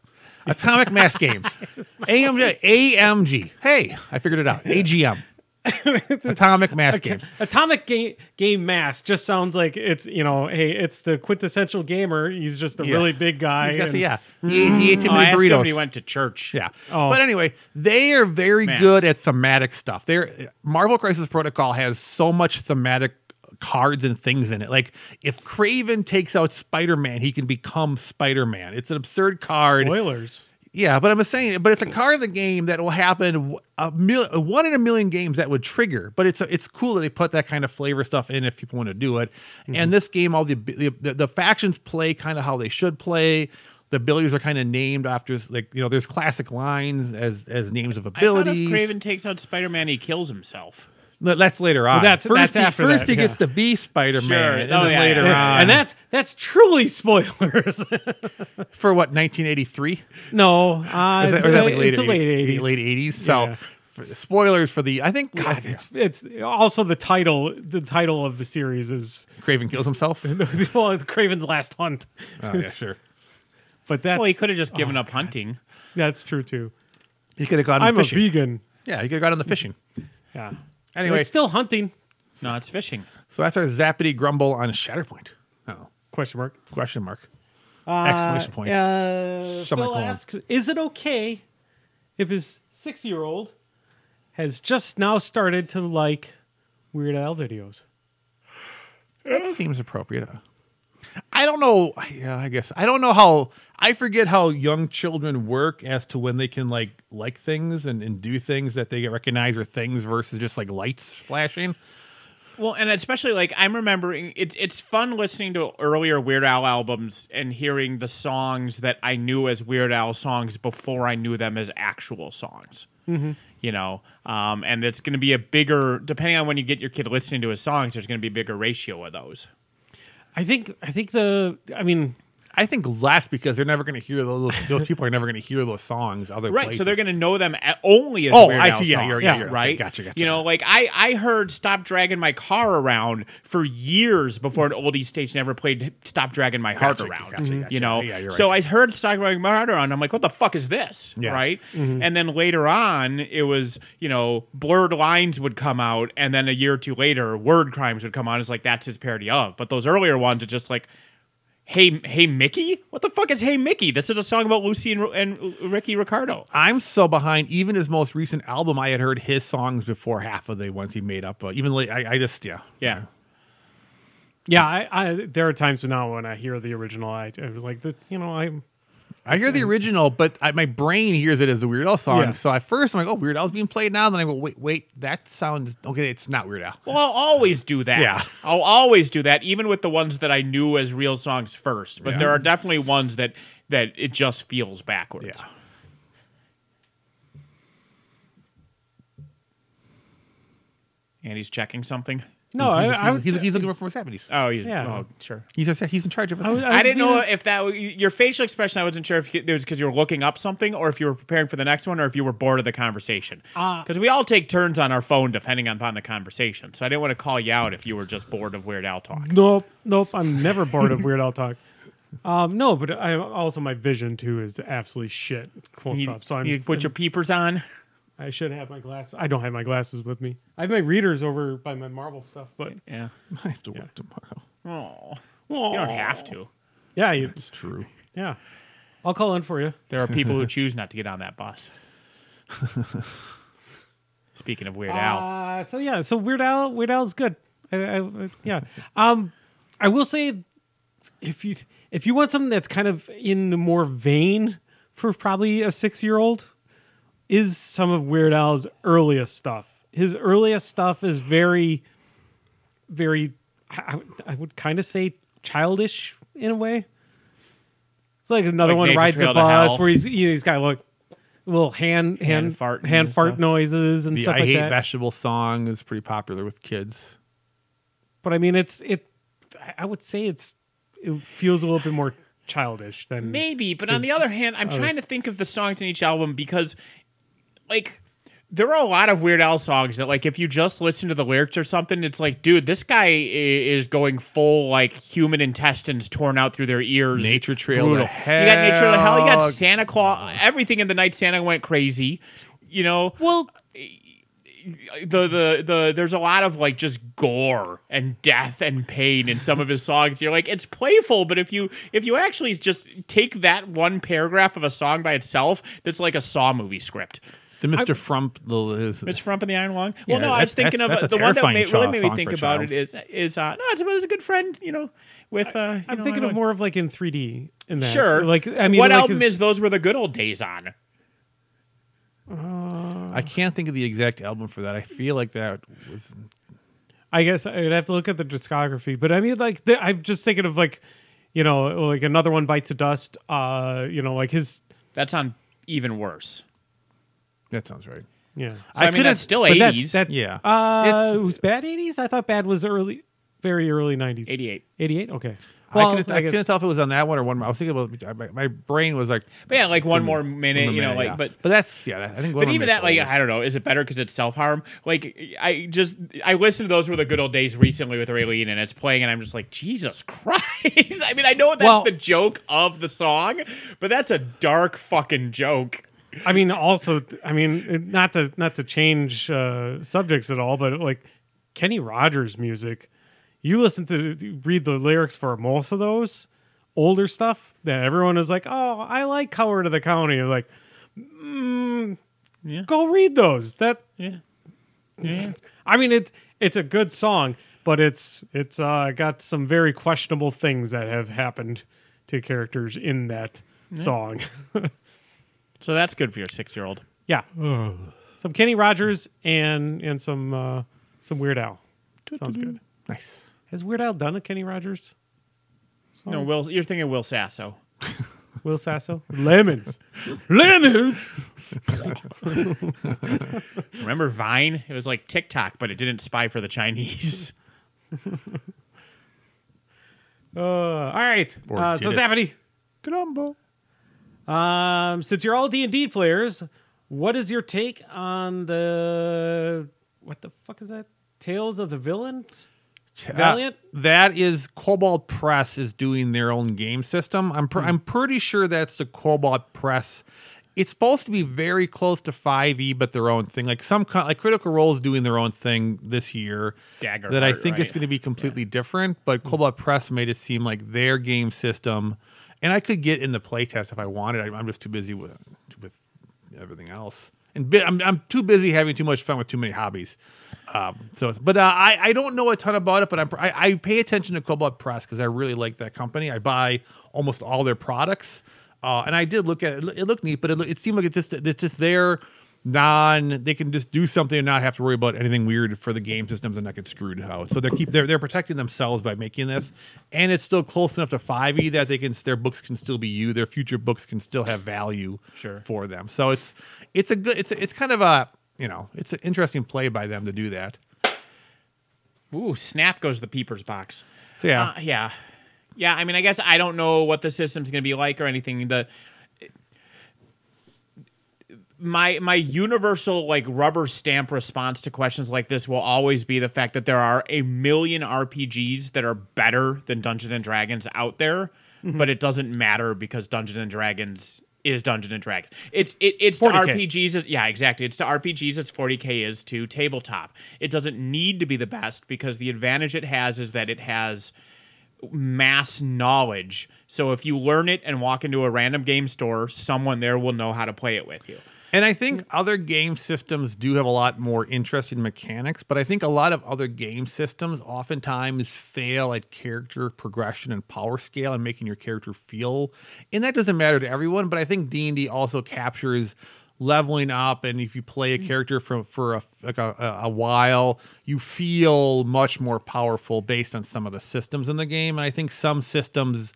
Atomic Mass Games. AMG. AMG. Hey, I figured it out. AGM. Atomic Mass Games. Atomic game game mass just sounds like it's you know, hey, it's the quintessential gamer. He's just a Yeah. really big guy. He's got, and- yeah. Mm. He, he ate too Oh, I many asked him burritos. when he went to church. Yeah. Oh. But anyway, they are very Mass. good at thematic stuff. They're Marvel Crisis Protocol has so much thematic cards and things in it. Like if Kraven takes out Spider-Man, he can become Spider-Man. It's an absurd card. Spoilers. Yeah, but I'm saying, but it's a card of the game that will happen a mil, one in a million games that would trigger. But it's it's cool that they put that kind of flavor stuff in if people want to do it. And mhm. this game, all the the, the, the factions play kind of how they should play. The abilities are kind of named after like you know, there's classic lines as as names of I thought abilities. if Kraven takes out Spider Man, he kills himself. But that's later on. that's- first that's he, after first that, he gets to be Spider Man, Sure. and Oh, then yeah, later yeah. on, and that's that's truly spoilers. for what 1983. no, uh, Is it's, that- or that a, like late it's a late eighties. late 80s. So Yeah. spoilers for the I think God, it's it's also the title. The title of the series is Kraven kills himself. well, it's Kraven's Last Hunt. Oh, yeah, sure. But that's Well, he could have just given oh, up hunting. That's true too. He could have gone I'm fishing. a vegan. Yeah, he could have gone on the fishing. Yeah. Anyway. it's still hunting. No, it's fishing. So that's our zappity grumble on Shatterpoint. Oh, Question mark. question mark. Uh, Exclamation point. Uh, Phil Semicolon. asks, "Is it okay if his six-year-old has just now started to like Weird Al videos?" That seems appropriate. I don't know. Yeah, I guess I don't know how. I forget how young children work as to when they can like like things and, and do things that they recognize or things versus just like lights flashing. Well, and especially like I'm remembering it's it's fun listening to earlier Weird Al albums and hearing the songs that I knew as Weird Al songs before I knew them as actual songs. Mm-hmm. You know, um, and it's going to be a bigger depending on when you get your kid listening to his songs. There's going to be a bigger ratio of those. I think. I think the. I mean, I think less because they're never going to hear those. Those people are never going to hear those songs. Other Right, places. so they're going to know them only as Oh, Weird I see. Yeah, songs, you're- yeah, you're- okay, right. gotcha, gotcha. You know, like I I heard "Stop Dragging My Car Around" for years before an oldies station ever played "Stop Dragging My Heart Gotcha, Around." gotcha, gotcha. You know, Yeah, you're so. I heard "Stop Dragging My Heart Around." I'm like, what the fuck is this? Yeah. Right, Mm-hmm. and then later on, it was you know, blurred lines would come out, and then a year or two later, word crimes would come out. It's like that's his parody of, but those earlier ones are just like. Hey, hey, Mickey! What the fuck is Hey Mickey? This is a song about Lucy and, and Ricky Ricardo. I'm so behind. Even his most recent album, I had heard his songs before half of the ones he made up. Uh, even late, I, I just yeah, Yeah. yeah. I, I there are times now when I hear the original, I, I was like, the, you know, I'm. I hear the original, but I, my brain hears it as a Weird Al song. Yeah. So at first I'm like, oh, Weird Al's being played now. Then I go, wait, wait, that sounds okay. It's not Weird Al. Well, I'll always do that. Yeah. I'll always do that, even with the ones that I knew as real songs first. But Yeah. there are definitely ones that that it just feels backwards. Yeah. And he's checking something. No, he's, he's, I would. he's, he's looking for seventies. Oh, he's, Yeah. oh, sure. He's a, he's in charge of. I was- I, was didn't know if that your facial expression. I wasn't sure if it was because you were looking up something, or if you were preparing for the next one, or if you were bored of the conversation. Uh, Because we all take turns on our phone depending upon the conversation. So I didn't want to call you out if you were just bored of Weird Al talk. Nope, nope. I'm never bored of Weird Al talk. Um, no, but I also my vision too is absolutely shit. Close You, up. So I'm. you put your peepers on. I should have my glasses. I don't have my glasses with me. I have my readers over by my Marvel stuff, but Yeah. I have to work tomorrow. Oh, you don't have to. Yeah, you, It's true. yeah. I'll call in for you. There are people who choose not to get on that bus. Speaking of Weird Al, Uh, so yeah, so Weird Al, Weird Al's good. I, I, I- yeah. Um, I will say, if you if you want something that's kind of in the more vein for probably a six year old, is some of Weird Al's earliest stuff. His earliest stuff is very, very. I, I would- kind of say childish in a way. It's like another Like one Nature rides Trail a bus where he's you know, he's got like little hand hand farting hand and fart stuff. noises and The stuff I like hate that. vegetable song is pretty popular with kids. but I mean, it's it. I- I would say it's it feels a little bit more childish than maybe, but on the other hand, I'm trying to think of the songs in each album because, like, there are a lot of Weird Al songs that, like, if you just listen to the lyrics or something, it's like, dude, this guy is going full like human intestines torn out through their ears. Nature Trail brutal. to You got Nature Trail to Hell. You got Santa Claus. Everything in the night Santa went crazy. You know, Well, the the the there's a lot of like just gore and death and pain in some of his songs. You're like it's playful, but if you if you actually just take that one paragraph of a song by itself, that's like a Saw movie script. The Mr. Frump, the is, It's Frump and the Iron Lung. Yeah, Well, no, I was thinking that's- of that's the one that made, really made me think about it is is uh no, it's, it's a good friend, you know, with uh. you I'm know, thinking of don't- more of like in 3D in that. Sure, Like I mean, what like album his- is those were the good old days on? I can't think of the exact album for that. I feel like that was I guess I'd have to look at the discography, but I mean, like the, I'm just thinking of like, you know, like another one bites of dust. Uh, you know, like his That's on even worse. That sounds right. yeah. So, I, mean, couldn't- that's still But that's- eighties. that- Yeah. Uh, It's- it was bad 80s. I thought bad was early, very early 90s. 88. 88. Okay. I, Well, couldn't, I, I, couldn't tell if it was on that one or one. more. I was thinking about my, my brain was like, But yeah, like one more minute, one you know, minute, like yeah. but but that's yeah. I think. one But more even that, like. I don't know. Is it better because it's self harm? Like, I just I listened to those were the good old days recently with Raylene, and it's playing, and I'm just like, Jesus Christ! I mean, I know that's Well- the joke of the song, but that's a dark fucking joke. I mean, also, I mean, not to not to change uh, subjects at all, but like Kenny Rogers music, you listen to read the lyrics for most of those older stuff that everyone is like, "Oh, I like Coward of the County." You're like, mm, Yeah. go read those. That Yeah, yeah. I mean, it it's a good song, but it's it's uh, got some very questionable things that have happened to characters in that song. So that's good for your six year old. Yeah. some Kenny Rogers and and some uh, some Weird Al. Sounds good. nice. Has Weird Al done a Kenny Rogers? song? No, Will, you're thinking Will Sasso. Will Sasso? Lemons. Lemons. Remember Vine? It was like TikTok, but it didn't spy for the Chinese. Uh, all right. Or Uh, did so it. Safety, Grumble. Um, since you're all D and D players, what is your take on the what the fuck is that? Tales of the Villains. Valiant? Uh, that is Kobold Press is doing their own game system. I'm Hmm. pr- I'm pretty sure that's the Kobold Press. It's supposed to be very close to 5e, but their own thing. Like some like Critical Role is doing their own thing this year. Daggerheart I think it's going to be completely different. But Kobold Press made it seem like their game system, and I could get in the playtest if I wanted. I, I'm just too busy with with everything else, and bi- I'm I'm too busy having too much fun with too many hobbies. Um, so, but uh, I I don't know a ton about it, but I'm, I I pay attention to Kobold Press because I really like that company. I buy almost all their products, uh, and I did look at it. It looked neat, but it, it seemed like it's just it's just their non. They can just do something and not have to worry about anything weird for the game systems and not get screwed out. So they keep they're they're protecting themselves by making this, and it's still close enough to five e that they can their books can still be used. Their future books can still have value Sure. for them. So it's it's a good it's a, it's kind of a you know it's an interesting play by them to do that. Ooh, snap goes the peepers box. So yeah, Uh, yeah. Yeah, I mean, I guess I don't know what the system's going to be like or anything. The my my universal like rubber stamp response to questions like this will always be the fact that there are a million RPGs that are better than Dungeons and Dragons out there, mm-hmm. but it doesn't matter because Dungeons and Dragons is Dungeons and Dragons. It's it, it's to 40K. RPGs as yeah, exactly. It's to RPGs as 40K is to tabletop. It doesn't need to be the best because the advantage it has is that it has mass knowledge. So if you learn it and walk into a random game store, someone there will know how to play it with you. And I think mm. other game systems do have a lot more interesting mechanics, but I think a lot of other game systems oftentimes fail at character progression and power scale and making your character feel. And that doesn't matter to everyone, but I think D and D also captures leveling up. And if you play a mm. character for for a like a, a while, you feel much more powerful based on some of the systems in the game. And I think some systems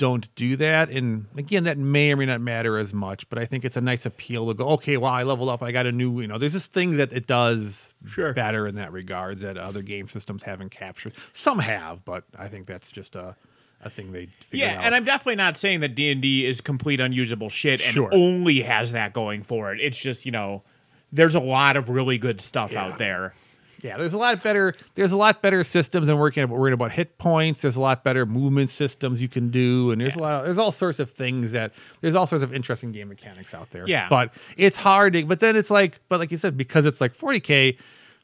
don't do that. And again, that may or may not matter as much, but I think it's a nice appeal to go, okay, well, I leveled up. I got a new, you know, there's this thing that it does Sure. better in that regards that other game systems haven't captured. Some have, but I think that's just a, a thing they Yeah, out. and I'm definitely not saying that D&D is complete unusable shit and Sure. only has that going for it. It's just, you know, there's a lot of really good stuff Yeah. out there. Yeah, there's a lot better. There's a lot better systems than working worrying about hit points. There's a lot better movement systems you can do, and there's a lot. Of, there's all sorts of things that there's all sorts of interesting game mechanics out there. Yeah. but it's hard. To, but then it's like, but like you said, because it's like 40k,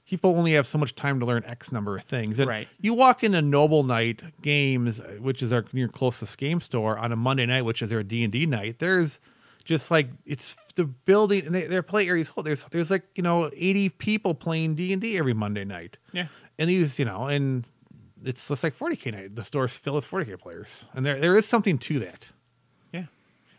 people only have so much time to learn X number of things. And Right. You walk into Noble Knight Games, which is our your closest game store, on a Monday night, which is their D and D night. There's just like it's the building and they, their play areas whole. There's there's like you know 80 people playing D and D every Monday night. Yeah. and these you know and it's just like 40k night. The store's filled with 40k players, and there there is something to that. Yeah.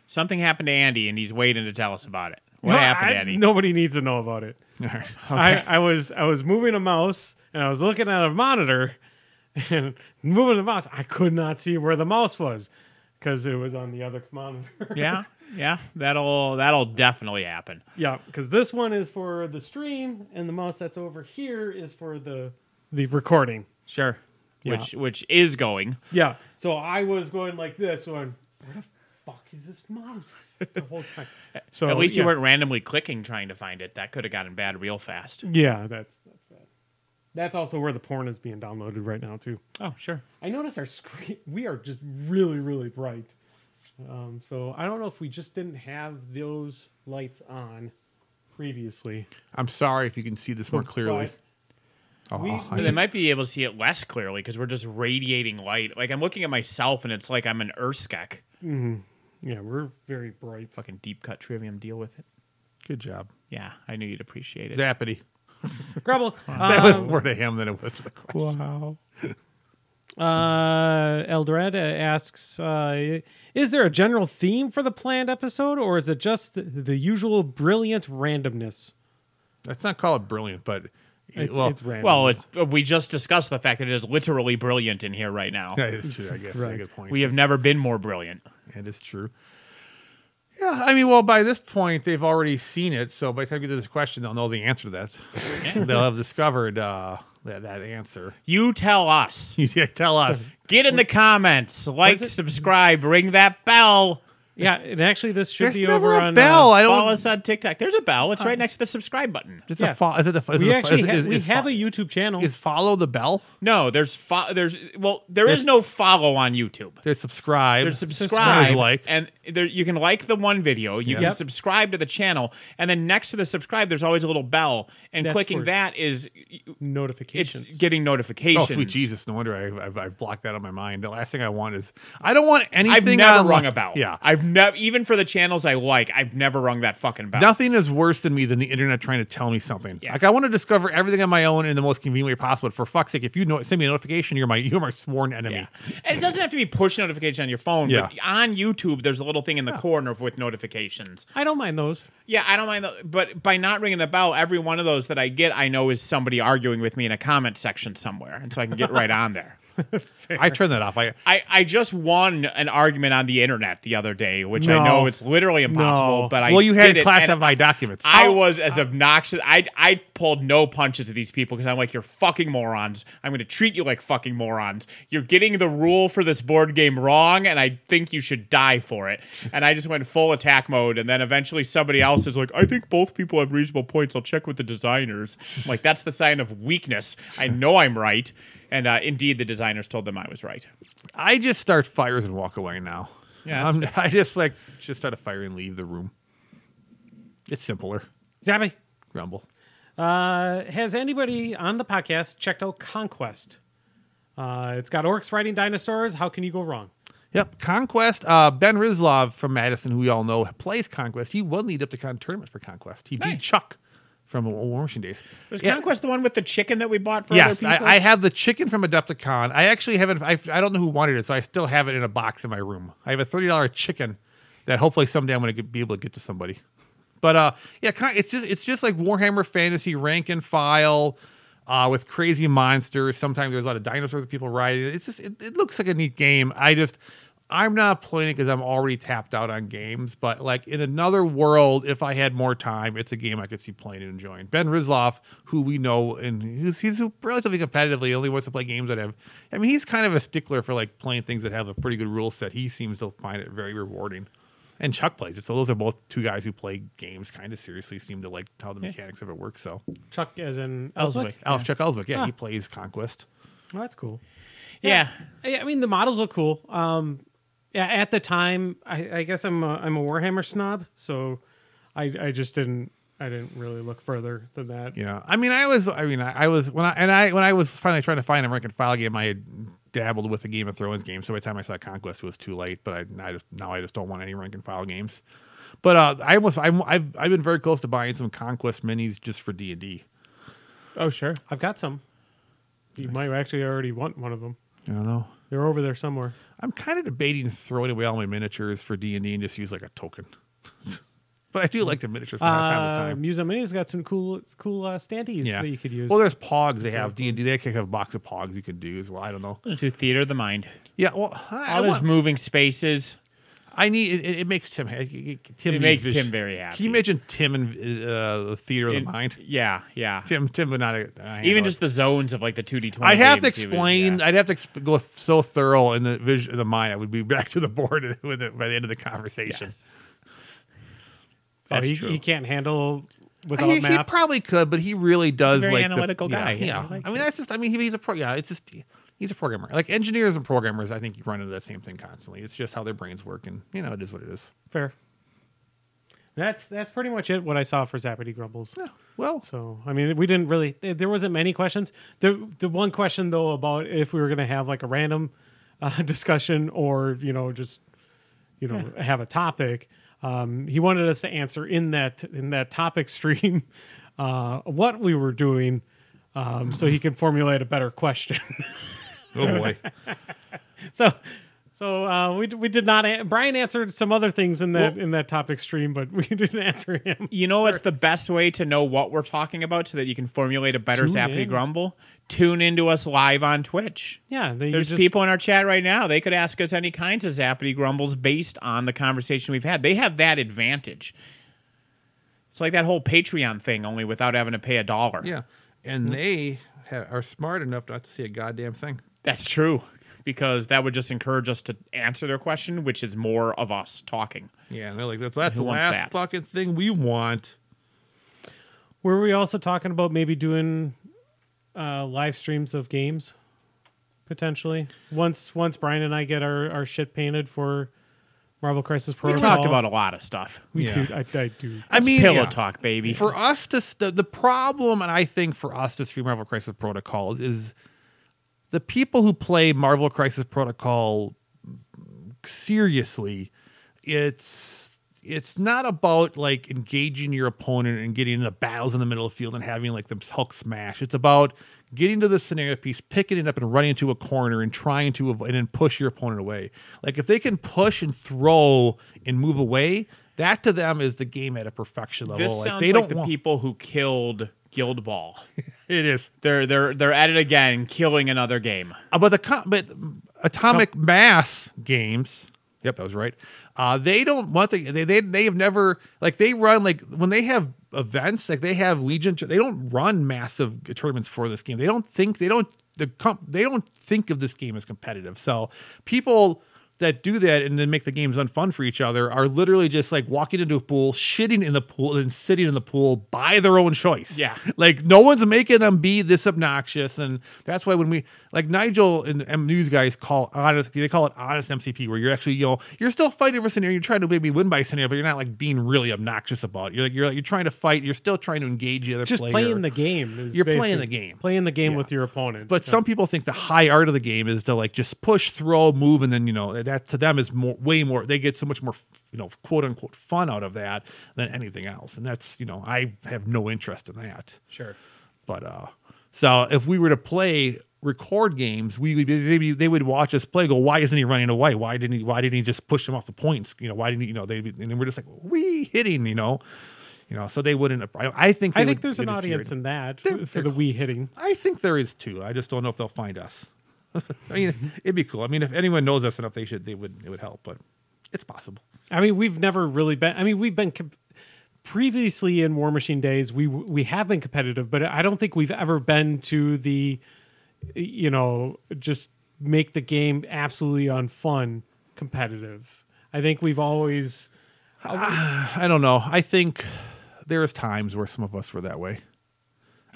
Something happened to Andy and he's waiting to tell us about it. What No, happened, I- Andy? Nobody needs to know about it. I, I was I was moving a mouse and I was looking at a monitor and moving the mouse. I could not see where the mouse was because it was on the other monitor. Yeah. Yeah, that'll that'll definitely happen. yeah, because this one is for the stream and the mouse that's over here is for the the recording. Sure. Yeah. Which which is going. Yeah, so I was going like this, one. "Where the fuck is this mouse?" The whole time. So At least yeah. you weren't randomly clicking trying to find it. That could have gotten bad real fast. Yeah, that's that's bad. That's also where the porn is being downloaded right now too. Oh, sure. I noticed our screen. We are just really, really bright. Um, so I don't know if we just didn't have those lights on previously. I'm sorry if you can see this more clearly. But Oh, we- I- they might be able to see it less clearly because we're just radiating light. Like I'm looking at myself and it's like I'm an urSkek. yeah, we're very bright. Fucking deep cut trivium. Deal with it. good job, Yeah, I knew you'd appreciate it. Zappity. Grubble. That was um, more to him than it was to the question. Wow. Uh, Eldred uh, asks, uh, "Is there a general theme for the planned episode, or is it just the, the usual brilliant randomness?" Let's not call it brilliant, but It's, well, it's random. Well, it's, we just discussed the fact that it is literally brilliant in here right now. that is true. I guess. Right. A good point. We have never been more brilliant. It is true. Yeah, I mean, well, by this point they've already seen it, so by the time you get to this question, they'll know the answer to that. they'll have discovered uh, that that answer. You tell us. You tell us. Get in the comments, like, it- subscribe, ring that bell. yeah, and actually, this should There's be never over a on bell. uh, I Follow don't. us on TikTok. There's a bell. It's right next to the subscribe button. It's Yeah. a fo- is it the? Is we it a, actually is, ha- is, we is have fo- a YouTube channel. is follow the bell. No, there's fo- there's well, there is There's- no follow on YouTube. There's subscribe. There's There's subscribe, like. and there you can like the one video. You Yeah. can Yep. subscribe to the channel, and then next to the subscribe, there's always a little bell, and That's clicking that is notifications. it's getting notifications. Oh, sweet Jesus! No wonder I, I've, I've blocked that on my mind. The last thing I want is I don't want anything. I've never rung a bell. Yeah, I've never even for the channels I like, I've never rung that fucking bell. Nothing is worse than me than the internet trying to tell me something. Yeah. Like I want to discover everything on my own in the most convenient way possible. For fuck's sake, if you know, send me a notification, you're my you're my sworn enemy. Yeah. And it doesn't have to be push notification on your phone, Yeah. but on YouTube, there's a little thing in the corner with notifications. I don't mind those. Yeah, I don't mind, those. but by not ringing the bell, every one of those that I get, I know is somebody arguing with me in a comment section somewhere, and so I can get right on there. I turn that off. I I, I just won an argument on the internet the other day, which No. I know it's literally impossible, No. but I well, you had did to classify my documents. I oh. was as obnoxious. I I pulled no punches to these people because I'm like, you're fucking morons. I'm going to treat you like fucking morons. You're getting the rule for this board game wrong, and I think you should die for it. And I just went full attack mode, and then eventually somebody else is like, I think both people have reasonable points. I'll check with the designers. Like that's the sign of weakness. I know I'm right, and uh, indeed the designers told them I was right. I just start fires and walk away now. Yeah, that's I'm, I just like just start a fire and leave the room. It's simpler. Zappy, Grumble. uh, has anybody on the podcast checked out Conquest? Uh, it's got orcs riding dinosaurs. How can you go wrong? Yep, Conquest. Uh, ben Rizlov from Madison, who we all know plays Conquest. He won the Adepticon tournament for Conquest. He beat Chuck from War Machine Days. Was Yeah. Conquest the one with the chicken that we bought for Yes, other people? I, I have the chicken from Adepticon. I actually haven't. I, I don't know who wanted it, so I still have it in a box in my room. I have a thirty dollar chicken that hopefully someday I'm going to be able to get to somebody. But uh, yeah, kind it's just it's just like Warhammer Fantasy rank and file. Uh, with crazy monsters. Sometimes there's a lot of dinosaurs that people ride. It's just it, it looks like a neat game. I just I'm not playing it because I'm already tapped out on games. But like in another world, if I had more time, it's a game I could see playing and enjoying. Ben Rizloff, who we know and he's, he's relatively competitively, only wants to play games that have. I mean, he's kind of a stickler for like playing things that have a pretty good rule set. He seems to find it very rewarding. And Chuck plays it, so those are both two guys who play games kind of seriously. Seem to like how the mechanics of it work. So, Chuck, as in Ellswick. Ellswick? Alex Chuck Ellswick, yeah, Huh. he plays Conquest. Well, that's cool. yeah. I I mean, the models look cool. Um, yeah, at the time, I, I guess I'm a, I'm a Warhammer snob, so I, I just didn't I didn't really look further than that. Yeah, I mean, I was, I mean, I, I was when I and I when I was finally trying to find a rank and file game, I had dabbled with the Game of Thrones game. So by the time I saw Conquest, it was too late. But I, I just now I just don't want any rank and file games. But uh, I almost, I'm, I've, I've been very close to buying some Conquest minis just for D and D. Oh, sure. I've got some. You might actually already want one of them. I don't know. They're over there somewhere. I'm kind of debating throwing away all my miniatures for D and D and just use like a token. but I do like the miniatures from time to Uh, time. Museum Mini's got some cool cool uh, standees Yeah, that you could use. Well, there's Pogs. They have D and D. They can have a box of Pogs you could do as well. I don't know. To theater of the mind. Yeah, well, I, All I those want- moving spaces. I need it, it makes Tim. Tim It makes vis- Tim very happy. Can you imagine Tim in uh, the theater of In- the mind? Yeah, yeah. Tim, Tim would not uh, handle Even it. just the zones of like the 2D twenty. I'd have to games, he was- explain. yeah. I'd have to exp- go so thorough in the vision, of the mind. I would be back to the board with it by the end of the conversation. Yes. oh, That's he, true. he can't handle without He, he probably could, but he really does very like analytical yeah, guy. Yeah, Yeah, he I mean it. that's just. I mean he, he's a pro. Yeah, it's just he's a programmer. Like engineers and programmers, I think you run into that same thing constantly. It's just how their brains work, and you know it is what it is. Fair. That's that's pretty much it. What I saw for Zappity Grumbles. Yeah. Well, So I mean, we didn't really. there- wasn't many questions. The the one question though about if we were going to have like a random uh, discussion or you know just you know have a topic. Um, he wanted us to answer in that in that topic stream uh, what we were doing, um, so he can formulate a better question. oh boy. so. So uh, we we did not. A- Brian answered some other things in that in that topic stream, but we didn't answer him. You know what's the best way to know what we're talking about so that you can formulate a better Tune Zappity in. Grumble? Tune into us live on Twitch. Yeah, they, There's just- people in our chat right now. They could ask us any kinds of Zappity Grumbles based on the conversation we've had. They have that advantage. It's like that whole Patreon thing, only without having to pay a dollar. Yeah, and they ha- are smart enough not to see a goddamn thing. That's true. Because that would just encourage us to answer their question, which is more of us talking. Yeah, and they're like, that's that's Who the wants last that? fucking thing we want. Were we also talking about maybe doing uh, live streams of games potentially? Once once Brian and I get our, our shit painted for Marvel Crisis Protocol. We Protocol. talked about a lot of stuff. We Yeah. do, I, I do. I It's mean, pillow yeah. talk, baby. For us to st- the problem, and I think for us to stream Marvel Crisis Protocol is, is the people who play Marvel Crisis Protocol seriously. It's it's not about like engaging your opponent and getting into battles in the middle of the field and having like them Hulk smash. It's about getting to the scenario piece, picking it up and running into a corner and trying to avoid and then push your opponent away. Like if they can push and throw and move away, that to them is the game at a perfection level. This like sounds they like don't the want, people who killed Guild Ball. it is. they're they're they're at it again, killing another game. Uh, but the but atomic mass games yep that was right uh they don't want the they, they they have never like they run like when they have events like they have legion they don't run massive tournaments for this game they don't think they don't the comp they don't think of this game as competitive so people that do that and then make the games unfun for each other are literally just like walking into a pool, shitting in the pool, and sitting in the pool by their own choice. Yeah. Like no one's making them be this obnoxious. And that's why when we like Nigel and M News guys call honest they call it honest MCP, where you're actually, you know, you're still fighting for scenario, you're trying to maybe win by scenario, but you're not like being really obnoxious about it. You're like you're like you're trying to fight, you're still trying to engage the other Just player. playing the game. Is You're playing the game. Playing the game Yeah. with your opponent. But some people think the high art of the game is to like just push, throw, move, and then you know that to them is more, way more. They get so much more, you know, quote unquote fun out of that than anything else, and that's you know I have no interest in that. Sure. But uh, so if we were to play record games, we would be, maybe they would watch us play. Go, why isn't he running away? Why didn't he? Why didn't he just push him off the points? You know, why didn't he? You know, they and we're just like we hitting. You know, you know. So they wouldn't. I, I think. I think would there's an audience in that There- for the Wii hitting. I think there is too. I just don't know if they'll find us. I mean, it'd be cool. I mean, if anyone knows us enough, they should. They would. It would help, but it's possible. I mean, we've never really been. I mean, we've been com- previously in War Machine days. We we have been competitive, but I don't think we've ever been to the, you know, just make the game absolutely unfun competitive. I think we've always. I don't know. I think there's times where some of us were that way.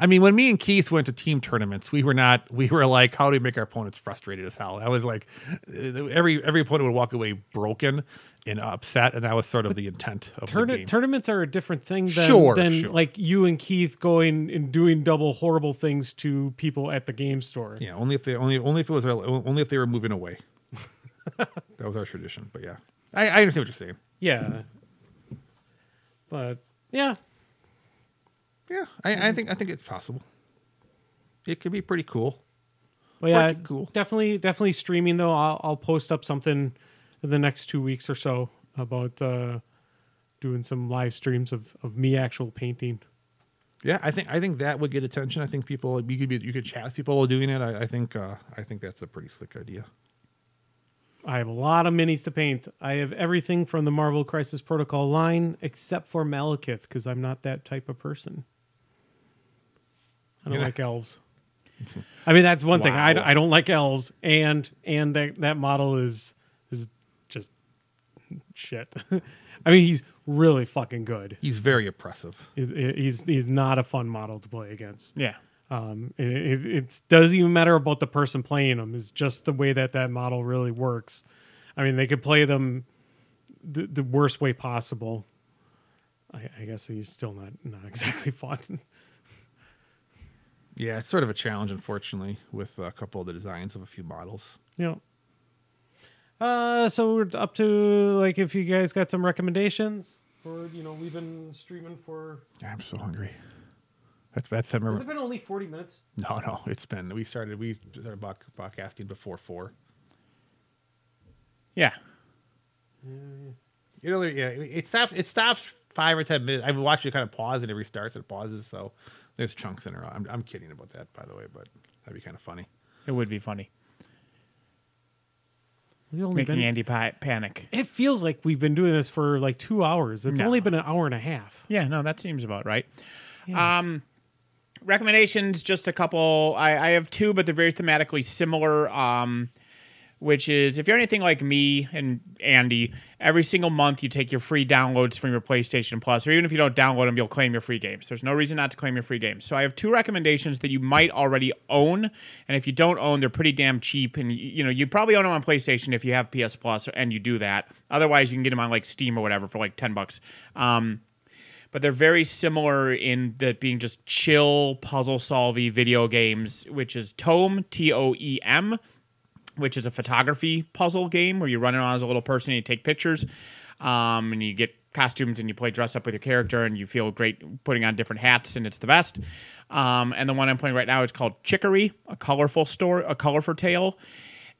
I mean, when me and Keith went to team tournaments, we were not. We were like, how do we make our opponents frustrated as hell? I was like, every every opponent would walk away broken and upset, and that was sort of the intent of the game. tournaments are a different thing than, Sure, than sure. like you and Keith going and doing double horrible things to people at the game store. yeah, only if they only only if it was only if they were moving away. that was our tradition. But yeah, I, I understand what you're saying. Yeah. But yeah, Yeah, I, I think I think it's possible. It could be pretty cool. Well, yeah, Pretty cool. Definitely, definitely streaming though. I'll, I'll post up something in the next two weeks or so about uh, doing some live streams of, of me actual painting. Yeah, I think I think that would get attention. I think people you could be you could chat with people while doing it. I, I think uh, I think that's a pretty slick idea. I have a lot of minis to paint. I have everything from the Marvel Crisis Protocol line except for Malekith because I'm not that type of person. I don't like elves. I mean, that's one thing. I. I don't like elves, and and that that model is is just shit. I mean, he's really fucking good. He's very oppressive. He's he's he's not a fun model to play against. Yeah. Um, it, it, it doesn't even matter about the person playing them. It's just the way that that model really works. I mean, they could play them the, the worst way possible. I, I guess he's still not not exactly fun. Yeah, it's sort of a challenge, unfortunately, with a couple of the designs of a few models. know. Uh, so we're up to like if you guys got some recommendations for you know we've been streaming for. I'm so hungry. That's that's I Has it been only forty minutes? No, no, it's been we started we started podcasting before four. Yeah. You know, yeah, it stops. It stops five or ten minutes. I've watched it kind of pause and it restarts. It pauses, so there's chunks in there. I'm I'm kidding about that, by the way, but that'd be kind of funny. It would be funny. We only Making been, Andy pa- panic. It feels like we've been doing this for like two hours. It's No. only been an hour and a half. Yeah, no, that seems about right. Um, recommendations, just a couple. I, I have two, but they're very thematically similar. Um, which is if you're anything like me and Andy, every single month you take your free downloads from your PlayStation Plus, or even if you don't download them, you'll claim your free games. There's no reason not to claim your free games. So I have two recommendations that you might already own, and if you don't own, they're pretty damn cheap. And you, know you probably own them on PlayStation if you have PS Plus, and you do that. Otherwise, you can get them on like Steam or whatever for like ten bucks. Um, but they're very similar in that being just chill puzzle solving video games, which is TOEM T O E M, which is a photography puzzle game where you run around as a little person and you take pictures, um, and you get costumes and you play dress up with your character and you feel great putting on different hats and it's the best. Um, and the one I'm playing right now is called Chicory, a colorful story, a colorful tale.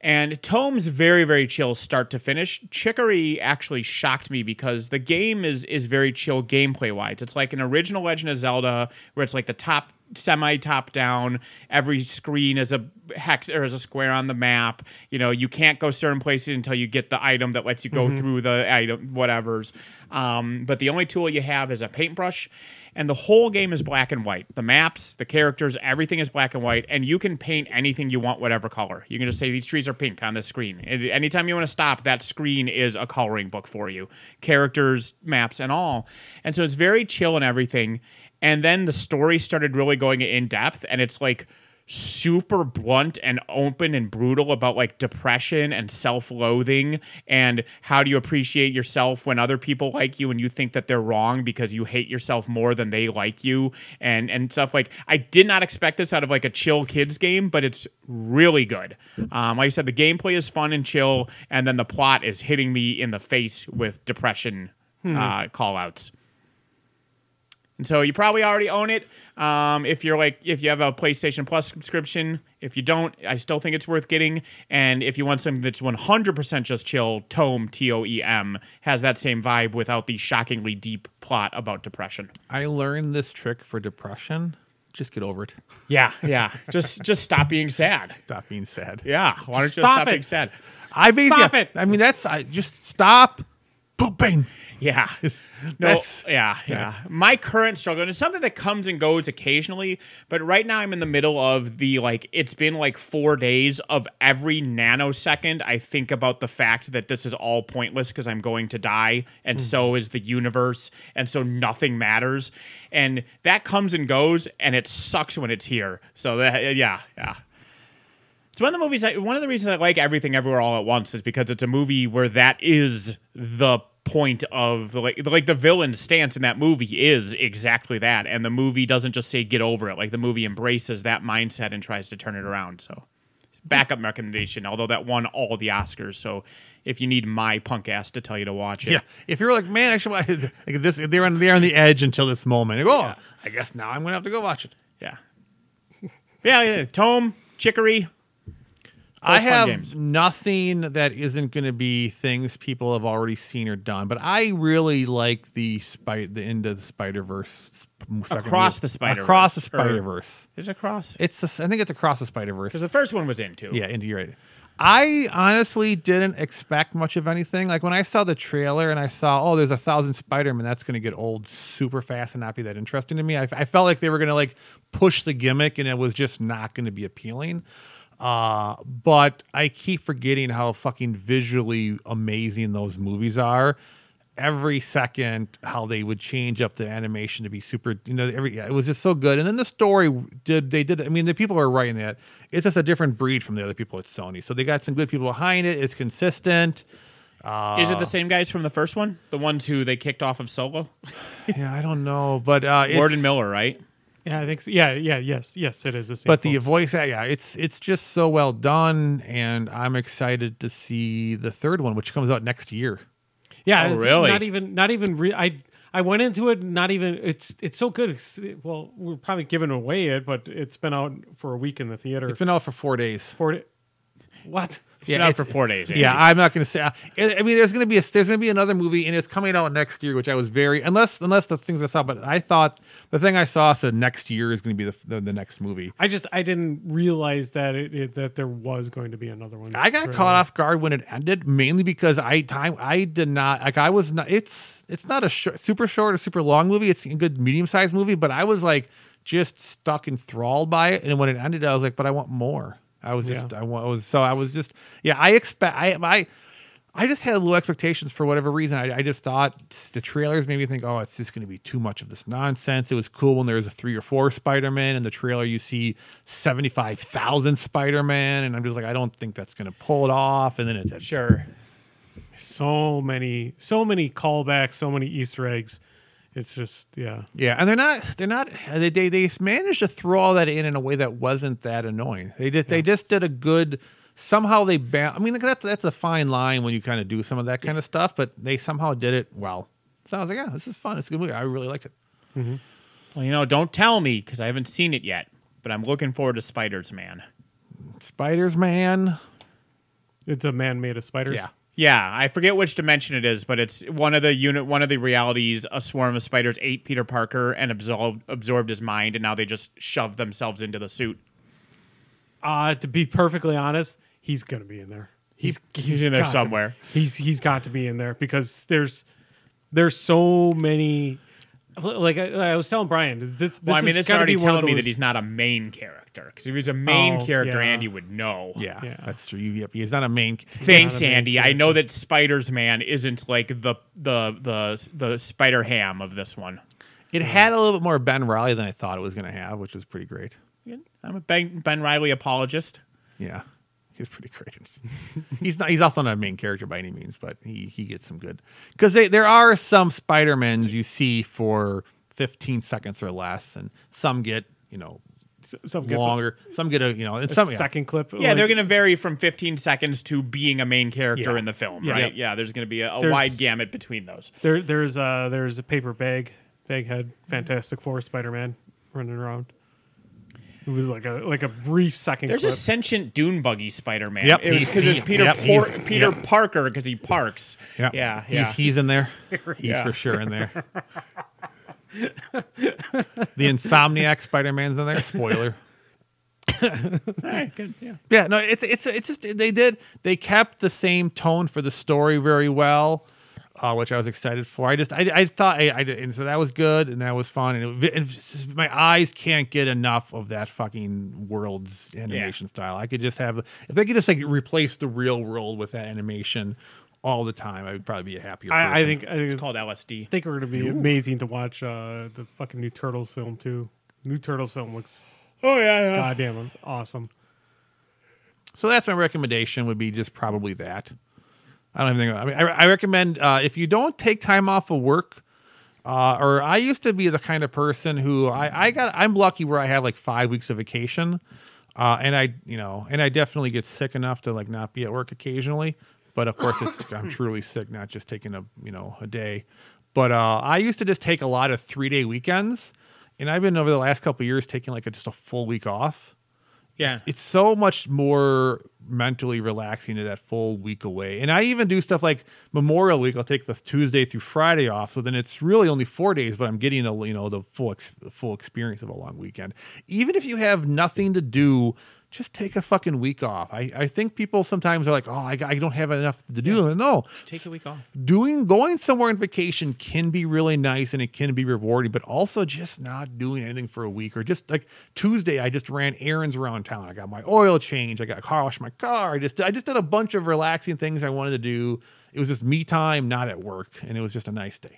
And TOEM's very, very chill start to finish. Chicory actually shocked me because the game is is very chill gameplay wise. It's like an original Legend of Zelda where it's like the top semi top down. Every screen is a hex or is a square on the map. You know, you can't go certain places until you get the item that lets you go through the item, whatever's. Um, but the only tool you have is a paintbrush and the whole game is black and white. The maps, the characters, everything is black and white, and you can paint anything you want, whatever color. You can just say these trees are pink on the screen. And anytime you want to stop, that screen is a coloring book for you, characters, maps, and all. And so it's very chill and everything. And then the story started really going in depth, and it's like super blunt and open and brutal about like depression and self-loathing and how do you appreciate yourself when other people like you and you think that they're wrong because you hate yourself more than they like you and and stuff like I did not expect this out of like a chill kids game but it's really good. Um, like I said the gameplay is fun and chill and then the plot is hitting me in the face with depression uh, call outs. And so you probably already own it. Um, if you're like, if you have a PlayStation Plus subscription, if you don't, I still think it's worth getting. And if you want something that's 100% just chill, TOEM, T O E M, has that same vibe without the shockingly deep plot about depression. I learned this trick for depression. Just get over it. Yeah, yeah. just just stop being sad. Stop being sad. Yeah. Why don't you just Stop stop being sad? I basically, Stop it. I mean, that's I just stop pooping. Yeah. No, That's- yeah, yeah. My current struggle, and it's something that comes and goes occasionally, but right now I'm in the middle of the like, it's been like four days of every nanosecond I think about the fact that this is all pointless because I'm going to die, and mm. so is the universe, and so nothing matters. And that comes and goes, and it sucks when it's here. So, that, yeah, yeah. It's one of the movies. I, one of the reasons I like Everything Everywhere All at Once is because it's a movie where that is the point of like like the villain's stance in that movie is exactly that, and the movie doesn't just say get over it. Like the movie embraces that mindset and tries to turn it around. So, backup recommendation. Although that won all the Oscars, so if you need my punk ass to tell you to watch it, Yeah. If you're like, man, actually, like this, they're on, they're on the edge until this moment. You go, oh, Yeah. I guess now I'm gonna have to go watch it. yeah, yeah, yeah. TOEM, Chicory. I have games. nothing that isn't going to be things people have already seen or done, but I really like the spy, the into the Spider Verse Across the Spider-Verse, across the Spider Verse. Is it cross? It's a, I think it's across the Spider Verse. Because the first one was in too. Yeah, into you're right. I honestly didn't expect much of anything. Like when I saw the trailer and I saw, oh, there's a thousand Spider-Man, that's going to get old super fast and not be that interesting to me. I, I felt like they were going to like push the gimmick and it was just not going to be appealing. Uh, but I keep forgetting how fucking visually amazing those movies are. Every second, how they would change up the animation to be super, you know, every yeah, it was just so good. And then the story did they did. I mean, the people who are writing that it's just a different breed from the other people at Sony. So they got some good people behind it. It's consistent. Is it the same guys from the first one? The ones who they kicked off of Solo? yeah, I don't know, but uh, Lord it's- and Miller, right? Yeah, I think so. Yeah, yeah, yes, yes, it is the same. But the folks. voice, yeah, it's it's just so well done, and I'm excited to see the third one, which comes out next year. yeah, Oh, it's really? Not even, not even. Re- I I went into it not even. It's it's so good. It's, well, we're probably giving away it, but it's been out for a week in the theater. It's been out for four days. for what? It's been out for four days. Yeah, I'm not going to say. I I mean, there's going to be a there's going to be another movie, and it's coming out next year, which I was very unless unless the things I saw, but I thought the thing I saw said next year is going to be the, the the next movie. I just I didn't realize that it, it that there was going to be another one. I got Really. caught off guard when it ended, mainly because I time I did not like I was not. It's it's not a short, super short or super long movie. It's a good medium sized movie, but I was like just stuck enthralled by it. And when it ended, I was like, but I want more. I was just Yeah. I, I was so I was just yeah. I expect I I. I just had low expectations for whatever reason. I, I just thought the trailers made me think, oh, it's just going to be too much of this nonsense. It was cool when there was a three or four Spider Man. In the trailer, you see 75,000 Spider Man. And I'm just like, I don't think that's going to pull it off. And then it sure. so many so many callbacks, so many Easter eggs. It's just yeah. Yeah. And they're not, they're not, they, they, they managed to throw all that in in a way that wasn't that annoying. They just, they just did a good, somehow they, ba- I mean, that's, that's a fine line when you kind of do some of that kind of stuff, but they somehow did it well. So I was like, yeah, this is fun. It's a good movie. I really liked it. Mm-hmm. Well, you know, don't tell me because I haven't seen it yet, but I'm looking forward to Spiders Man. Spiders Man. It's a man made of spiders. Yeah. Yeah, I forget which dimension it is, but it's one of the unit, one of the realities. A swarm of spiders ate Peter Parker and absorbed absorbed his mind, and now they just shove themselves into the suit. Uh, to be perfectly honest, he's gonna be in there. He's he's in there to- somewhere. he's he's got to be in there because there's there's so many. Like I, I was telling Brian, this, this Well, I mean, is already be one of telling me that he's not a main character. Because if he's a main Oh, character, yeah. Andy would know. Yeah, Yeah. that's true. Yep, he's not a main. Thanks, Not a main Andy. I know that Spiders Man isn't like the the the the Spider Ham of this one. It had a little bit more Ben Riley than I thought it was going to have, which was pretty great. I'm a Ben, ben Riley apologist. Yeah, he's pretty great. he's not. He's also not a main character by any means, but he he gets some good because there are some Spider Mans you see for 15 seconds or less, and some get you know s- some gets a- longer. Some get a you know, and a some yeah. second clip. Yeah, like, they're going to vary from 15 seconds to being a main character Yeah. in the film, Yeah. right? Yep. Yeah, there's going to be a, a wide gamut between those. There, there's uh, there's a paper bag, baghead, Fantastic Four, Spider Man running around. It was like a like a brief second. There's clip. a sentient dune buggy Spider-Man. Yep. because it's Peter yep, Por- Peter yep. Parker because he parks. Yep. Yeah, he's, yeah. he's in there. He's Yeah. for sure in there. the Insomniac Spider Man's in there. Spoiler. All right, good. Yeah. Yeah, no, it's it's it's just they did they kept the same tone for the story very well, uh, which I was excited for. I just I, I thought I, I did, and so that was good and that was fun and, it, and just- my eyes can't get enough of that fucking world's animation style. I could just have if they could just like replace the real world with that animation all the time, I would probably be a happier. Person. I, I think I think, It's called LSD. I think we're gonna be amazing to watch uh, the fucking new Turtles film too. New Turtles film looks Oh yeah, yeah. goddamn awesome. So that's my recommendation. Would be just probably that. I don't even think. I mean, I, I recommend uh, if you don't take time off of work, uh, or I used to be the kind of person who I, I got. I'm lucky where I have like five weeks of vacation, uh, and I you know, and I definitely get sick enough to like not be at work occasionally. But of course, it's I'm truly sick, not just taking a you know a day. But uh, I used to just take a lot of three day weekends, and I've been over the last couple of years taking like a, just a full week off Yeah. it's so much more mentally relaxing to that full week away. And I even do stuff like Memorial Week. I'll take the Tuesday through Friday off, so then it's really only four days, but I'm getting a you know the full full experience of a long weekend. Even if you have nothing to do. Just take a fucking week off. I, I think people sometimes are like, oh, I, I don't have enough to do. No, Take a week off. doing going somewhere on vacation can be really nice and it can be rewarding but also just not doing anything for a week or just like tuesday i just ran errands around town. I got my oil change i got a car wash my car. I just i just did a bunch of relaxing things i wanted to do. It was just me time not at work and it was just a nice day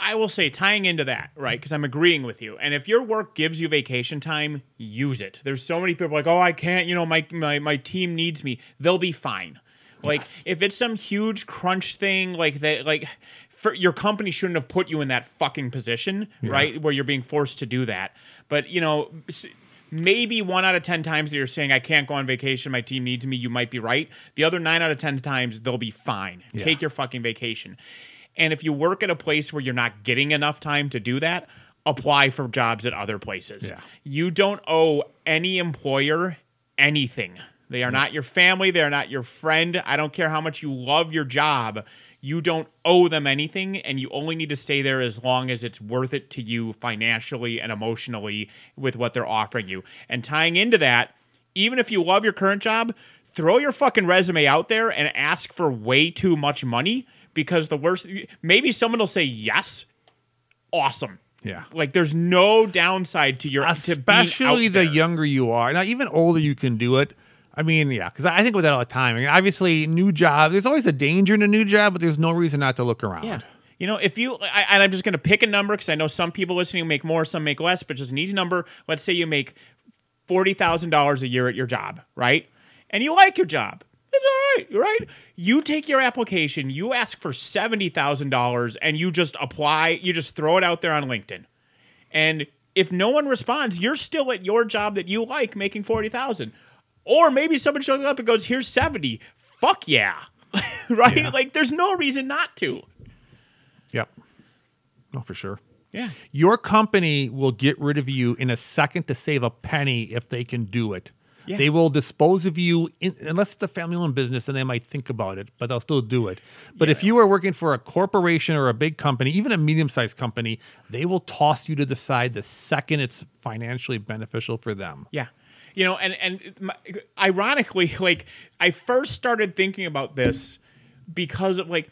I will say, tying into that, right? Because I'm agreeing with you. And if your work gives you vacation time, use it. There's so many people like, oh, I can't. You know, my my my team needs me. They'll be fine. Like if it's some huge crunch thing, like that, like for, your company shouldn't have put you in that fucking position, right? Where you're being forced to do that. But you know. Maybe one out of 10 times that you're saying, I can't go on vacation, my team needs me, you might be right. The other nine out of 10 times, they'll be fine. Take your fucking vacation. And if you work at a place where you're not getting enough time to do that, apply for jobs at other places. Yeah. You don't owe any employer anything. They are not your family, they are not your friend. I don't care how much you love your job. You don't owe them anything, and you only need to stay there as long as it's worth it to you financially and emotionally with what they're offering you. And tying into that, even if you love your current job, throw your fucking resume out there and ask for way too much money because the worst maybe someone will say yes. Awesome. Yeah. Like there's no downside to your to especially out the younger you are now even older you can do it i mean yeah because i think with that all the time I mean, obviously new job there's always a danger in a new job but there's no reason not to look around Yeah. You know, if you, I, and I'm just going to pick a number because I know some people listening make more, some make less, but just an easy number. Let's say you make $40,000 a year at your job, right? And you like your job. It's all right, right? You take your application, you ask for $70,000 and you just apply, you just throw it out there on LinkedIn. And if no one responds, you're still at your job that you like making 40,000. Or maybe someone shows up and goes, "Here's 70." Fuck yeah. right? Like there's no reason not to. Yep. Oh, for sure. Yeah. Your company will get rid of you in a second to save a penny if they can do it. Yeah. They will dispose of you in, unless it's a family-owned business, and they might think about it, but they'll still do it. But if you are working for a corporation or a big company, even a medium-sized company, they will toss you to the side the second it's financially beneficial for them. Yeah. You know, and and my, ironically, like I first started thinking about this because of like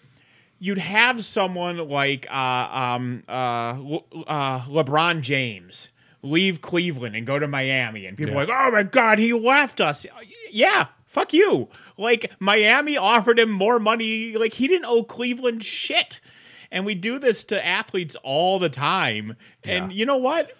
you'd have someone like uh, um, uh, Le- uh, LeBron James leave Cleveland and go to Miami, and people are like, "Oh my God, he left us." Yeah, fuck you. Like Miami offered him more money. Like he didn't owe Cleveland shit. And we do this to athletes all the time. And Yeah. you know what?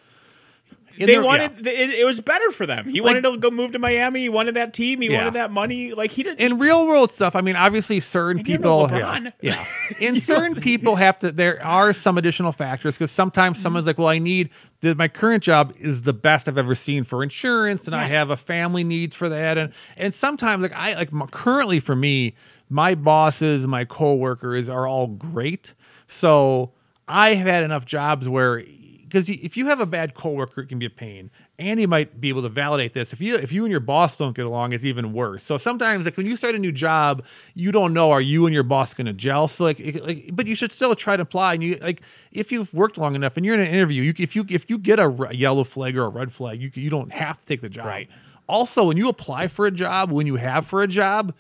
They their- wanted it, it was better for them. He wanted to go move to Miami. He wanted that team. He Yeah. wanted that money. Like he didn't. in real world stuff, I mean, obviously, certain And you're no people, yeah, yeah. in certain people have to. There are some additional factors because sometimes mm-hmm. someone's like, "Well, I need the, my current job is the best I've ever seen for insurance, and I have a family needs for that." And and sometimes, like I like currently for me, my bosses, my coworkers are all great, so I have had enough jobs where because if you have a bad coworker, it can be a pain. Andy might be able to validate this. If you if you and your boss don't get along, it's even worse. So sometimes, like when you start a new job, you don't know are you and your boss going to gel. So like, it- like, but you should still try to apply. And you like if you've worked long enough and you're in an interview, you if you if you get a yellow flag or a red flag, you you don't have to take the job. Right. Also, when you apply for a job, when you have for a job.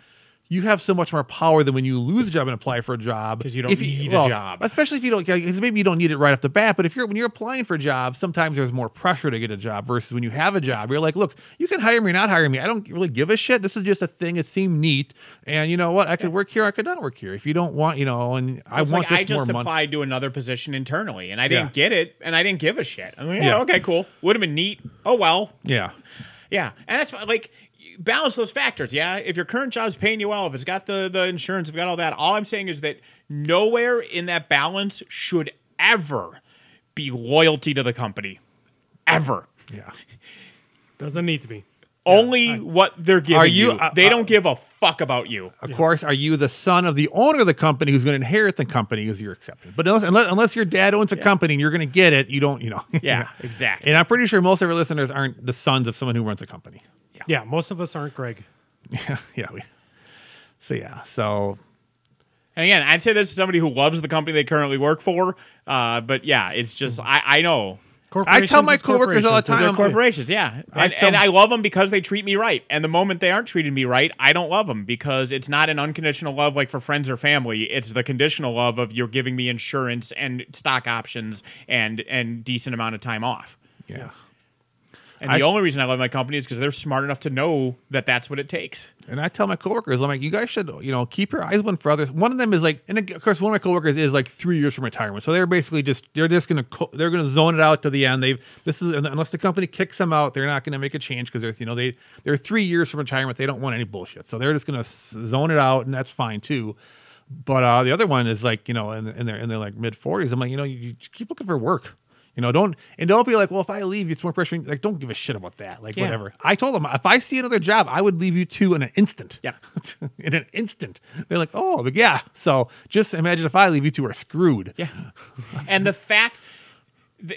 You have so much more power than when you lose a job and apply for a job because you don't If need a job. especially if you don't because maybe you don't need it right off the bat but if you're when you're applying for a job sometimes there's more pressure to get a job versus when you have a job you're like look you can hire me or not hire me i don't really give a shit this is just a thing it seemed neat and you know what i could work here i could not work here if you don't want you know and i want like this I just more money applied to another position internally, and I didn't Yeah. get it, and I didn't give a shit. I'm like, yeah, Yeah. okay, cool. Would have been neat. Oh well. yeah Yeah, and that's like balance those factors. Yeah, if your current job's paying you well, if it's got the the insurance, if it's got all that, all I'm saying is that nowhere in that balance should ever be loyalty to the company, ever. yeah Doesn't need to be. Only what they're giving Are you- you. uh, they uh, don't give a fuck about you. of course are you the son of the owner of the company who's going to inherit the company is your exception but unless unless, unless your dad owns a company and you're going to get it you don't you know Yeah, exactly. and i'm pretty sure most of our listeners aren't the sons of someone who runs a company Yeah, most of us aren't Greg. yeah yeah we, so yeah so And again, I'd say this is somebody who loves the company they currently work for. Uh, but yeah, it's just I, I know I tell my coworkers all the time, they're I'm- corporations, yeah, I and, tell- and I love them because they treat me right. And the moment they aren't treating me right, I don't love them because it's not an unconditional love like for friends or family. It's the conditional love of you're giving me insurance and stock options and and decent amount of time off. yeah And I- the only reason I love my company is because they're smart enough to know that that's what it takes. And I tell my coworkers, I'm like, you guys should, you know, keep your eyes open for others. One of them is like, and of course, one of my coworkers is like three years from retirement, so they're basically just they're just gonna co- they're gonna zone it out to the end. They've this is unless the company kicks them out, they're not gonna make a change because they're you know they they're three years from retirement. They don't want any bullshit, so they're just gonna zone it out, and that's fine too. But uh, the other one is like, you know, and in, in their in their like mid forties. I'm like, you know, you, you keep looking for work. You know, don't and don't be like, well, if I leave, it's more pressure. Like, don't give a shit about that. Like, Yeah. whatever. I told them if I see another job, I would leave you two in an instant. Yeah. in an instant. They're like, oh, but yeah. So just imagine if I leave, you two are screwed. Yeah. and the fact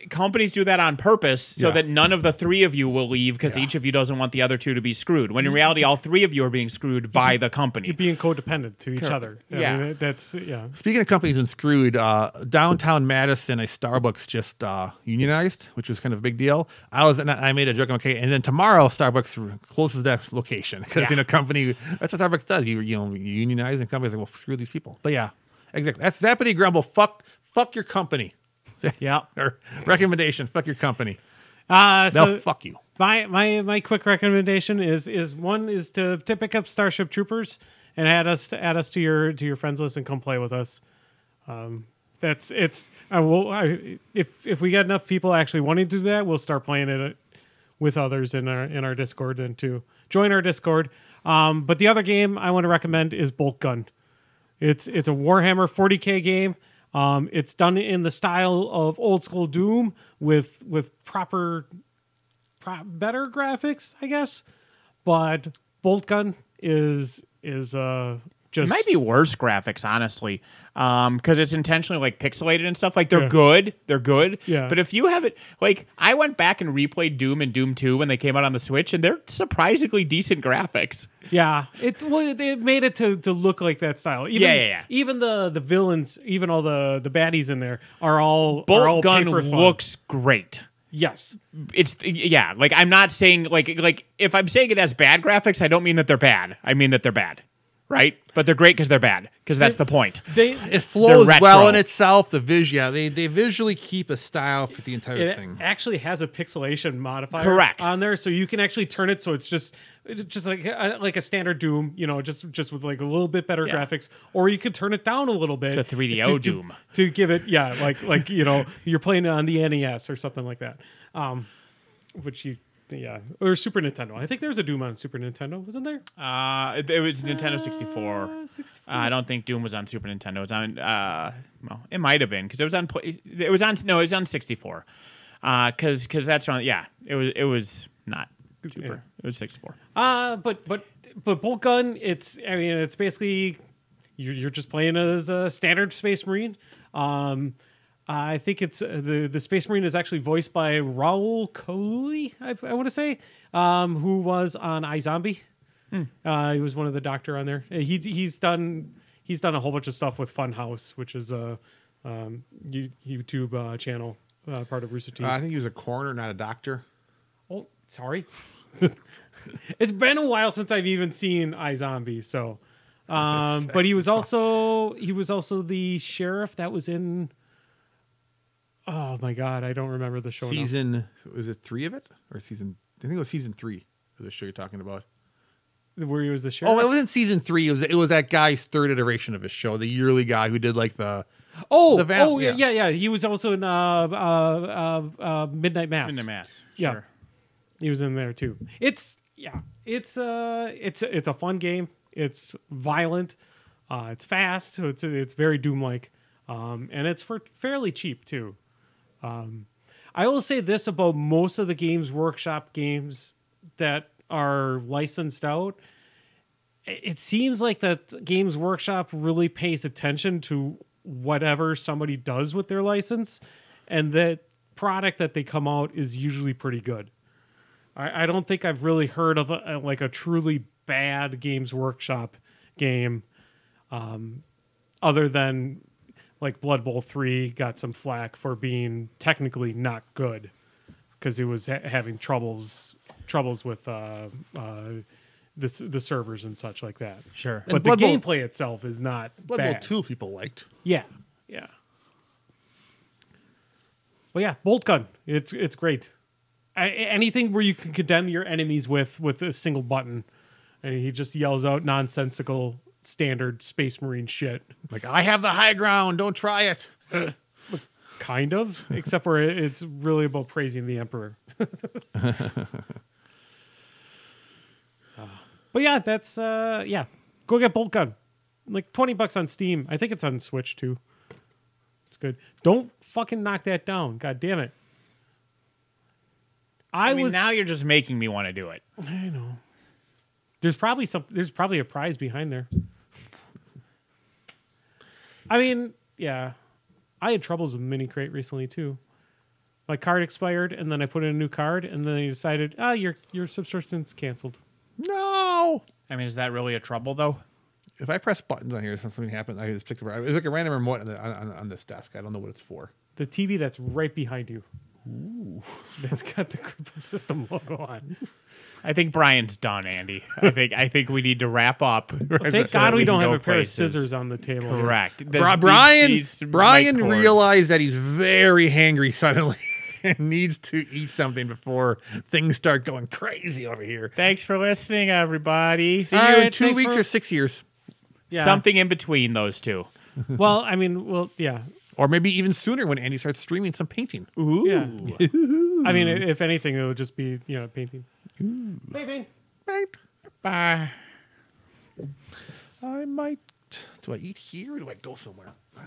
companies do that on purpose so Yeah. that none of the three of you will leave because Yeah. each of you doesn't want the other two to be screwed. When in reality, all three of you are being screwed by the company. You're being codependent to each other. I Yeah. mean, that's yeah. Speaking of companies and screwed, uh, downtown Madison, a Starbucks just uh, unionized, which was kind of a big deal. I was, and I made a joke. I'm okay, and then tomorrow Starbucks closes that location because Yeah. you know company. That's what Starbucks does. You you know you unionize and companies like well screw these people. But yeah, exactly. That's Zappity Grumble. Fuck fuck your company. Yeah. or recommendation. Fuck your company. Uh, They'll so fuck you. my my my quick recommendation is is one is to, to pick up Starship Troopers and add us add us to your to your friends list and come play with us. Um, that's it's I will I, if if we get enough people actually wanting to do that, we'll start playing it uh, with others in our in our Discord and to join our Discord. Um, but the other game I want to recommend is Boltgun. It's it's a Warhammer 40k game. Um, it's done in the style of old school Doom with with proper, pro- better graphics, I guess. But Boltgun is is uh just It might be worse graphics, honestly, um, because it's intentionally like pixelated and stuff. Like they're Yeah. good, they're good. Yeah. But if you have it, like I went back and replayed Doom and Doom Two when they came out on the Switch, and they're surprisingly decent graphics. Yeah, it well, it, it made it to, to look like that style. Even, Yeah, yeah, yeah. Even the the villains, even all the the baddies in there are all are all Gun looks great. yes. It's yeah, like I'm not saying like like if I'm saying it has bad graphics, I don't mean that they're bad. I mean that they're bad, right? But they're great because they're bad because that's the point. They It flows well in itself. The vis, yeah, they they visually keep a style for the entire it thing. actually has a pixelation modifier Correct. on there, so you can actually turn it so it's just just like a, like a standard Doom, you know, just just with like a little bit better Yeah. graphics, or you could turn it down a little bit To 3DO to- to- Doom. to give it yeah, like like you know you're playing it on the NES or something like that, um, which you. Yeah, or Super Nintendo. I think there was a Doom on Super Nintendo, wasn't there? Uh, it, it was Nintendo 64. Uh, 64. Uh, I don't think Doom was on Super Nintendo. It was on. Uh, well, it might have been because it was on. It was on. No, it was on 64. Uh, because because that's on. Yeah, it was. It was not Super. It was 64. Uh, but but but Boltgun, it's I mean it's basically you're, you're just playing as a standard Space Marine. Um, I think it's uh, the the Space Marine is actually voiced by Rahul Kohli. I, I want to say, um, who was on iZombie. Uh, he was one of the doctor on there. He he's done he's done a whole bunch of stuff with Funhaus, which is a um, YouTube uh, channel, uh, part of Rooster Teeth. I think he was a coroner, not a doctor. Oh, sorry. it's been a while since I've even seen iZombie, so um but he was also he was also the sheriff that was in Oh my god, I don't remember the show now. Season was it three of it or season? I think it was season three of the show you're talking about. Where he was the sheriff. Oh, it wasn't season three. It was it was that guy's third iteration of his show, the yearly guy who did like the oh, the vamp- oh yeah. yeah. yeah, yeah. He was also in uh, uh, uh, uh, Midnight Mass. Midnight the mass. Yeah. Sure. He was in there too. It's yeah, it's uh it's it's a fun game. It's violent. Uh it's fast, so it's it's very Doom like. Um and it's for fairly cheap too. Um I will say this about most of the Games Workshop games that are licensed out. It seems like that Games Workshop really pays attention to whatever somebody does with their license, and that product that they come out is usually pretty good. I, I don't think I've really heard of a, like a truly bad Games Workshop game, um, other than like Blood Bowl three got some flack for being technically not good because it was ha- having troubles troubles with uh, uh, the the servers and such like that. Sure. But Blood the Bowl- gameplay itself is not Blood bad. Bowl two. People liked. Yeah, yeah. Well, yeah, bolt gun. It's it's great. I, anything where you can condemn your enemies with with a single button, and he just yells out nonsensical standard space marine shit. Like I have the high ground. Don't try it. Kind of, except for it's really about praising the emperor. Uh, but yeah, that's uh yeah. Go get bolt gun. Like twenty bucks on Steam. I think it's on Switch too. It's good. Don't fucking knock that down. God damn it. I, I mean, was now you're just making me want to do it. I know. There's probably some. There's probably a prize behind there. I mean, yeah, I had troubles with mini crate recently too. My card expired, and then I put in a new card, and then they decided, ah, your your subscription's canceled. No. I mean, is that really a trouble though? If I press buttons on here, something happened. I just picked up. It's like a random remote on, the, on, on this desk. I don't know what it's for. The TV that's right behind you. Ooh. That's got the Crippled System logo on. I think Brian's done, Andy. I think I think we need to wrap up. Thank so God we can don't have a pair places. of scissors on the table. Correct. Bri- Brian these- these Brian realized that he's very hangry suddenly and needs to eat something before things start going crazy over here. Thanks for listening, everybody. See All you in two weeks for- or six years, Yeah. Something in between those two. Well, I mean, well, yeah, or maybe even sooner when Andy starts streaming some painting. Ooh. Yeah. I mean, if anything, it would just be you know painting. Mm. Painting. Right? Bye. I might. Do I eat here or do I go somewhere?